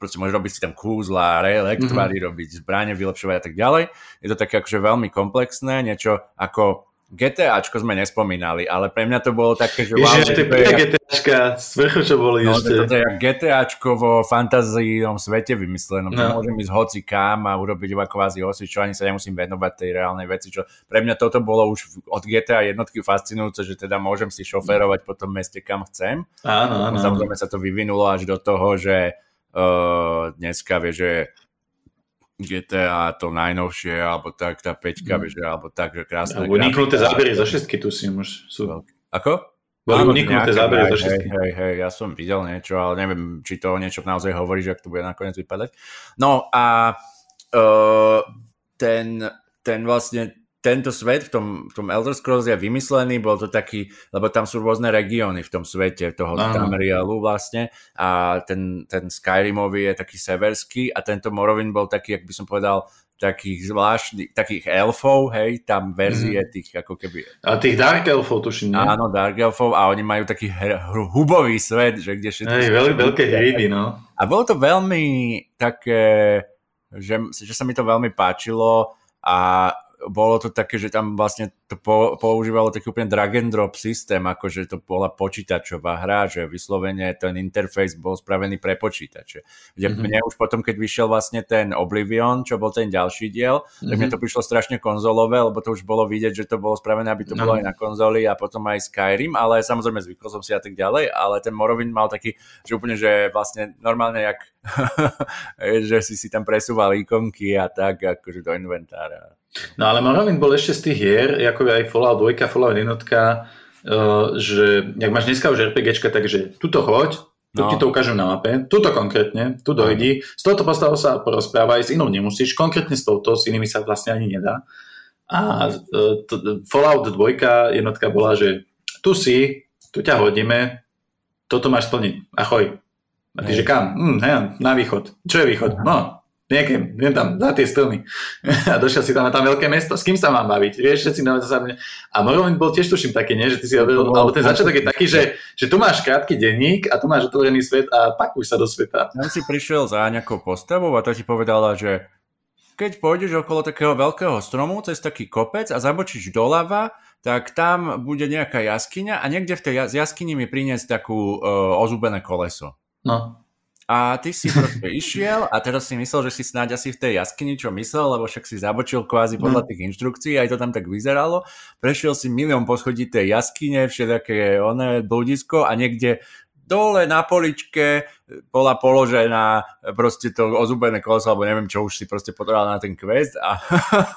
proste môžeš robiť si tam kúzla, elektvary, mm-hmm. robiť zbranie, vylepšovať a tak ďalej. Je to také akože veľmi komplexné, niečo ako GTAčko sme nespomínali, ale pre mňa to bolo také, že... Ježiš, wow, je ja... GTAčka, svrchu, čo boli no, ešte. To je GTAčko vo fantazijnom svete vymyslenom. No. Môžem ísť hoci kam a urobiť iba kvázi hoci, čo ani sa nemusím venovať tej reálnej veci, čo pre mňa toto bolo už od GTA jednotky fascinujúce, že teda môžem si šoférovať po tom meste, kam chcem. Áno, áno. Samozrejme sa to vyvinulo až do toho, že uh, dneska vie, že GTA to najnovšie, alebo tak, tá peťka, mm. alebo tak, že krásne. Alebo uniknuté zábery za všetky tu si už sú. Ako? Boli uniknuté zábery za. Hej, hej, hej, ja som videl niečo, ale neviem, či to niečo naozaj hovorí, že ak to bude nakoniec vypadať. No a uh, ten, ten vlastne tento svet v tom, v tom Elder Scrolls je vymyslený, bol to taký, lebo tam sú rôzne regióny v tom svete, toho Tamrielu vlastne a ten, ten Skyrimový je taký severský a tento Morrowind bol taký, ak by som povedal, takých zvláštnych, takých elfov, hej, tam verzie mm. tých ako keby... A tých Dark Elfov tuším, nie? Áno, Dark Elfov a oni majú taký hubový svet, že kde všetko... Hej, veľ, veľké hryby, no. A bolo to veľmi také, že, že sa mi to veľmi páčilo a bolo to také, že tam vlastne to po, používalo taký úplne drag and drop systém, akože to bola počítačová hra, že vyslovene ten interfejs bol spravený pre počítače. Kde mm-hmm. mne už potom, keď vyšiel vlastne ten Oblivion, čo bol ten ďalší diel, mm-hmm. tak mne mhm. to prišlo strašne konzolové, lebo to už bolo vidieť, že to bolo spravené, aby to no. bolo aj na konzoli a potom aj Skyrim, ale samozrejme zvykol som si a tak ďalej, ale ten Morrowind mal taký, že úplne, že vlastne normálne jak *laughs* že si si tam presúval ikonky a tak, akože do inventára. No ale Morrowind bol ešte z tých hier, ako aj Fallout 2, Fallout 1, uh, že ak máš dneska už RPGčka, takže tuto choď, tu no. ti to ukážem na mape, tuto konkrétne, tu dojdi, s touto postavou sa porozprávaj, s inou nemusíš, konkrétne s touto, s inými sa vlastne ani nedá. A to, Fallout 2 jednotka bola, že tu si, tu ťa hodíme, toto máš splniť, ahoj. A ty, že kam? Hm, hej, na východ. Čo je východ? No, niekým, viem tam, za tie stromy. *laughs* a došiel si tam na tam veľké mesto, s kým sa mám baviť? Vieš, všetci na sa mne... A Morrowind bol tiež tuším taký, nie? že ty si hovoril, alebo ten začiatok je taký, že, že tu máš krátky denník a tu máš otvorený svet a pakuj sa do sveta. Tam si prišiel za nejakou postavou a to ti povedala, že keď pôjdeš okolo takého veľkého stromu cez taký kopec a zabočíš doľava, tak tam bude nejaká jaskyňa a niekde v tej jaskyni mi priniesť takú uh, ozúbené koleso. No. A ty si proste išiel a teraz si myslel, že si snáď asi v tej jaskyni čo myslel, lebo však si zabočil kvázi podľa mm. tých inštrukcií, aj to tam tak vyzeralo. Prešiel si milión poschodí tej jaskyne, všelijaké oné blúdisko a niekde dole na poličke bola položená proste to ozubené koleso, alebo neviem čo, už si proste potreboval na ten quest a,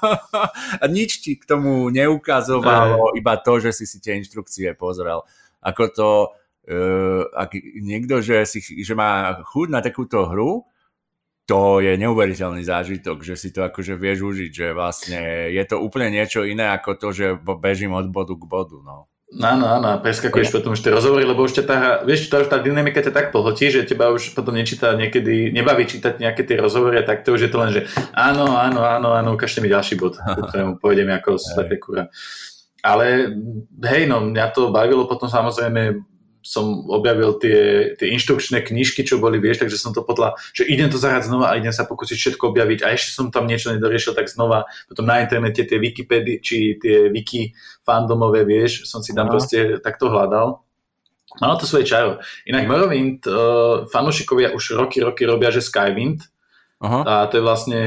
*laughs* a nič ti k tomu neukazovalo, iba to, že si si tie inštrukcie pozrel. Ako to, uh, ak niekto, že, si, že má chuť na takúto hru, to je neuveriteľný zážitok, že si to akože vieš užiť, že vlastne je to úplne niečo iné ako to, že bežím od bodu k bodu. No. Áno, áno, preskakuješ potom už tie rozhovory, lebo už ťa tá, vieš, tá, tá dynamika ťa tak pohltí, že teba už potom nečíta niekedy, nebaví čítať nejaké tie rozhovory a tak to už je to len, že áno, áno, áno, áno, ukážte mi ďalší bod, *laughs* ktorému pôjdem ako sveté kura. Ale hej, no, mňa to bavilo potom samozrejme som objavil tie, tie inštrukčné knižky, čo boli, vieš, takže som to podľa, že idem to zahrať znova a idem sa pokúsiť všetko objaviť a ešte som tam niečo nedoriešil, tak znova potom na internete tie Wikipedy, či tie wiki fandomové, vieš, som si tam no. proste takto hľadal. Malo to svoje čaro. Inak Morrowind, uh, fanúšikovia už roky, roky robia, že Skywind, Aha. a to je vlastne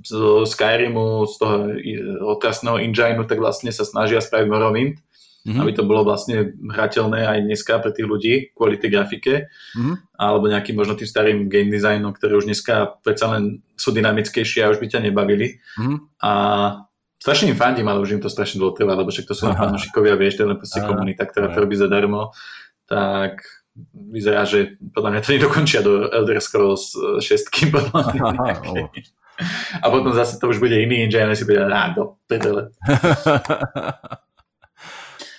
z Skyrimu, z toho otrasného engineu, tak vlastne sa snažia spraviť Morrowind mm-hmm. aby to bolo vlastne hrateľné aj dneska pre tých ľudí kvôli tej grafike, mm-hmm. alebo nejakým možno tým starým game designom, ktoré už dneska predsa len sú dynamickejšie a už by ťa nebavili. Mm-hmm. A strašne im fandím, ale už im to strašne dlho trvá, lebo však to sú fanúšikovia, vieš, to je len proste komunita, ktorá to robí zadarmo, tak vyzerá, že podľa mňa to nedokončia do Elder Scrolls 6, podľa mňa. A potom zase to už bude iný engine, si bude, á, do pedele. *laughs*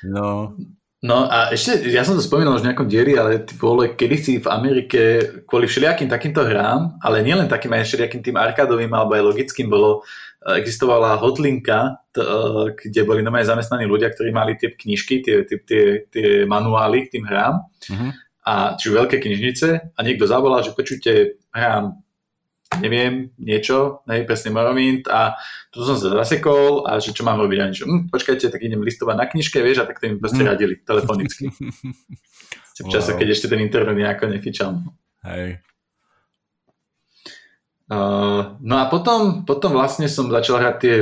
No. No a ešte, ja som to spomínal už v nejakom dieri, ale ty vole, kedysi v Amerike kvôli všelijakým takýmto hrám, ale nielen takým aj všelijakým tým arkádovým alebo aj logickým bolo, eh, existovala hotlinka, t- eh, kde boli normálne zamestnaní ľudia, ktorí mali tie knižky, tie, tie, tie, tie manuály k tým hrám. Mm-hmm. A čiže veľké knižnice a niekto zavolal, že počujte, hrám neviem, niečo, hej, presne Morrowind a tu som sa zasekol a že čo mám robiť, a niečo, hm, počkajte, tak idem listovať na knižke, vieš, a tak to mi proste hm. radili telefonicky. *laughs* v čase, wow. keď ešte ten internet nejako nefičal. Hej. Uh, no a potom, potom vlastne som začal hrať tie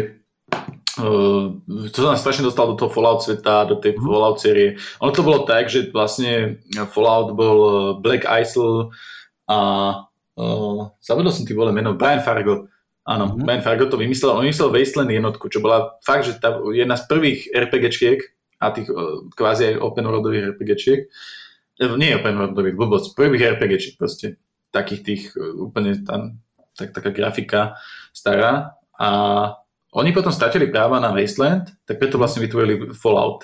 Uh, to sa strašne dostal do toho Fallout sveta, do tej mm. Fallout série. Ono to bolo tak, že vlastne Fallout bol Black Isle a Uh, zabudol som ty vole meno, Brian Fargo. Áno, mm-hmm. Brian Fargo to vymyslel. On vymyslel Wasteland jednotku, čo bola fakt, že tá, jedna z prvých RPGčiek a tých uh, kvázi aj open worldových RPGčiek. Nie open worldových, blbosť, prvých RPGčiek proste. Takých tých uh, úplne tam, tak, taká grafika stará. A oni potom stratili práva na Wasteland, tak preto vlastne vytvorili Fallout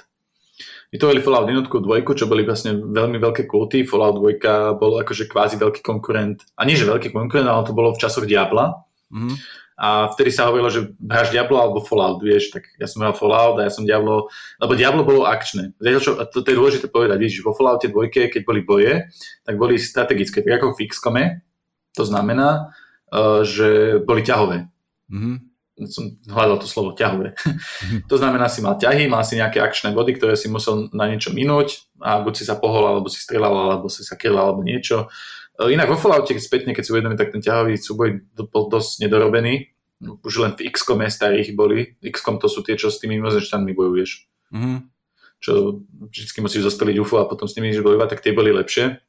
vytvorili Fallout 1, 2, čo boli vlastne veľmi veľké kulty. Fallout 2 bol akože kvázi veľký konkurent, a nie že veľký konkurent, ale to bolo v časoch Diabla. Mm-hmm. A vtedy sa hovorilo, že hráš Diablo alebo Fallout, vieš, tak ja som hral Fallout a ja som Diablo, lebo Diablo bolo akčné. Čo, a to, to je dôležité povedať, vieš, vo Falloute 2, keď boli boje, tak boli strategické, tak ako v XCOMe, to znamená, uh, že boli ťahové. Mm-hmm som hľadal to slovo ťahové. *laughs* to znamená, si mal ťahy, mal si nejaké akčné body, ktoré si musel na niečo minúť a buď si sa pohol, alebo si strelal, alebo si sa kryl, alebo niečo. E, inak vo Falloute spätne, keď si uvedomí, tak ten ťahový súboj bol dosť nedorobený. Už len v XCOM starých boli. XCOM to sú tie, čo s tými mimozenšťanmi bojuješ. Mm-hmm. Čo vždy musíš zostaliť UFO a potom s nimi bojovať, tak tie boli lepšie.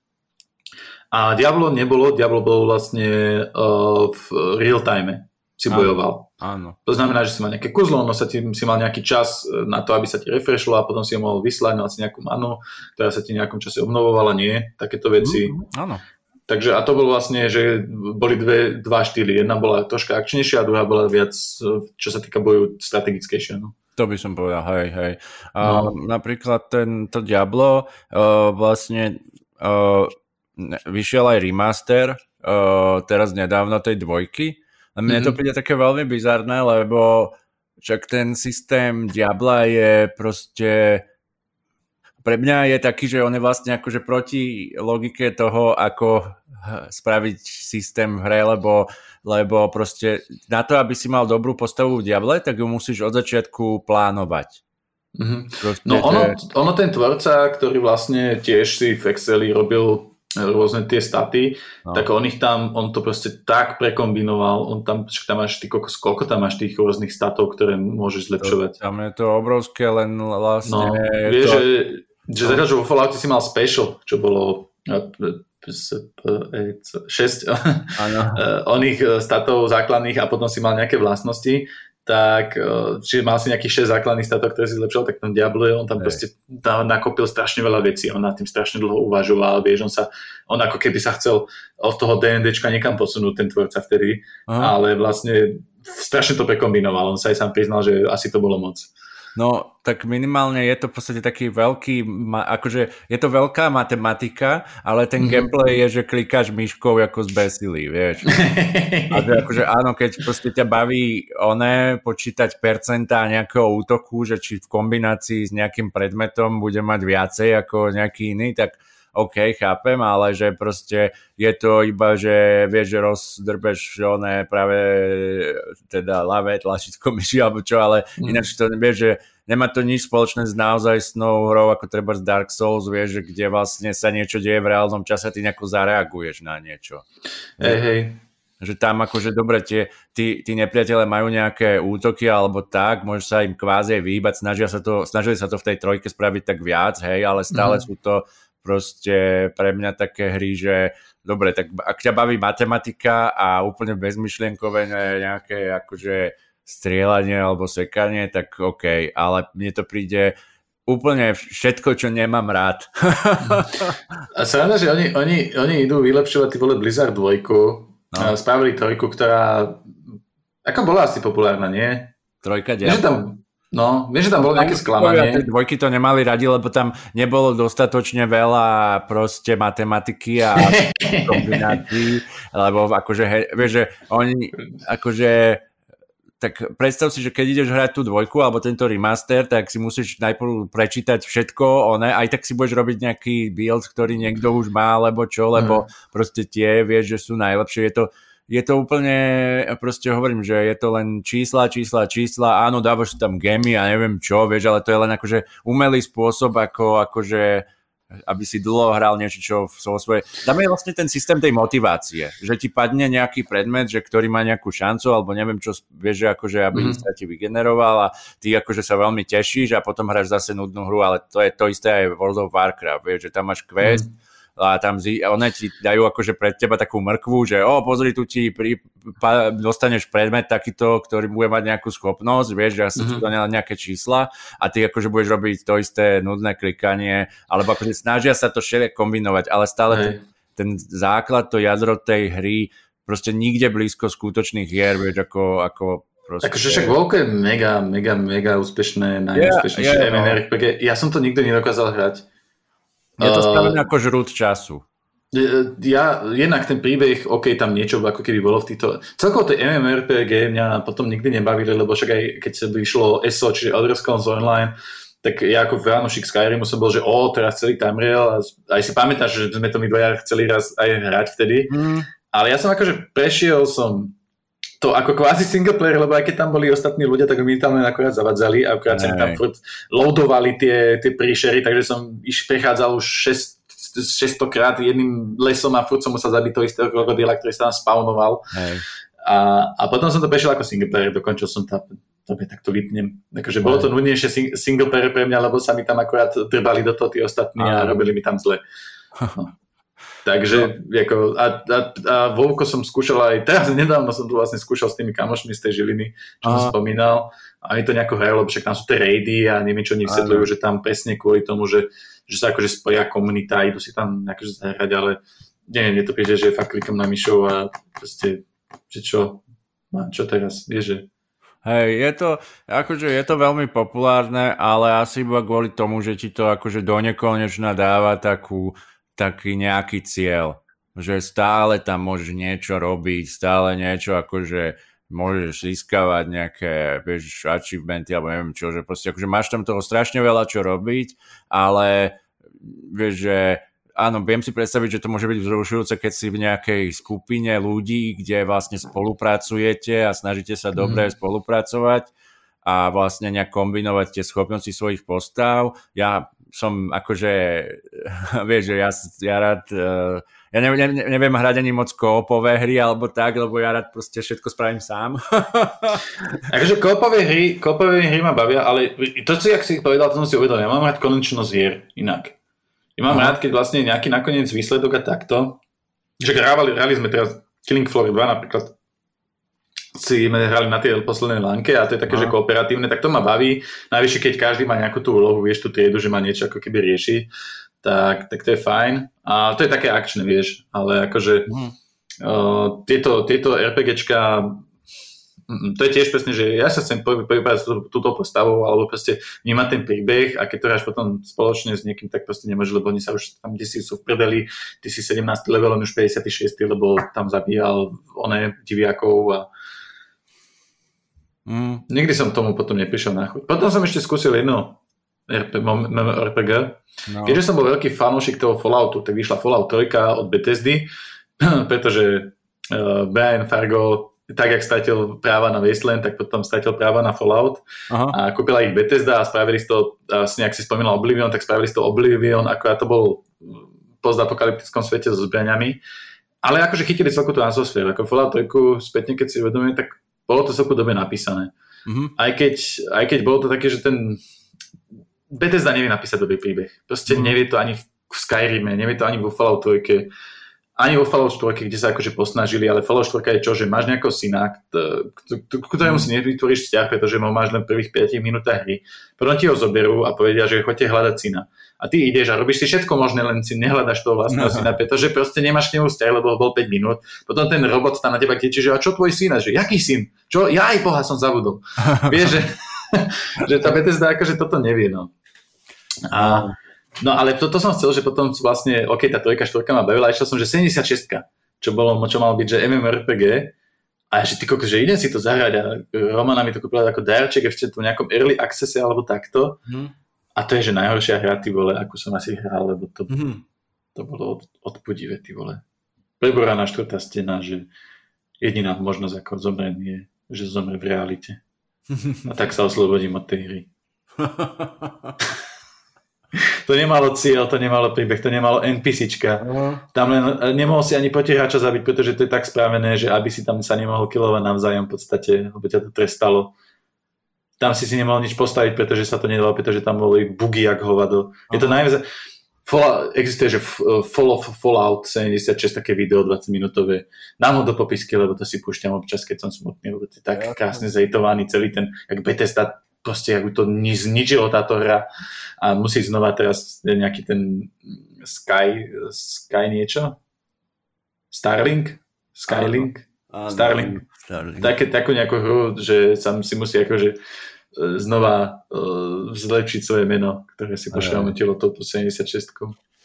A Diablo nebolo, Diablo bolo vlastne uh, v real time si bojoval. Áno. To znamená, že si mal nejaké kuzlo, no sa ti, si mal nejaký čas e, na to, aby sa ti refreshlo a potom si ho mohol vyslať, mal si nejakú manu, ktorá sa ti v nejakom čase obnovovala, nie, takéto veci. Mm, áno. Takže a to bolo vlastne, že boli dve, dva štýly. Jedna bola troška akčnejšia a druhá bola viac, čo sa týka boju, strategickejšia. No. To by som povedal, hej, hej. A no. napríklad tento Diablo uh, vlastne uh, vyšiel aj remaster uh, teraz nedávno tej dvojky. A mne mm-hmm. to mhm. príde také veľmi bizarné, lebo však ten systém Diabla je proste pre mňa je taký, že on je vlastne akože proti logike toho, ako spraviť systém v hre, lebo, lebo proste na to, aby si mal dobrú postavu v Diable, tak ju musíš od začiatku plánovať. Mm-hmm. No ono, ono ten tvorca, ktorý vlastne tiež si v Exceli robil rôzne tie staty, no. tak on ich tam, on to proste tak prekombinoval, on tam, tam máš ty kokos, koľko tam máš tých rôznych statov, ktoré môžeš zlepšovať. Tam je to obrovské, len vlastne... No, vieš, to... že že no. zatiaľ, že vo Falloute si mal special, čo bolo 6 *laughs* oných statov základných a potom si mal nejaké vlastnosti, tak e, čiže mal si nejakých 6 základných statov, ktoré si zlepšil, tak ten Diablo, on tam Hej. proste tam nakopil strašne veľa vecí, on nad tým strašne dlho uvažoval, vieš, on sa, on ako keby sa chcel od toho D&Dčka niekam posunúť, ten tvorca vtedy, Aha. ale vlastne strašne to prekombinoval, on sa aj sám priznal, že asi to bolo moc. No, tak minimálne je to v podstate taký veľký, akože je to veľká matematika, ale ten mm-hmm. gameplay je, že klikáš myškou ako z Besily, vieš. A že akože áno, keď proste ťa baví oné počítať percentá nejakého útoku, že či v kombinácii s nejakým predmetom bude mať viacej ako nejaký iný, tak OK, chápem, ale že proste je to iba, že vieš, že rozdrbeš oné práve teda ľavé tlačítko *laughs* myši alebo čo, ale mm. ináč to vieš, že nemá to nič spoločné s naozaj snou hrou ako treba z Dark Souls, vieš, že kde vlastne sa niečo deje v reálnom čase ty nejako zareaguješ na niečo. Hej, hej. Že tam akože dobre, tie, tí, tí nepriateľe majú nejaké útoky alebo tak, môžeš sa im kvázi vyhýbať, snažia sa to, snažili sa to v tej trojke spraviť tak viac, hej, ale stále mm. sú to proste pre mňa také hry, že dobre, tak ak ťa baví matematika a úplne bezmyšlienkové nejaké akože strieľanie alebo sekanie, tak OK, ale mne to príde úplne všetko, čo nemám rád. a sa že oni, oni, oni idú vylepšovať ty vole Blizzard 2, no. spravili trojku, ktorá ako bola asi populárna, nie? Trojka Diablo. Tam, No, vieš, že tam bolo nejaké sklamanie. Tie dvojky to nemali radi, lebo tam nebolo dostatočne veľa proste matematiky a *laughs* kombinácií, lebo akože, he, vieš, že oni akože tak predstav si, že keď ideš hrať tú dvojku alebo tento remaster, tak si musíš najprv prečítať všetko, one, aj tak si budeš robiť nejaký build, ktorý niekto už má, alebo čo, lebo mm. proste tie vieš, že sú najlepšie. Je to, je to úplne, proste hovorím, že je to len čísla, čísla, čísla, áno, dávaš tam gemy a neviem čo, vieš, ale to je len akože umelý spôsob, ako akože aby si dlho hral niečo, čo vo svojej... Tam je vlastne ten systém tej motivácie, že ti padne nejaký predmet, že ktorý má nejakú šancu, alebo neviem čo, vieš, že akože aby mm. sa ti vygeneroval a ty akože sa veľmi tešíš a potom hráš zase nudnú hru, ale to je to isté aj World of Warcraft, vieš, že tam máš quest, mm a tam zi, one ti dajú akože pred teba takú mrkvu, že o, pozri, tu ti pri, pa, dostaneš predmet takýto, ktorý bude mať nejakú schopnosť, vieš, že sa mm-hmm. to nejaké čísla a ty akože budeš robiť to isté nudné klikanie, alebo akože snažia sa to všetko kombinovať, ale stále ten, ten základ, to jadro tej hry proste nikde blízko skutočných hier, vieš, ako, ako Proste... Takže však Volko je mega, mega, mega úspešné, najúspešnejšie yeah, yeah, MMORPG. Ja som to nikdy nedokázal hrať. Je to spravené ako žrút času. Ja, jednak ten príbeh, OK, tam niečo ako keby bolo v týchto... Celkovo tie MMORPG mňa potom nikdy nebavili, lebo však aj keď sa vyšlo ESO, čiže Elder Scrolls Online, tak ja ako fanúšik Skyrimu som bol, že o, teraz celý Tamriel a aj si pamätáš, že sme to my dvaja chceli raz aj hrať vtedy. Mm. Ale ja som akože prešiel som to ako kvázi single player, lebo aj keď tam boli ostatní ľudia, tak mi tam len akorát zavadzali a akorát sa tam furt loadovali tie, tie príšery, takže som iš prechádzal už 6, 600 krát jedným lesom a furt som musel zabiť toho istého krokodíla, ktorý sa tam spawnoval. A, a potom som to prešiel ako single player, dokončil som to, to tak to vypnem. Takže bolo to nudnejšie single player pre mňa, lebo sa mi tam akorát drbali do toho tí ostatní a robili mi tam zle. No. Takže no. ako, a, a, a Volko som skúšal aj, teraz *laughs* nedávno som to vlastne skúšal s tými kamošmi z tej Žiliny, čo som spomínal. A oni to nejako hrajú, lebo však tam sú tie raidy a neviem, čo oni vysvetľujú, že tam presne kvôli tomu, že, že sa akože spoja komunita, idú si tam akože zahrať, ale neviem, mne to príde, že fakt klikam na myšou a proste, že čo, no, čo teraz, vieš, že Hej, je to, akože je to veľmi populárne, ale asi iba kvôli tomu, že ti to akože do nekonečna dáva takú, taký nejaký cieľ. Že stále tam môžeš niečo robiť, stále niečo akože môžeš získavať nejaké, vieš, achievementy alebo neviem čo, že proste akože máš tam toho strašne veľa čo robiť, ale vieš, že áno, viem si predstaviť, že to môže byť vzrušujúce, keď si v nejakej skupine ľudí, kde vlastne spolupracujete a snažíte sa mm. dobre spolupracovať a vlastne nejak kombinovať tie schopnosti svojich postav. Ja som akože, *laughs* vieš, že ja, ja rád, uh, ja ne, ne, neviem hrať ani moc koopové hry alebo tak, lebo ja rád proste všetko spravím sám. *laughs* *laughs* akože koopové hry, koopové hry ma bavia, ale to, čo jak si povedal, to som si uvedomil, ja mám rád konečnosť hier inak. Ja mám rád, keď vlastne nejaký nakoniec výsledok a takto, že hrávali, hrali sme teraz Killing Floor 2 napríklad, si sme hrali na tej poslednej lánke a to je také, Aha. že kooperatívne, tak to ma baví. Najvyššie, keď každý má nejakú tú úlohu, vieš tú triedu, že má niečo ako keby rieši, tak, tak to je fajn. A to je také akčné, vieš, ale akože hmm. uh, tieto, tieto RPGčka to je tiež presne, že ja sa chcem povedať túto postavu, alebo proste vnímať ten príbeh a keď to hráš potom spoločne s niekým, tak proste nemôže, lebo oni sa už tam kde si sú v predeli, ty si 17 level, on už 56, lebo tam zabíjal one diviakov a mm. nikdy som tomu potom neprišiel na chuť. Potom som ešte skúsil jedno RPG. No. Keďže som bol veľký fanúšik toho Falloutu, tak vyšla Fallout 3 od Bethesdy, *clears throat* pretože uh, Brian Fargo tak, jak stratil práva na Wasteland, tak potom stratil práva na Fallout Aha. a kúpila ich Bethesda a spravili z toho, nejak si spomínal Oblivion, tak spravili z toho Oblivion, ako ja to bol postapokalyptickom svete so zbraniami. Ale akože chytili celku tú atmosféru. Ako Fallout 3 spätne, keď si uvedomím, tak bolo to celku dobe napísané. Mm-hmm. Aj, keď, aj keď bolo to také, že ten Bethesda nevie napísať dobrý príbeh. Proste mm-hmm. nevie to ani v Skyrime, nevie to ani vo Fallout 3 ani vo Fallout 4, kde sa akože posnažili, ale Fallout 4 je čo, že máš nejakého syna, ktorému si nevytvoríš vzťah, pretože ho máš len prvých 5 minútach hry. Potom ti ho zoberú a povedia, že choďte hľadať syna. A ty ideš a robíš si všetko možné, len si nehľadaš toho vlastného *laughs* syna, pretože proste nemáš k nemu vzťah, lebo bol 5 minút. Potom ten robot tam na teba kričí, že a čo tvoj syn? Že jaký syn? Čo? Ja aj boha som zavudol. *laughs* Vieš, že, *laughs* že tá Bethesda akože toto nevie. No. A, No ale toto to som chcel, že potom vlastne, ok, tá trojka, štvorka ma bavila, išiel som, že 76 čo bolo, čo malo byť, že MMORPG, a že ty kokos, že idem si to zahrať a Romana mi to kúpila ako darček ešte tu nejakom early accesse alebo takto. Hmm. A to je, že najhoršia hra, ty vole, ako som asi hral, lebo to, hmm. to bolo od, odpudivé, ty vole. Preboraná štvrtá stena, že jediná možnosť, ako zomrieť je, že zomrie v realite. *laughs* A tak sa oslobodím od tej hry. *laughs* to nemalo cieľ, to nemalo príbeh, to nemalo NPCčka. Uh-huh. Tam len nemohol si ani protihráča zabiť, pretože to je tak spravené, že aby si tam sa nemohol kilovať navzájom v podstate, lebo ťa to trestalo. Tam si si nemohol nič postaviť, pretože sa to nedalo, pretože tam boli bugy jak hovado. Uh-huh. Je to najviac... Fallout, existuje, že Fall of Fallout 76, také video 20 minútové. Dám ho do popisky, lebo to si púšťam občas, keď som smutný, lebo to je tak krásne zejtovaný celý ten, jak Bethesda proste ako to zničilo táto hra a musí znova teraz nejaký ten Sky, Sky niečo? Starlink? Skylink? Áno, Starlink. Starlink. Také, takú nejakú hru, že sa si musí akože e, znova uh, zlepšiť svoje meno, ktoré si pošramotilo touto 76.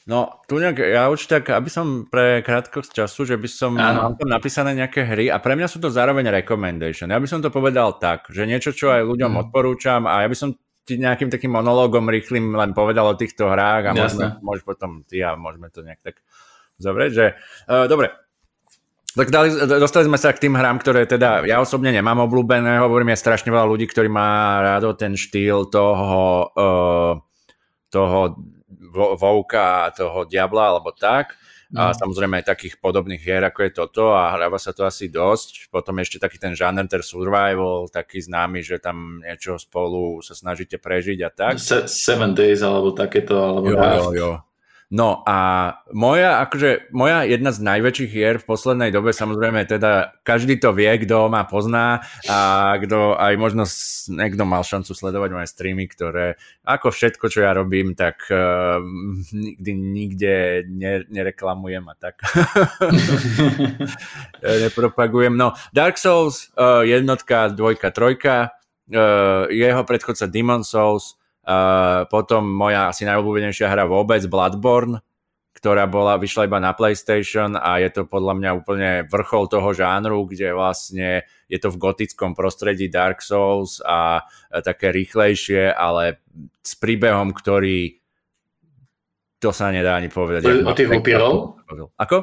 No, tu nejak, ja určite tak, aby som pre krátkosť času, že by som mám tam napísané nejaké hry a pre mňa sú to zároveň recommendation. Ja by som to povedal tak, že niečo, čo aj ľuďom mm. odporúčam a ja by som ti nejakým takým monológom rýchlým len povedal o týchto hrách a môžeme, môžeme potom ty a môžeme to nejak tak zavrieť, že uh, dobre, tak dali, dostali sme sa k tým hrám, ktoré teda ja osobne nemám obľúbené, hovorím ja strašne veľa ľudí, ktorí má rádo ten štýl toho, uh, toho Vouka a toho Diabla alebo tak. No. A samozrejme aj takých podobných hier, ako je toto a hráva sa to asi dosť. Potom ešte taký ten žáner, ten survival, taký známy, že tam niečo spolu sa snažíte prežiť a tak. Se- seven Days alebo takéto. Alebo jo, jo, jo. No a moja, akože, moja jedna z najväčších hier v poslednej dobe, samozrejme, teda každý to vie, kto ma pozná a kto aj možno niekto mal šancu sledovať moje streamy, ktoré ako všetko, čo ja robím, tak uh, nikdy nikde ne, nereklamujem a tak. *laughs* Nepropagujem. No, Dark Souls, uh, jednotka, dvojka, trojka, uh, jeho predchodca Demon Souls, Uh, potom moja asi najobľúbenejšia hra vôbec, Bloodborne, ktorá bola, vyšla iba na PlayStation a je to podľa mňa úplne vrchol toho žánru, kde vlastne je to v gotickom prostredí Dark Souls a, a také rýchlejšie, ale s príbehom, ktorý to sa nedá ani povedať. To je o tých upírov? Ako?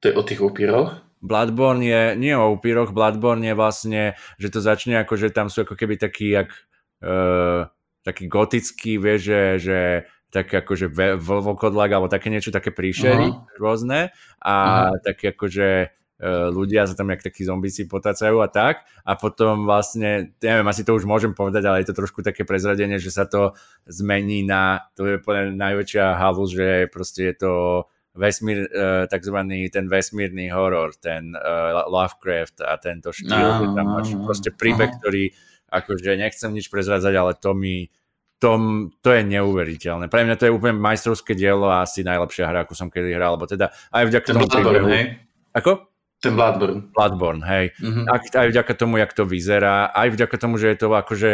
To je o tých upíroch? Bloodborne je, nie o upíroch, Bloodborne je vlastne, že to začne ako, že tam sú ako keby taký, jak, uh, taký gotický, vieš, že, že také akože vlvokodlak alebo také niečo, také príšery uh-huh. rôzne a uh-huh. také akože e, ľudia sa tam jak takí zombici potácajú a tak a potom vlastne, neviem, asi to už môžem povedať, ale je to trošku také prezradenie, že sa to zmení na, to je úplne najväčšia halus, že proste je to vesmír, uh, takzvaný ten vesmírny horor, ten uh, Lovecraft a tento štýl, no, tam máš proste príbeh, ktorý akože nechcem nič prezradzať, ale to mi to, to je neuveriteľné. Pre mňa to je úplne majstrovské dielo a asi najlepšia hra, akú som kedy hral, lebo teda aj vďaka Ten tomu Bloodborne, hej? Ako? Ten Bloodborne. Bloodborne, hej. Mm-hmm. Aj, aj vďaka tomu, jak to vyzerá, aj vďaka tomu, že je to akože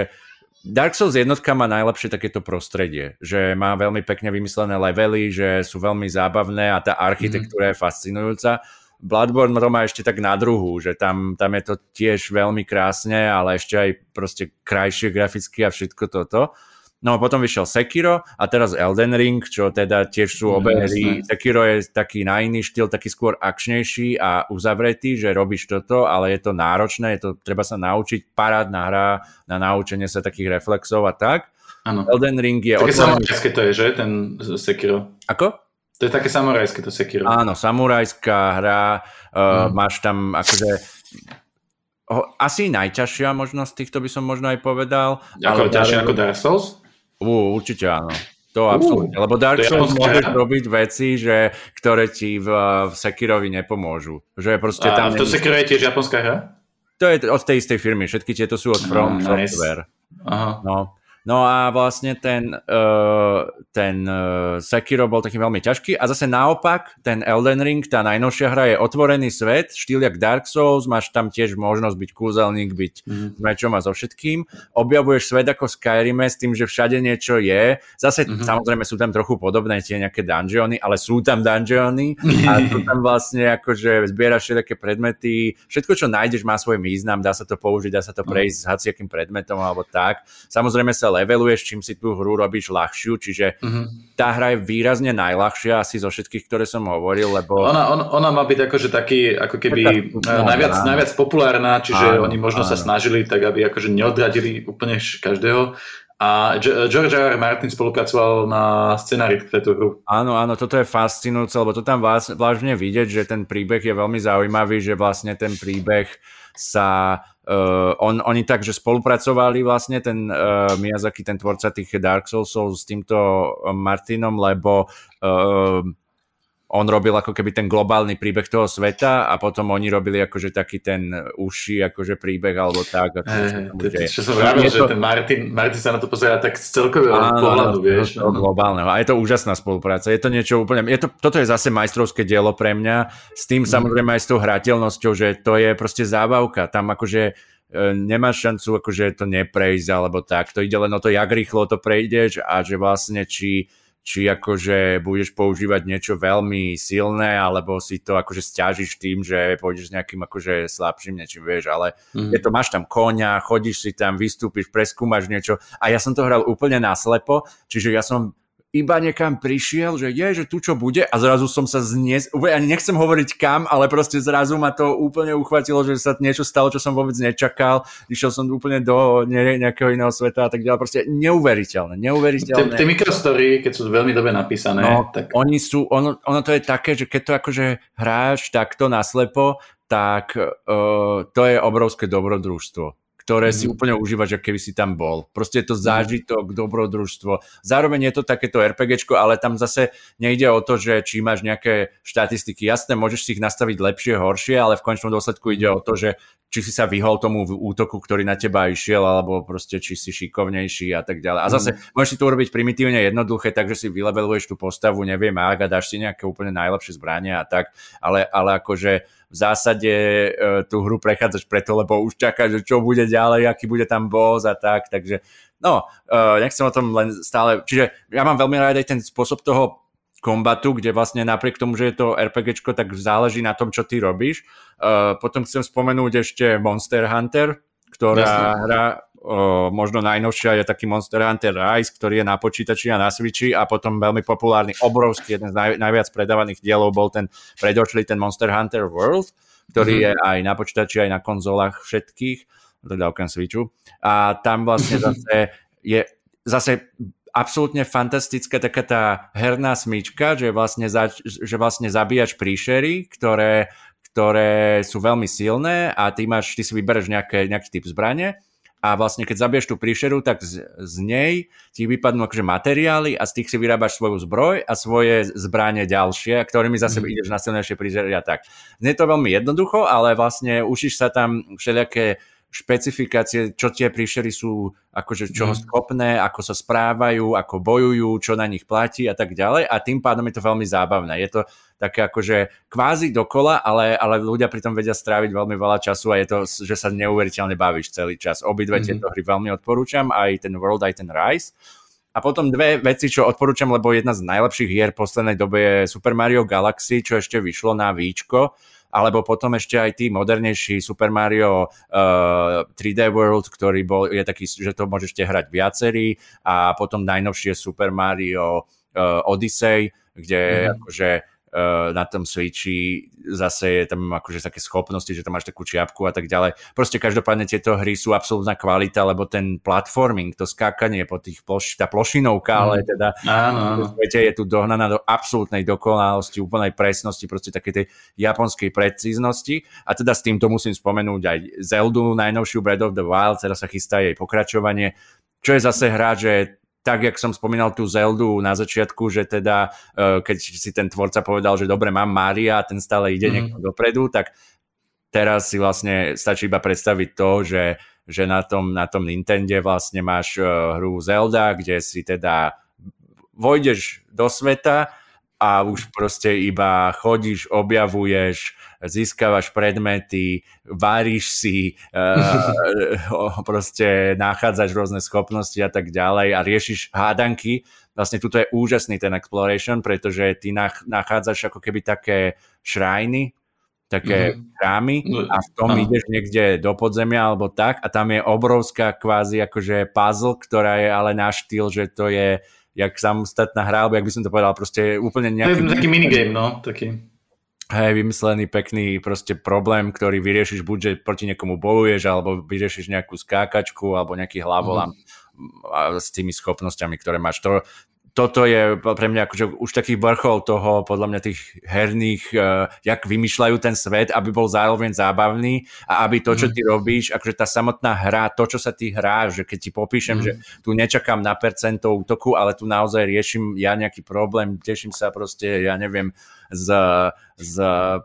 Dark Souls jednotka má najlepšie takéto prostredie, že má veľmi pekne vymyslené levely, že sú veľmi zábavné a tá architektúra mm-hmm. je fascinujúca Bloodborne to má ešte tak na druhu, že tam, tam je to tiež veľmi krásne, ale ešte aj proste krajšie graficky a všetko toto. No a potom vyšiel Sekiro a teraz Elden Ring, čo teda tiež sú obe mm, hry. Sekiro je taký na iný štýl, taký skôr akčnejší a uzavretý, že robíš toto, ale je to náročné, je to, treba sa naučiť, parádna hra na naučenie sa takých reflexov a tak. Ano. Elden Ring je... Také otvorený... to je, že? Ten Sekiro. Ako? To je také samurajské, to Sekiro. Áno, samurajská hra, uh, mm. máš tam akože asi najťažšia možnosť týchto by som možno aj povedal. Ako ťažšia ako Dark Souls? Uh, určite áno. To absolútne. Lebo Dark Souls môžeš robiť veci, že, ktoré ti v, v Sekirovi nepomôžu. Že proste A tam v to Sekiro je tiež japonská hra? To je od tej istej firmy. Všetky tieto sú od From nice. Software. Aha. No. No a vlastne ten, uh, ten uh, Sekiro bol taký veľmi ťažký a zase naopak ten Elden Ring, tá najnovšia hra je otvorený svet, štýl jak Dark Souls, máš tam tiež možnosť byť kúzelník, byť mm. s mečom a so všetkým. Objavuješ svet ako Skyrim s tým, že všade niečo je. Zase mm-hmm. samozrejme sú tam trochu podobné tie nejaké dungeony, ale sú tam dungeony a *laughs* sú tam vlastne akože zbieraš všetké predmety. Všetko, čo nájdeš, má svoj význam, dá sa to použiť, dá sa to mhm. prejsť mm. s hociakým predmetom alebo tak. Samozrejme sa leveluješ, čím si tú hru robíš ľahšiu, čiže mm-hmm. tá hra je výrazne najľahšia asi zo všetkých, ktoré som hovoril, lebo... Ona, on, ona má byť akože taký, ako keby tak, najviac, najviac populárna, čiže áno, oni možno áno. sa snažili tak, aby akože neodradili úplne každého. A George R. R. Martin spolupracoval na scenári k tejto hru. Áno, áno, toto je fascinujúce, lebo to tam vážne vidieť, že ten príbeh je veľmi zaujímavý, že vlastne ten príbeh sa Uh, on, oni tak, že spolupracovali vlastne ten uh, Miyazaki, ten tvorca tých Dark Soulsov s týmto Martinom, lebo uh, on robil ako keby ten globálny príbeh toho sveta a potom oni robili akože taký ten uši akože príbeh alebo tak. Ako hey, to, čo som vravil, že to... ten Martin, Martin sa na to pozerá tak z celkového áno, pohľadu, vieš. To, globálneho. A je to úžasná spolupráca. Je to niečo úplne... Je to, toto je zase majstrovské dielo pre mňa. S tým mm. samozrejme aj s tou hrateľnosťou, že to je proste zábavka. Tam akože e, nemáš šancu akože to neprejsť alebo tak. To ide len o to, jak rýchlo to prejdeš a že vlastne či či akože budeš používať niečo veľmi silné, alebo si to akože stiažiš tým, že pôjdeš s nejakým akože slabším niečím, vieš, ale mm. je to, máš tam konia, chodíš si tam, vystúpiš, preskúmaš niečo a ja som to hral úplne naslepo, čiže ja som iba niekam prišiel, že je, že tu čo bude a zrazu som sa znes, ani nechcem hovoriť kam, ale proste zrazu ma to úplne uchvatilo, že sa niečo stalo, čo som vôbec nečakal, išiel som úplne do ne, nejakého iného sveta a tak ďalej, proste neuveriteľné, neuveriteľné. Tie mikrostory, keď sú veľmi dobre napísané, no, tak... Oni sú, ono, ono to je také, že keď to akože hráš takto naslepo, tak uh, to je obrovské dobrodružstvo ktoré si mhm. úplne užívaš, ako keby si tam bol. Proste je to mhm. zážitok, dobrodružstvo. Zároveň je to takéto RPGčko, ale tam zase nejde o to, že či máš nejaké štatistiky. Jasné, môžeš si ich nastaviť lepšie, horšie, ale v končnom dôsledku ide o to, že či si sa vyhol tomu útoku, ktorý na teba išiel, alebo proste či si šikovnejší a tak ďalej. A zase mm. môžeš si to urobiť primitívne jednoduché, takže si vyleveluješ tú postavu, neviem, ak a dáš si nejaké úplne najlepšie zbranie a tak, ale, ale akože v zásade e, tú hru prechádzaš preto, lebo už čakáš, že čo bude ďalej, aký bude tam boss a tak, takže no, e, nechcem o tom len stále, čiže ja mám veľmi rád aj ten spôsob toho kombatu, kde vlastne napriek tomu, že je to RPGčko, tak záleží na tom, čo ty robíš. Uh, potom chcem spomenúť ešte Monster Hunter, ktorá Jasne. hra možno najnovšia je taký Monster Hunter Rise, ktorý je na počítači a na Switchi a potom veľmi populárny, obrovský, jeden z naj, najviac predávaných dielov bol ten predošlý ten Monster Hunter World, ktorý mm-hmm. je aj na počítači, aj na konzolách všetkých, teda okrem Switchu. A tam vlastne *laughs* zase je zase absolútne fantastická taká tá herná smyčka, že vlastne, za, že vlastne zabíjaš príšery, ktoré, ktoré sú veľmi silné a ty, máš, ty si vybereš nejaké, nejaký typ zbrane a vlastne keď zabiješ tú príšeru, tak z, z nej ti vypadnú akože materiály a z tých si vyrábaš svoju zbroj a svoje zbranie ďalšie, ktorými zase mm. ideš na silnejšie príšery a tak. Znie to veľmi jednoducho, ale vlastne ušíš sa tam všelijaké špecifikácie, čo tie príšery sú akože čoho mm. schopné, ako sa správajú, ako bojujú, čo na nich platí a tak ďalej a tým pádom je to veľmi zábavné. Je to také akože kvázi dokola, ale, ale ľudia pritom vedia stráviť veľmi veľa času a je to, že sa neuveriteľne bavíš celý čas. Obidve mm. tieto hry veľmi odporúčam, aj ten World, aj ten Rise. A potom dve veci, čo odporúčam, lebo jedna z najlepších hier v poslednej dobe je Super Mario Galaxy, čo ešte vyšlo na Víčko alebo potom ešte aj tí modernejší Super Mario uh, 3D World, ktorý bol, je taký, že to môžete hrať viacerí a potom najnovšie Super Mario uh, Odyssey, kde mm. akože na tom Switchi zase je tam akože také schopnosti, že tam máš takú čiapku a tak ďalej. Proste každopádne tieto hry sú absolútna kvalita, lebo ten platforming, to skákanie po tých ploš, tá plošinovka, mm. ale teda áno, áno. je tu dohnaná do absolútnej dokonalosti, úplnej presnosti, proste také tej japonskej precíznosti. A teda s týmto musím spomenúť aj Zeldu, najnovšiu Breath of the Wild, teraz sa chystá jej pokračovanie, čo je zase hra, že tak, jak som spomínal tú Zeldu na začiatku, že teda e, keď si ten tvorca povedal, že dobre, mám Mária a ten stále ide mm. niekto dopredu, tak teraz si vlastne stačí iba predstaviť to, že, že na, tom, na tom Nintende vlastne máš e, hru Zelda, kde si teda vojdeš do sveta a už proste iba chodíš, objavuješ, získavaš predmety, varíš si, *laughs* uh, proste nachádzaš rôzne schopnosti a tak ďalej a riešiš hádanky. Vlastne tuto je úžasný ten exploration, pretože ty nachádzaš ako keby také šrajny, také mm-hmm. chrámy a v tom no. ideš niekde do podzemia alebo tak a tam je obrovská kvázi akože puzzle, ktorá je ale na štýl, že to je jak samostatná hra, alebo jak by som to povedal, proste úplne nejaký... To je taký minigame, no, taký. Hej, vymyslený pekný proste problém, ktorý vyriešiš buď, že proti niekomu bojuješ, alebo vyriešiš nejakú skákačku, alebo nejaký hlavolam mm. s tými schopnosťami, ktoré máš. To, toto je pre mňa akože už taký vrchol toho, podľa mňa tých herných, uh, jak vymýšľajú ten svet, aby bol zároveň zábavný a aby to, čo mhm. ty robíš, akože tá samotná hra, to, čo sa ty hrá, že keď ti popíšem, mm. že tu nečakám na percento útoku, ale tu naozaj riešim ja nejaký problém, teším sa proste, ja neviem, z, z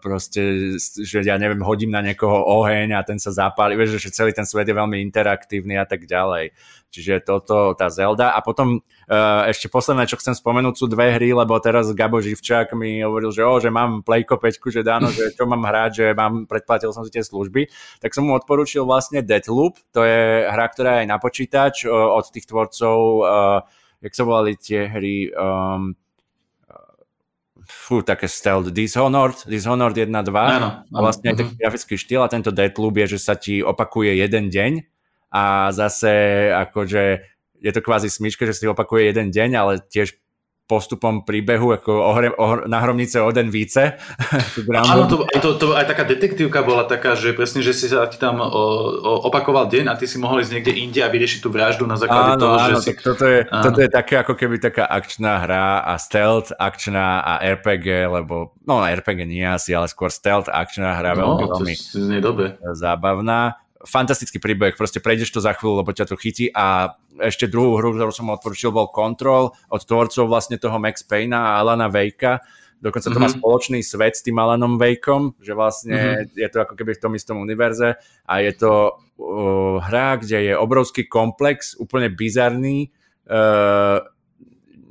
proste, že ja neviem, hodím na niekoho oheň a ten sa zapáli, vieš, že celý ten svet je veľmi interaktívny a tak ďalej. Čiže toto, tá Zelda. A potom uh, ešte posledné, čo chcem spomenúť, sú dve hry, lebo teraz Gabo Živčák mi hovoril, že, oh, že mám Playko 5, že dáno, že čo mám hrať, že mám, predplatil som si tie služby. Tak som mu odporučil vlastne Deathloop, to je hra, ktorá je aj na počítač uh, od tých tvorcov, uh, jak sa volali tie hry, um, fú, také stealth, Dishonored, Dishonored 1, 2, áno, áno, vlastne aj taký uh-huh. grafický štýl a tento Deathloop je, že sa ti opakuje jeden deň a zase akože je to kvázi smyčka, že si opakuje jeden deň, ale tiež postupom príbehu, ako ohre, ohr, na hromnice Oden více. *laughs* Áno, to, to, to, aj taká detektívka bola taká, že presne, že si sa ti tam o, o, opakoval deň a ty si mohol ísť niekde inde a vyriešiť tú vraždu na základe áno, toho, áno, že si... toto, je, áno. toto je také ako keby taká akčná hra a stealth akčná a RPG, lebo, no RPG nie asi, ale skôr stealth akčná hra, no, veľmi, veľmi zábavná fantastický príbeh, proste prejdeš to za chvíľu, lebo ťa to chytí a ešte druhú hru, ktorú som odporučil, bol Control od tvorcov vlastne toho Max Payna a Alana Wakea, dokonca to mm-hmm. má mhm. spoločný svet s tým Alanom Wakeom, že vlastne mm-hmm. je to ako keby v tom istom univerze a je to uh, hra, kde je obrovský komplex, úplne bizarný, uh,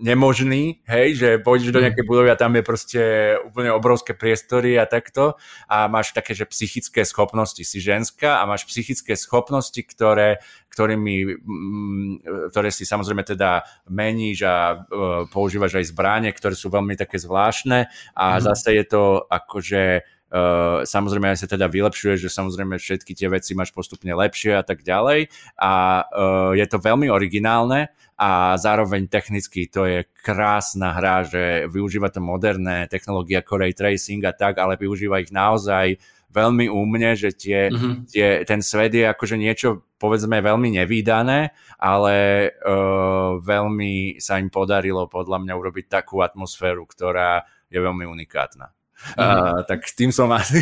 nemožný, hej, že pôjdeš do mhm. nejakej budovy a tam je proste úplne obrovské priestory a takto a máš také, že psychické schopnosti, si ženská a máš psychické schopnosti, ktoré, ktorými, mm, ktoré si samozrejme teda meníš a uh, používaš aj zbráne, ktoré sú veľmi také zvláštne a mm. zase je to akože Uh, samozrejme aj sa teda vylepšuje, že samozrejme všetky tie veci máš postupne lepšie a tak ďalej a uh, je to veľmi originálne a zároveň technicky to je krásna hra, že využíva to moderné technológie ako ray tracing a tak, ale využíva ich naozaj veľmi úmne, že tie, mm-hmm. tie, ten svet je akože niečo povedzme veľmi nevýdané, ale uh, veľmi sa im podarilo podľa mňa urobiť takú atmosféru, ktorá je veľmi unikátna. Uh, tak s tým som asi...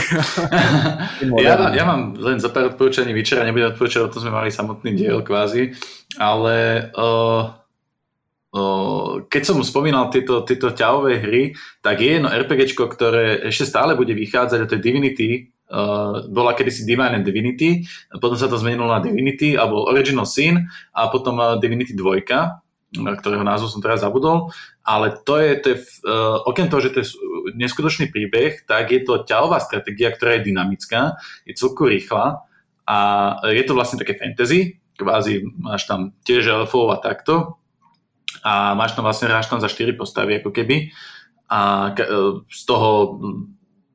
*laughs* ja, ja mám len za pár odporúčaní večera, nebudem odporúčať, o tom sme mali samotný diel kvázi, ale uh, uh, keď som spomínal tieto, tieto ťahové hry, tak je jedno RPGčko, ktoré ešte stále bude vychádzať, a to je Divinity, Uh, bola kedysi Divine and Divinity, potom sa to zmenilo na Divinity, alebo Original Sin a potom uh, Divinity 2 ktorého názov som teraz zabudol, ale to je, to je uh, okrem toho, že to je neskutočný príbeh, tak je to ťahová stratégia, ktorá je dynamická, je celku rýchla a je to vlastne také fantasy, kvázi máš tam tiež elfov a takto. A máš tam vlastne, hráš tam za 4 postavy ako keby. A e, z toho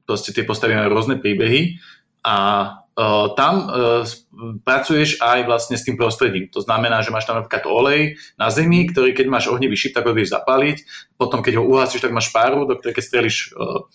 proste tie postavy majú rôzne príbehy. A tam pracuješ aj vlastne s tým prostredím. To znamená, že máš tam napríklad olej na zemi, ktorý keď máš ohnivý šip, tak ho vieš zapáliť. Potom keď ho uhasíš, tak máš páru, do ktorej keď strelíš, uh,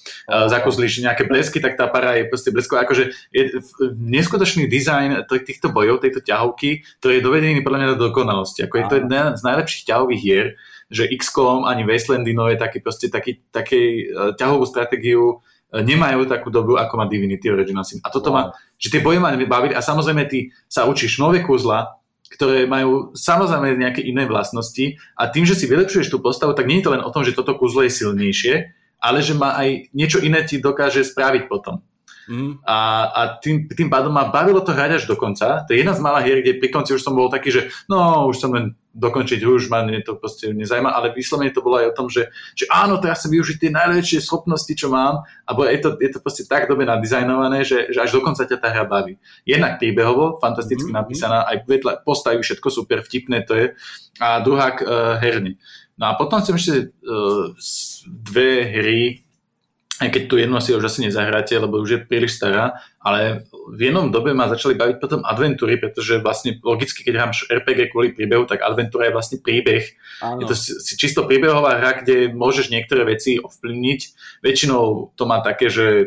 zakozlíš nejaké blesky, tak tá para je proste blesková. Akože je neskutočný dizajn týchto bojov, tejto ťahovky, ktorý je dovedený podľa mňa do dokonalosti. Ako je to jedna z najlepších ťahových hier, že XCOM ani Wastelandy nové taký proste taký, taký uh, ťahovú stratégiu nemajú takú dobu, ako má Divinity Original Sin. A toto wow. má, že tie boje ma baviť a samozrejme ty sa učíš nové kúzla, ktoré majú samozrejme nejaké iné vlastnosti a tým, že si vylepšuješ tú postavu, tak nie je to len o tom, že toto kúzlo je silnejšie, ale že má aj niečo iné ti dokáže spraviť potom. Mm. A, a tým, tým pádom ma bavilo to hrať až do konca. To je jedna z malých hier, kde pri konci už som bol taký, že no, už som len dokončiť už, ma mne to proste nezajíma, ale vyslovene to bolo aj o tom, že, že áno, to ja chcem využiť tie najlepšie schopnosti, čo mám, a je to, je to proste tak dobe nadizajnované, že, že až dokonca ťa tá hra baví. Jednak príbehovo, fantasticky mm-hmm. napísaná, aj vedľa postaví všetko super, vtipné to je, a druhá uh, herný. No a potom chcem ešte uh, dve hry, aj keď tu jednu asi už asi nezahráte, lebo už je príliš stará, ale v jednom dobe ma začali baviť potom adventúry, pretože vlastne logicky, keď hrám RPG kvôli príbehu, tak adventúra je vlastne príbeh. Áno. Je to čisto príbehová hra, kde môžeš niektoré veci ovplyvniť. Väčšinou to má také, že e,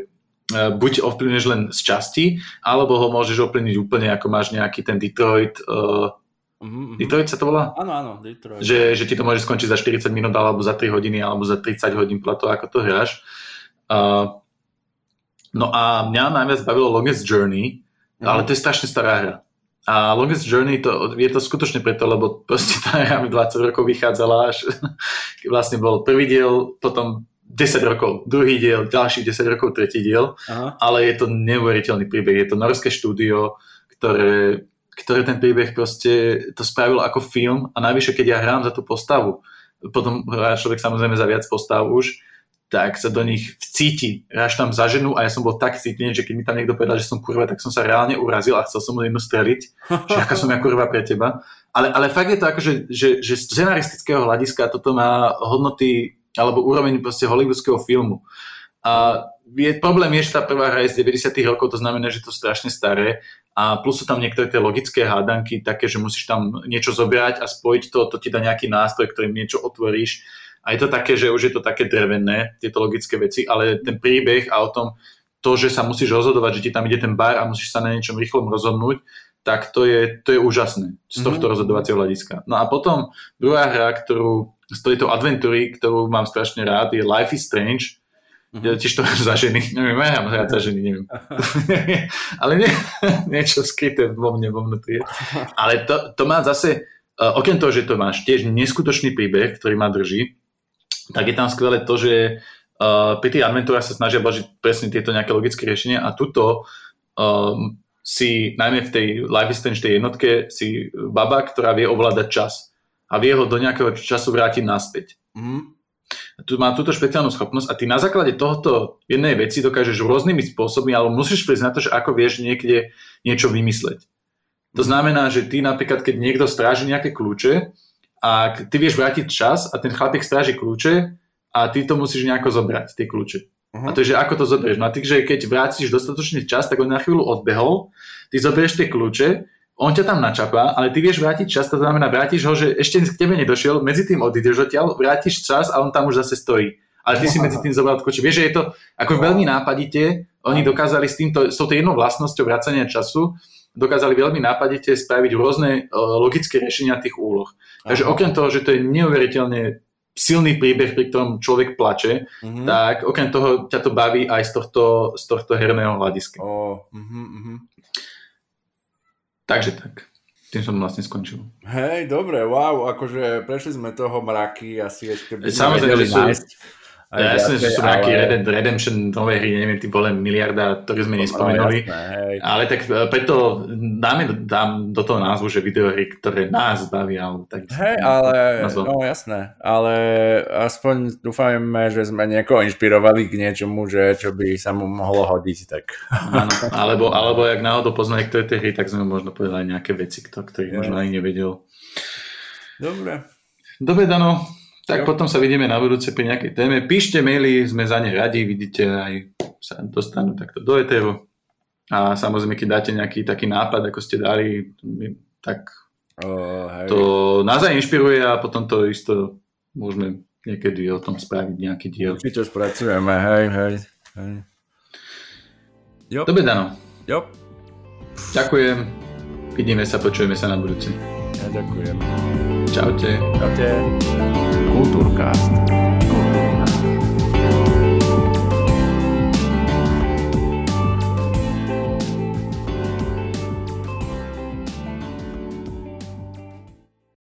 buď ovplyvneš len z časti, alebo ho môžeš ovplyvniť úplne, ako máš nejaký ten Detroit uh, Mm-hmm. Detroit sa to volá? Áno, áno, Detroit. Že, že ti to môže skončiť za 40 minút, alebo za 3 hodiny, alebo za 30 hodín podľa toho, ako to hráš. Uh, no a mňa najviac bavilo Longest Journey, mm. ale to je strašne stará hra. A Longest Journey to, je to skutočne preto, lebo proste tá hra mi 20 rokov vychádzala až *laughs* vlastne bol prvý diel, potom 10 rokov, druhý diel, ďalších 10 rokov, tretí diel, Aha. ale je to neuveriteľný príbeh. Je to norské štúdio, ktoré, ktoré ten príbeh proste to spravilo ako film a najvyššie, keď ja hrám za tú postavu, potom hrá človek samozrejme za viac postav už, tak sa do nich vcíti. Až tam za ženu a ja som bol tak cítený, že keď mi tam niekto povedal, že som kurva, tak som sa reálne urazil a chcel som mu jednu streliť, že aká som ja kurva pre teba. Ale, ale fakt je to ako, že, že, že z scenaristického hľadiska toto má hodnoty alebo úroveň proste hollywoodského filmu. A je, problém je, že tá prvá hra je z 90 rokov, to znamená, že to strašne staré a plus sú tam niektoré tie logické hádanky, také, že musíš tam niečo zobrať a spojiť to, to ti dá nejaký nástroj, ktorým niečo otvoríš a je to také, že už je to také drevené, tieto logické veci, ale ten príbeh a o tom, to, že sa musíš rozhodovať, že ti tam ide ten bar a musíš sa na niečom rýchlom rozhodnúť, tak to je, to je úžasné z tohto mm-hmm. rozhodovacieho hľadiska. No a potom druhá hra, ktorú z tejto adventúry, ktorú mám strašne rád, je Life is Strange, Uh-huh. Tiež to za ženy. Neviem, ja mám rád za ženy, neviem. *laughs* Ale nie, niečo skryté vo mne, vo vnútri. Ale to, to má zase, uh, okrem toho, že to máš tiež neskutočný príbeh, ktorý ma drží, tak je tam skvelé to, že uh, pri tých adventúrach sa snažia bažiť presne tieto nejaké logické riešenia a tuto um, si, najmä v tej life stage, tej jednotke, si baba, ktorá vie ovládať čas a vie ho do nejakého času vrátiť naspäť. Mm tu má túto špeciálnu schopnosť a ty na základe tohoto jednej veci dokážeš rôznymi spôsobmi, ale musíš prísť na to, že ako vieš niekde niečo vymysleť. To znamená, že ty napríklad, keď niekto stráži nejaké kľúče a ty vieš vrátiť čas a ten chlapík stráži kľúče a ty to musíš nejako zobrať, tie kľúče. Uh-huh. A to je, že ako to zoberieš. No a ty, že keď vrátiš dostatočný čas, tak on na chvíľu odbehol, ty zoberieš tie kľúče on ťa tam načapá, ale ty vieš vrátiť čas, to znamená, vrátiš ho, že ešte k tebe nedošiel, medzi tým odídeš odtiaľ, vrátiš čas a on tam už zase stojí. Ale ty si medzi tým zobral koči. Vieš, že je to ako veľmi nápadite, oni dokázali s, týmto, s touto jednou vlastnosťou vracania času, dokázali veľmi nápadite spraviť rôzne uh, logické riešenia tých úloh. Takže okrem toho, že to je neuveriteľne silný príbeh, pri ktorom človek plače, mm-hmm. tak okrem toho ťa to baví aj z tohto, z tohto herného hľadiska. Oh, mm-hmm. Takže tak. Tým som vlastne skončil. Hej, dobre, wow, akože prešli sme toho mraky, asi ešte by Samozrejme, že nájsť. Ja jasne, že sú nejaké ale... Redemption nové hry, neviem, ty boli miliarda, ktoré sme no, nespomenuli. No, jasné, ale tak e, preto dáme dám do toho názvu, že videohry, ktoré nás bavia. Tak hej, ale, no jasné, ale aspoň dúfajme, že sme niekoho inšpirovali k niečomu, že čo by sa mu mohlo hodiť. Tak. Áno, alebo, alebo ak náhodou pozná niektoré tie hry, tak sme možno povedali nejaké veci, ktoré možno ani nevedel. Dobre. Dobre, Dano, tak jo. potom sa vidíme na budúce pri nejakej téme. Píšte maily, sme za ne radi, vidíte, aj sa dostanú takto do eteru. A samozrejme, keď dáte nejaký taký nápad, ako ste dali, tak oh, hej. to nás aj inšpiruje a potom to isto môžeme niekedy o tom spraviť nejaký diel. Určite spracujeme, hej, hej. hej. Jo. Dobre, Dano. Jo. Ďakujem. Vidíme sa, počujeme sa na budúci. Ja ďakujem. Čaute. Čaute. Doutorcast.